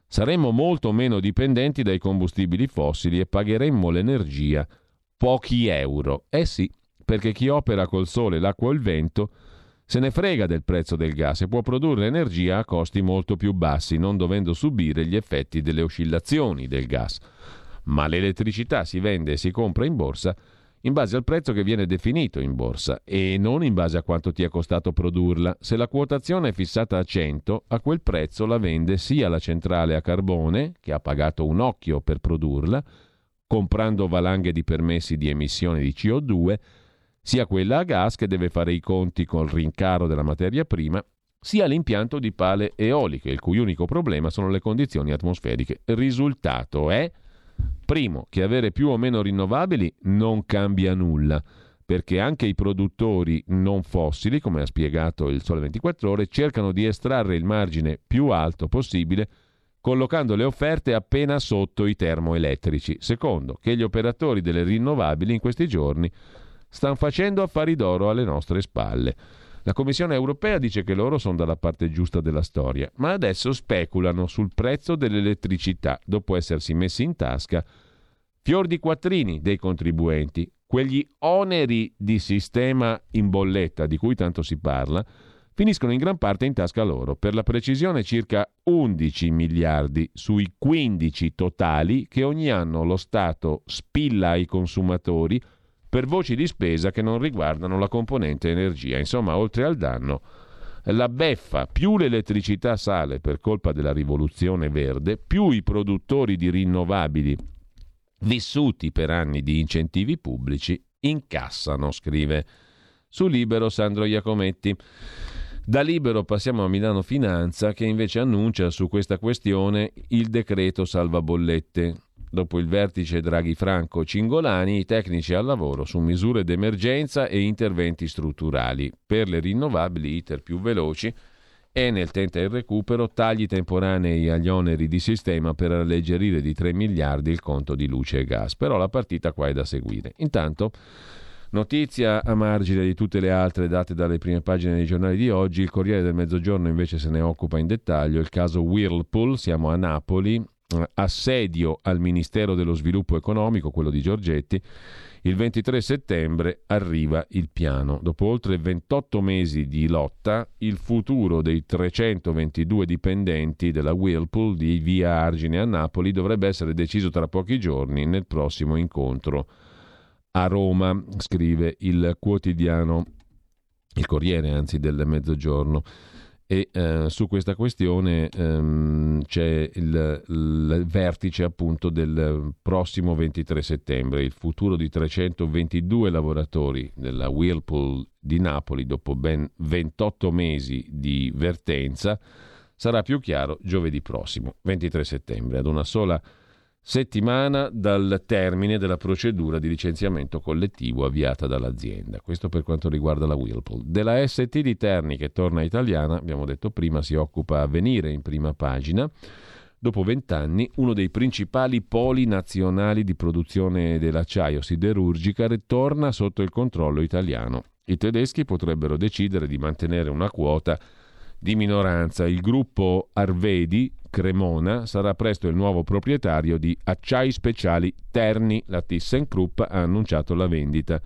saremmo molto meno dipendenti dai combustibili fossili e pagheremmo l'energia pochi euro. Eh sì, perché chi opera col sole, l'acqua o il vento se ne frega del prezzo del gas e può produrre energia a costi molto più bassi, non dovendo subire gli effetti delle oscillazioni del gas. Ma l'elettricità si vende e si compra in borsa in base al prezzo che viene definito in borsa e non in base a quanto ti è costato produrla. Se la quotazione è fissata a 100, a quel prezzo la vende sia la centrale a carbone, che ha pagato un occhio per produrla, comprando valanghe di permessi di emissione di CO2, sia quella a gas che deve fare i conti col rincaro della materia prima, sia l'impianto di pale eoliche, il cui unico problema sono le condizioni atmosferiche. Il risultato è Primo, che avere più o meno rinnovabili non cambia nulla, perché anche i produttori non fossili, come ha spiegato il Sole 24 ore, cercano di estrarre il margine più alto possibile collocando le offerte appena sotto i termoelettrici. Secondo, che gli operatori delle rinnovabili in questi giorni stanno facendo affari d'oro alle nostre spalle. La Commissione europea dice che loro sono dalla parte giusta della storia, ma adesso speculano sul prezzo dell'elettricità dopo essersi messi in tasca fior di quattrini dei contribuenti, quegli oneri di sistema in bolletta di cui tanto si parla, finiscono in gran parte in tasca loro, per la precisione circa 11 miliardi sui 15 totali che ogni anno lo Stato spilla ai consumatori per voci di spesa che non riguardano la componente energia. Insomma, oltre al danno, la beffa, più l'elettricità sale per colpa della rivoluzione verde, più i produttori di rinnovabili vissuti per anni di incentivi pubblici incassano, scrive su Libero Sandro Iacometti. Da Libero passiamo a Milano Finanza che invece annuncia su questa questione il decreto salva bollette. Dopo il vertice Draghi-Franco Cingolani, i tecnici al lavoro su misure d'emergenza e interventi strutturali. Per le rinnovabili, iter più veloci, Enel tenta il recupero, tagli temporanei agli oneri di sistema per alleggerire di 3 miliardi il conto di luce e gas. Però la partita qua è da seguire. Intanto, notizia a margine di tutte le altre date dalle prime pagine dei giornali di oggi, il Corriere del Mezzogiorno invece se ne occupa in dettaglio, il caso Whirlpool, siamo a Napoli, assedio al Ministero dello Sviluppo Economico, quello di Giorgetti, il 23 settembre arriva il piano. Dopo oltre 28 mesi di lotta, il futuro dei 322 dipendenti della Whirlpool di Via Argine a Napoli dovrebbe essere deciso tra pochi giorni nel prossimo incontro a Roma, scrive il quotidiano, il Corriere anzi del Mezzogiorno e eh, su questa questione ehm, c'è il, il, vertice appunto del prossimo 23 settembre. Il futuro di 322 lavoratori della Whirlpool di Napoli dopo ben 28 mesi di vertenza sarà più chiaro giovedì prossimo, 23 settembre, ad una sola settimana dal termine della procedura di licenziamento collettivo avviata dall'azienda. Questo per quanto riguarda la Whirlpool. Della ST di Terni che torna italiana, abbiamo detto prima, si occupa a venire in prima pagina. Dopo vent'anni, uno dei principali poli nazionali di produzione dell'acciaio siderurgica ritorna sotto il controllo italiano. I tedeschi potrebbero decidere di mantenere una quota di minoranza. Il gruppo Arvedi Cremona sarà presto il nuovo proprietario di Acciai Speciali Terni. La ThyssenKrupp ha annunciato la vendita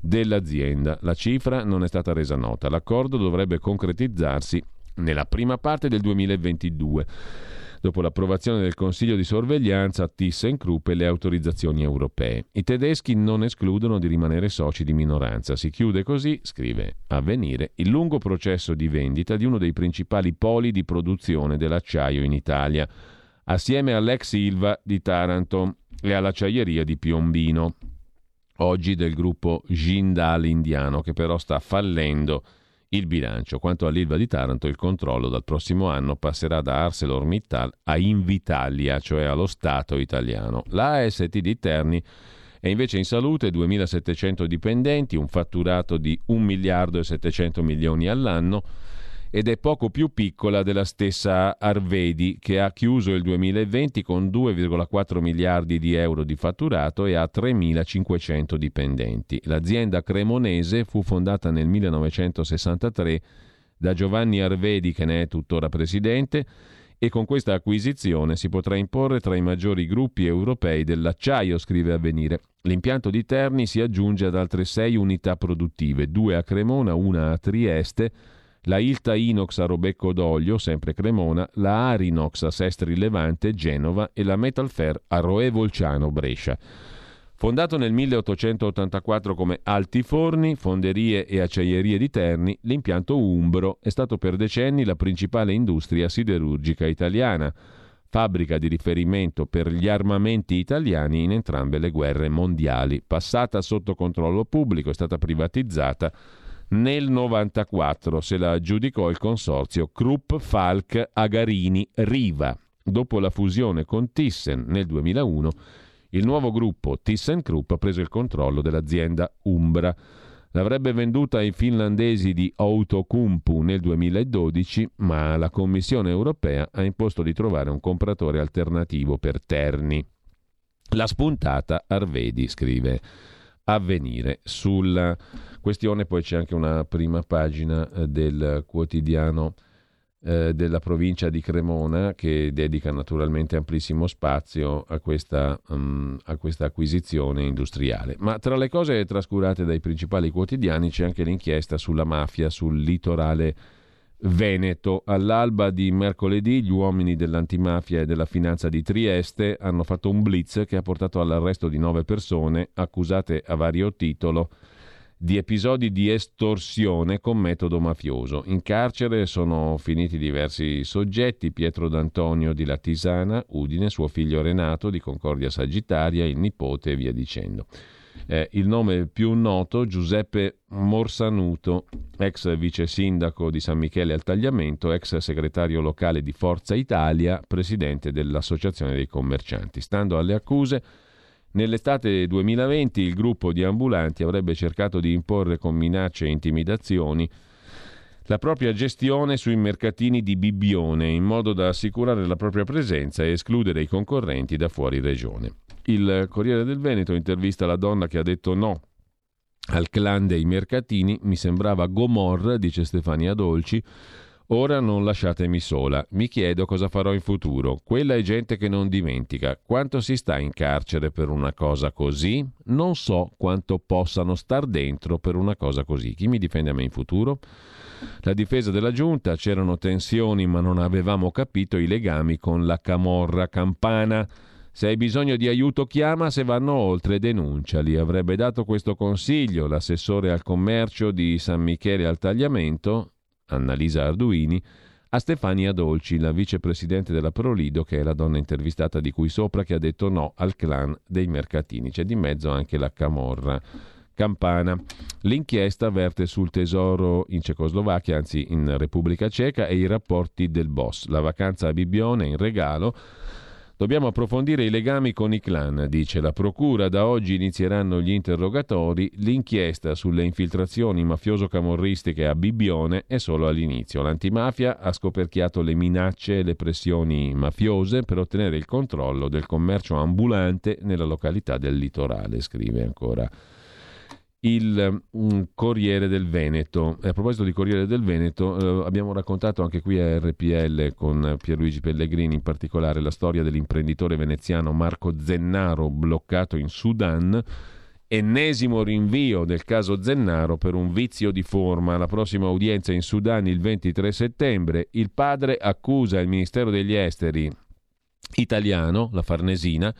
dell'azienda. La cifra non è stata resa nota. L'accordo dovrebbe concretizzarsi nella prima parte del 2022 dopo l'approvazione del Consiglio di sorveglianza ThyssenKrupp e le autorizzazioni europee. I tedeschi non escludono di rimanere soci di minoranza. Si chiude così, scrive Avvenire, il lungo processo di vendita di uno dei principali poli di produzione dell'acciaio in Italia, assieme all'ex Ilva di Taranto e all'acciaieria di Piombino, oggi del gruppo Jindal indiano, che però sta fallendo il bilancio. Quanto all'Ilva di Taranto, il controllo dal prossimo anno passerà da ArcelorMittal a Invitalia, cioè allo Stato italiano. La AST di Terni è invece in salute 2.700 dipendenti, un fatturato di 1 miliardo e 700 milioni all'anno ed è poco più piccola della stessa Arvedi che ha chiuso il 2020 con 2,4 miliardi di euro di fatturato e ha 3.500 dipendenti. L'azienda cremonese fu fondata nel 1963 da Giovanni Arvedi che ne è tuttora presidente e con questa acquisizione si potrà imporre tra i maggiori gruppi europei dell'acciaio, scrive Avvenire. L'impianto di Terni si aggiunge ad altre sei unità produttive, due a Cremona, una a Trieste, la Ilta Inox a Robecco d'Olio, sempre Cremona, la Arinox a Sestri Levante, Genova e la Metalfer a Roe Volciano, Brescia. Fondato nel 1884 come Altiforni, Fonderie e Acciaierie di Terni, l'impianto Umbro è stato per decenni la principale industria siderurgica italiana, fabbrica di riferimento per gli armamenti italiani in entrambe le guerre mondiali. Passata sotto controllo pubblico, è stata privatizzata nel 94 se la aggiudicò il consorzio Krupp Falk Agarini Riva. Dopo la fusione con Thyssen nel 2001, il nuovo gruppo ThyssenKrupp ha preso il controllo dell'azienda Umbra. L'avrebbe venduta ai finlandesi di Outokumpu nel 2012, ma la Commissione europea ha imposto di trovare un compratore alternativo per Terni. La spuntata Arvedi, scrive Avvenire. Sulla questione poi c'è anche una prima pagina eh, del quotidiano eh, della provincia di Cremona che dedica naturalmente amplissimo spazio a questa, um, a questa acquisizione industriale. Ma tra le cose trascurate dai principali quotidiani c'è anche l'inchiesta sulla mafia sul litorale Veneto. All'alba di mercoledì gli uomini dell'antimafia e della finanza di Trieste hanno fatto un blitz che ha portato all'arresto di nove persone accusate a vario titolo di episodi di estorsione con metodo mafioso. In carcere sono finiti diversi soggetti, Pietro D'Antonio di Latisana, Udine, suo figlio Renato di Concordia Sagittaria, il nipote e via dicendo. Eh, il nome più noto, Giuseppe Morsanuto, ex vice sindaco di San Michele al Tagliamento, ex segretario locale di Forza Italia, presidente dell'Associazione dei Commercianti. Stando alle accuse, nell'estate 2020 il gruppo di ambulanti avrebbe cercato di imporre con minacce e intimidazioni la propria gestione sui mercatini di Bibbione in modo da assicurare la propria presenza e escludere i concorrenti da fuori regione. Il Corriere del Veneto intervista la donna che ha detto no al clan dei mercatini, mi sembrava Gomorra, dice Stefania Dolci. Ora non lasciatemi sola, mi chiedo cosa farò in futuro. Quella è gente che non dimentica. Quanto si sta in carcere per una cosa così? Non so quanto possano star dentro per una cosa così. Chi mi difende a me in futuro? La difesa della giunta, c'erano tensioni ma non avevamo capito i legami con la camorra campana. Se hai bisogno di aiuto chiama, se vanno oltre denunciali. Avrebbe dato questo consiglio l'assessore al commercio di San Michele al Tagliamento, Annalisa Arduini, a Stefania Dolci, la vicepresidente della Prolido, che è la donna intervistata di cui sopra, che ha detto no al clan dei mercatini. C'è di mezzo anche la Camorra Campana. L'inchiesta verte sul tesoro in Cecoslovacchia, anzi in Repubblica Ceca, e i rapporti del boss. La vacanza a Bibbione in regalo Dobbiamo approfondire i legami con i clan, dice la Procura. Da oggi inizieranno gli interrogatori. L'inchiesta sulle infiltrazioni mafioso-camorristiche a Bibbione è solo all'inizio. L'antimafia ha scoperchiato le minacce e le pressioni mafiose per ottenere il controllo del commercio ambulante nella località del litorale, scrive ancora il um, Corriere del Veneto. E a proposito di Corriere del Veneto, eh, abbiamo raccontato anche qui a RPL con Pierluigi Pellegrini in particolare la storia dell'imprenditore veneziano Marco Zennaro bloccato in Sudan Ennesimo rinvio del caso Zennaro per un vizio di forma. La prossima udienza in Sudan il 23 settembre. Il padre accusa il Ministero degli Esteri italiano, la Farnesina,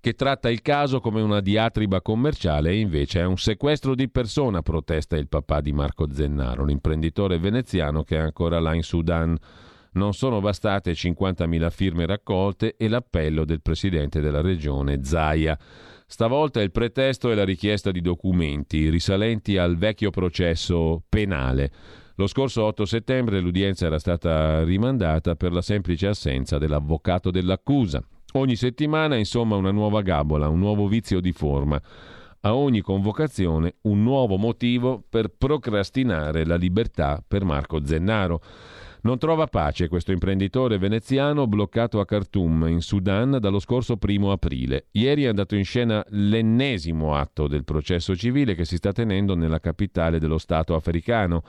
che tratta il caso come una diatriba commerciale e invece è un sequestro di persona, protesta il papà di Marco Zennaro, l'imprenditore veneziano che è ancora là in Sudan. Non sono bastate 50.000 firme raccolte e l'appello del presidente della regione Zaia. Stavolta il pretesto è la richiesta di documenti risalenti al vecchio processo penale. Lo scorso 8 settembre l'udienza era stata rimandata per la semplice assenza dell'avvocato dell'accusa. Ogni settimana, insomma, una nuova gabola, un nuovo vizio di forma. A ogni convocazione un nuovo motivo per procrastinare la libertà per Marco Zennaro. Non trova pace questo imprenditore veneziano bloccato a Khartoum, in Sudan, dallo scorso primo aprile. Ieri è andato in scena l'ennesimo atto del processo civile che si sta tenendo nella capitale dello Stato africano.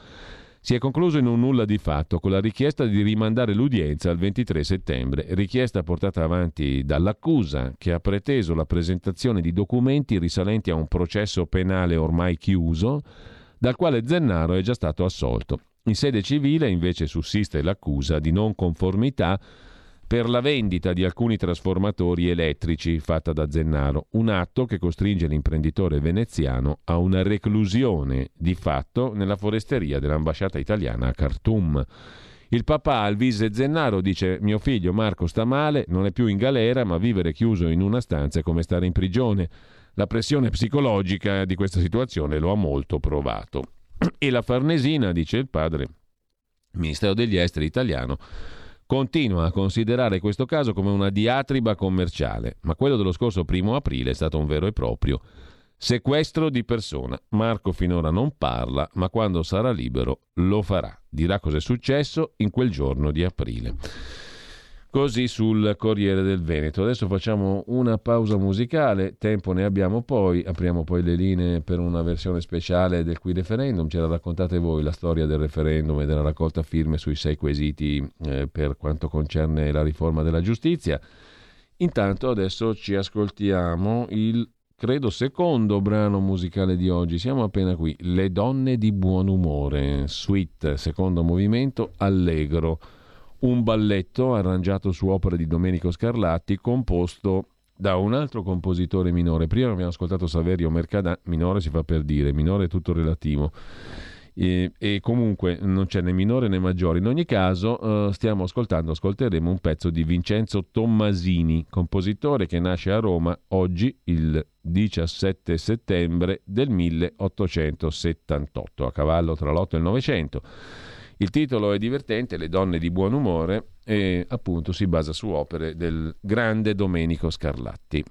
Si è concluso in un nulla di fatto con la richiesta di rimandare l'udienza al 23 settembre, richiesta portata avanti dall'accusa che ha preteso la presentazione di documenti risalenti a un processo penale ormai chiuso, dal quale Zennaro è già stato assolto. In sede civile invece sussiste l'accusa di non conformità per la vendita di alcuni trasformatori elettrici fatta da Zennaro, un atto che costringe l'imprenditore veneziano a una reclusione di fatto nella foresteria dell'ambasciata italiana a Khartoum. Il papà Alvise Zennaro dice mio figlio Marco sta male, non è più in galera, ma vivere chiuso in una stanza è come stare in prigione. La pressione psicologica di questa situazione lo ha molto provato. E la Farnesina, dice il padre, Ministero degli Esteri italiano, continua a considerare questo caso come una diatriba commerciale, ma quello dello scorso primo aprile è stato un vero e proprio sequestro di persona. Marco finora non parla, ma quando sarà libero lo farà. Dirà cosa è successo in quel giorno di aprile. Così sul Corriere del Veneto. Adesso facciamo una pausa musicale, tempo ne abbiamo poi, apriamo poi le linee per una versione speciale del qui referendum. Ce la raccontate voi la storia del referendum e della raccolta firme sui sei quesiti eh, per quanto concerne la riforma della giustizia. Intanto adesso ci ascoltiamo il credo secondo brano musicale di oggi. Siamo appena qui. Le donne di buon umore, suite, secondo movimento, allegro un balletto arrangiato su opere di Domenico Scarlatti, composto da un altro compositore minore. Prima abbiamo ascoltato Saverio Mercadan, minore si fa per dire, minore è tutto relativo. E, e comunque non c'è né minore né maggiore. In ogni caso, uh, stiamo ascoltando, ascolteremo un pezzo di Vincenzo Tommasini, compositore che nasce a Roma oggi, il 17 settembre del 1878, a cavallo tra l'8 e il 900. Il titolo è divertente, Le donne di buon umore, e appunto si basa su opere del grande Domenico Scarlatti.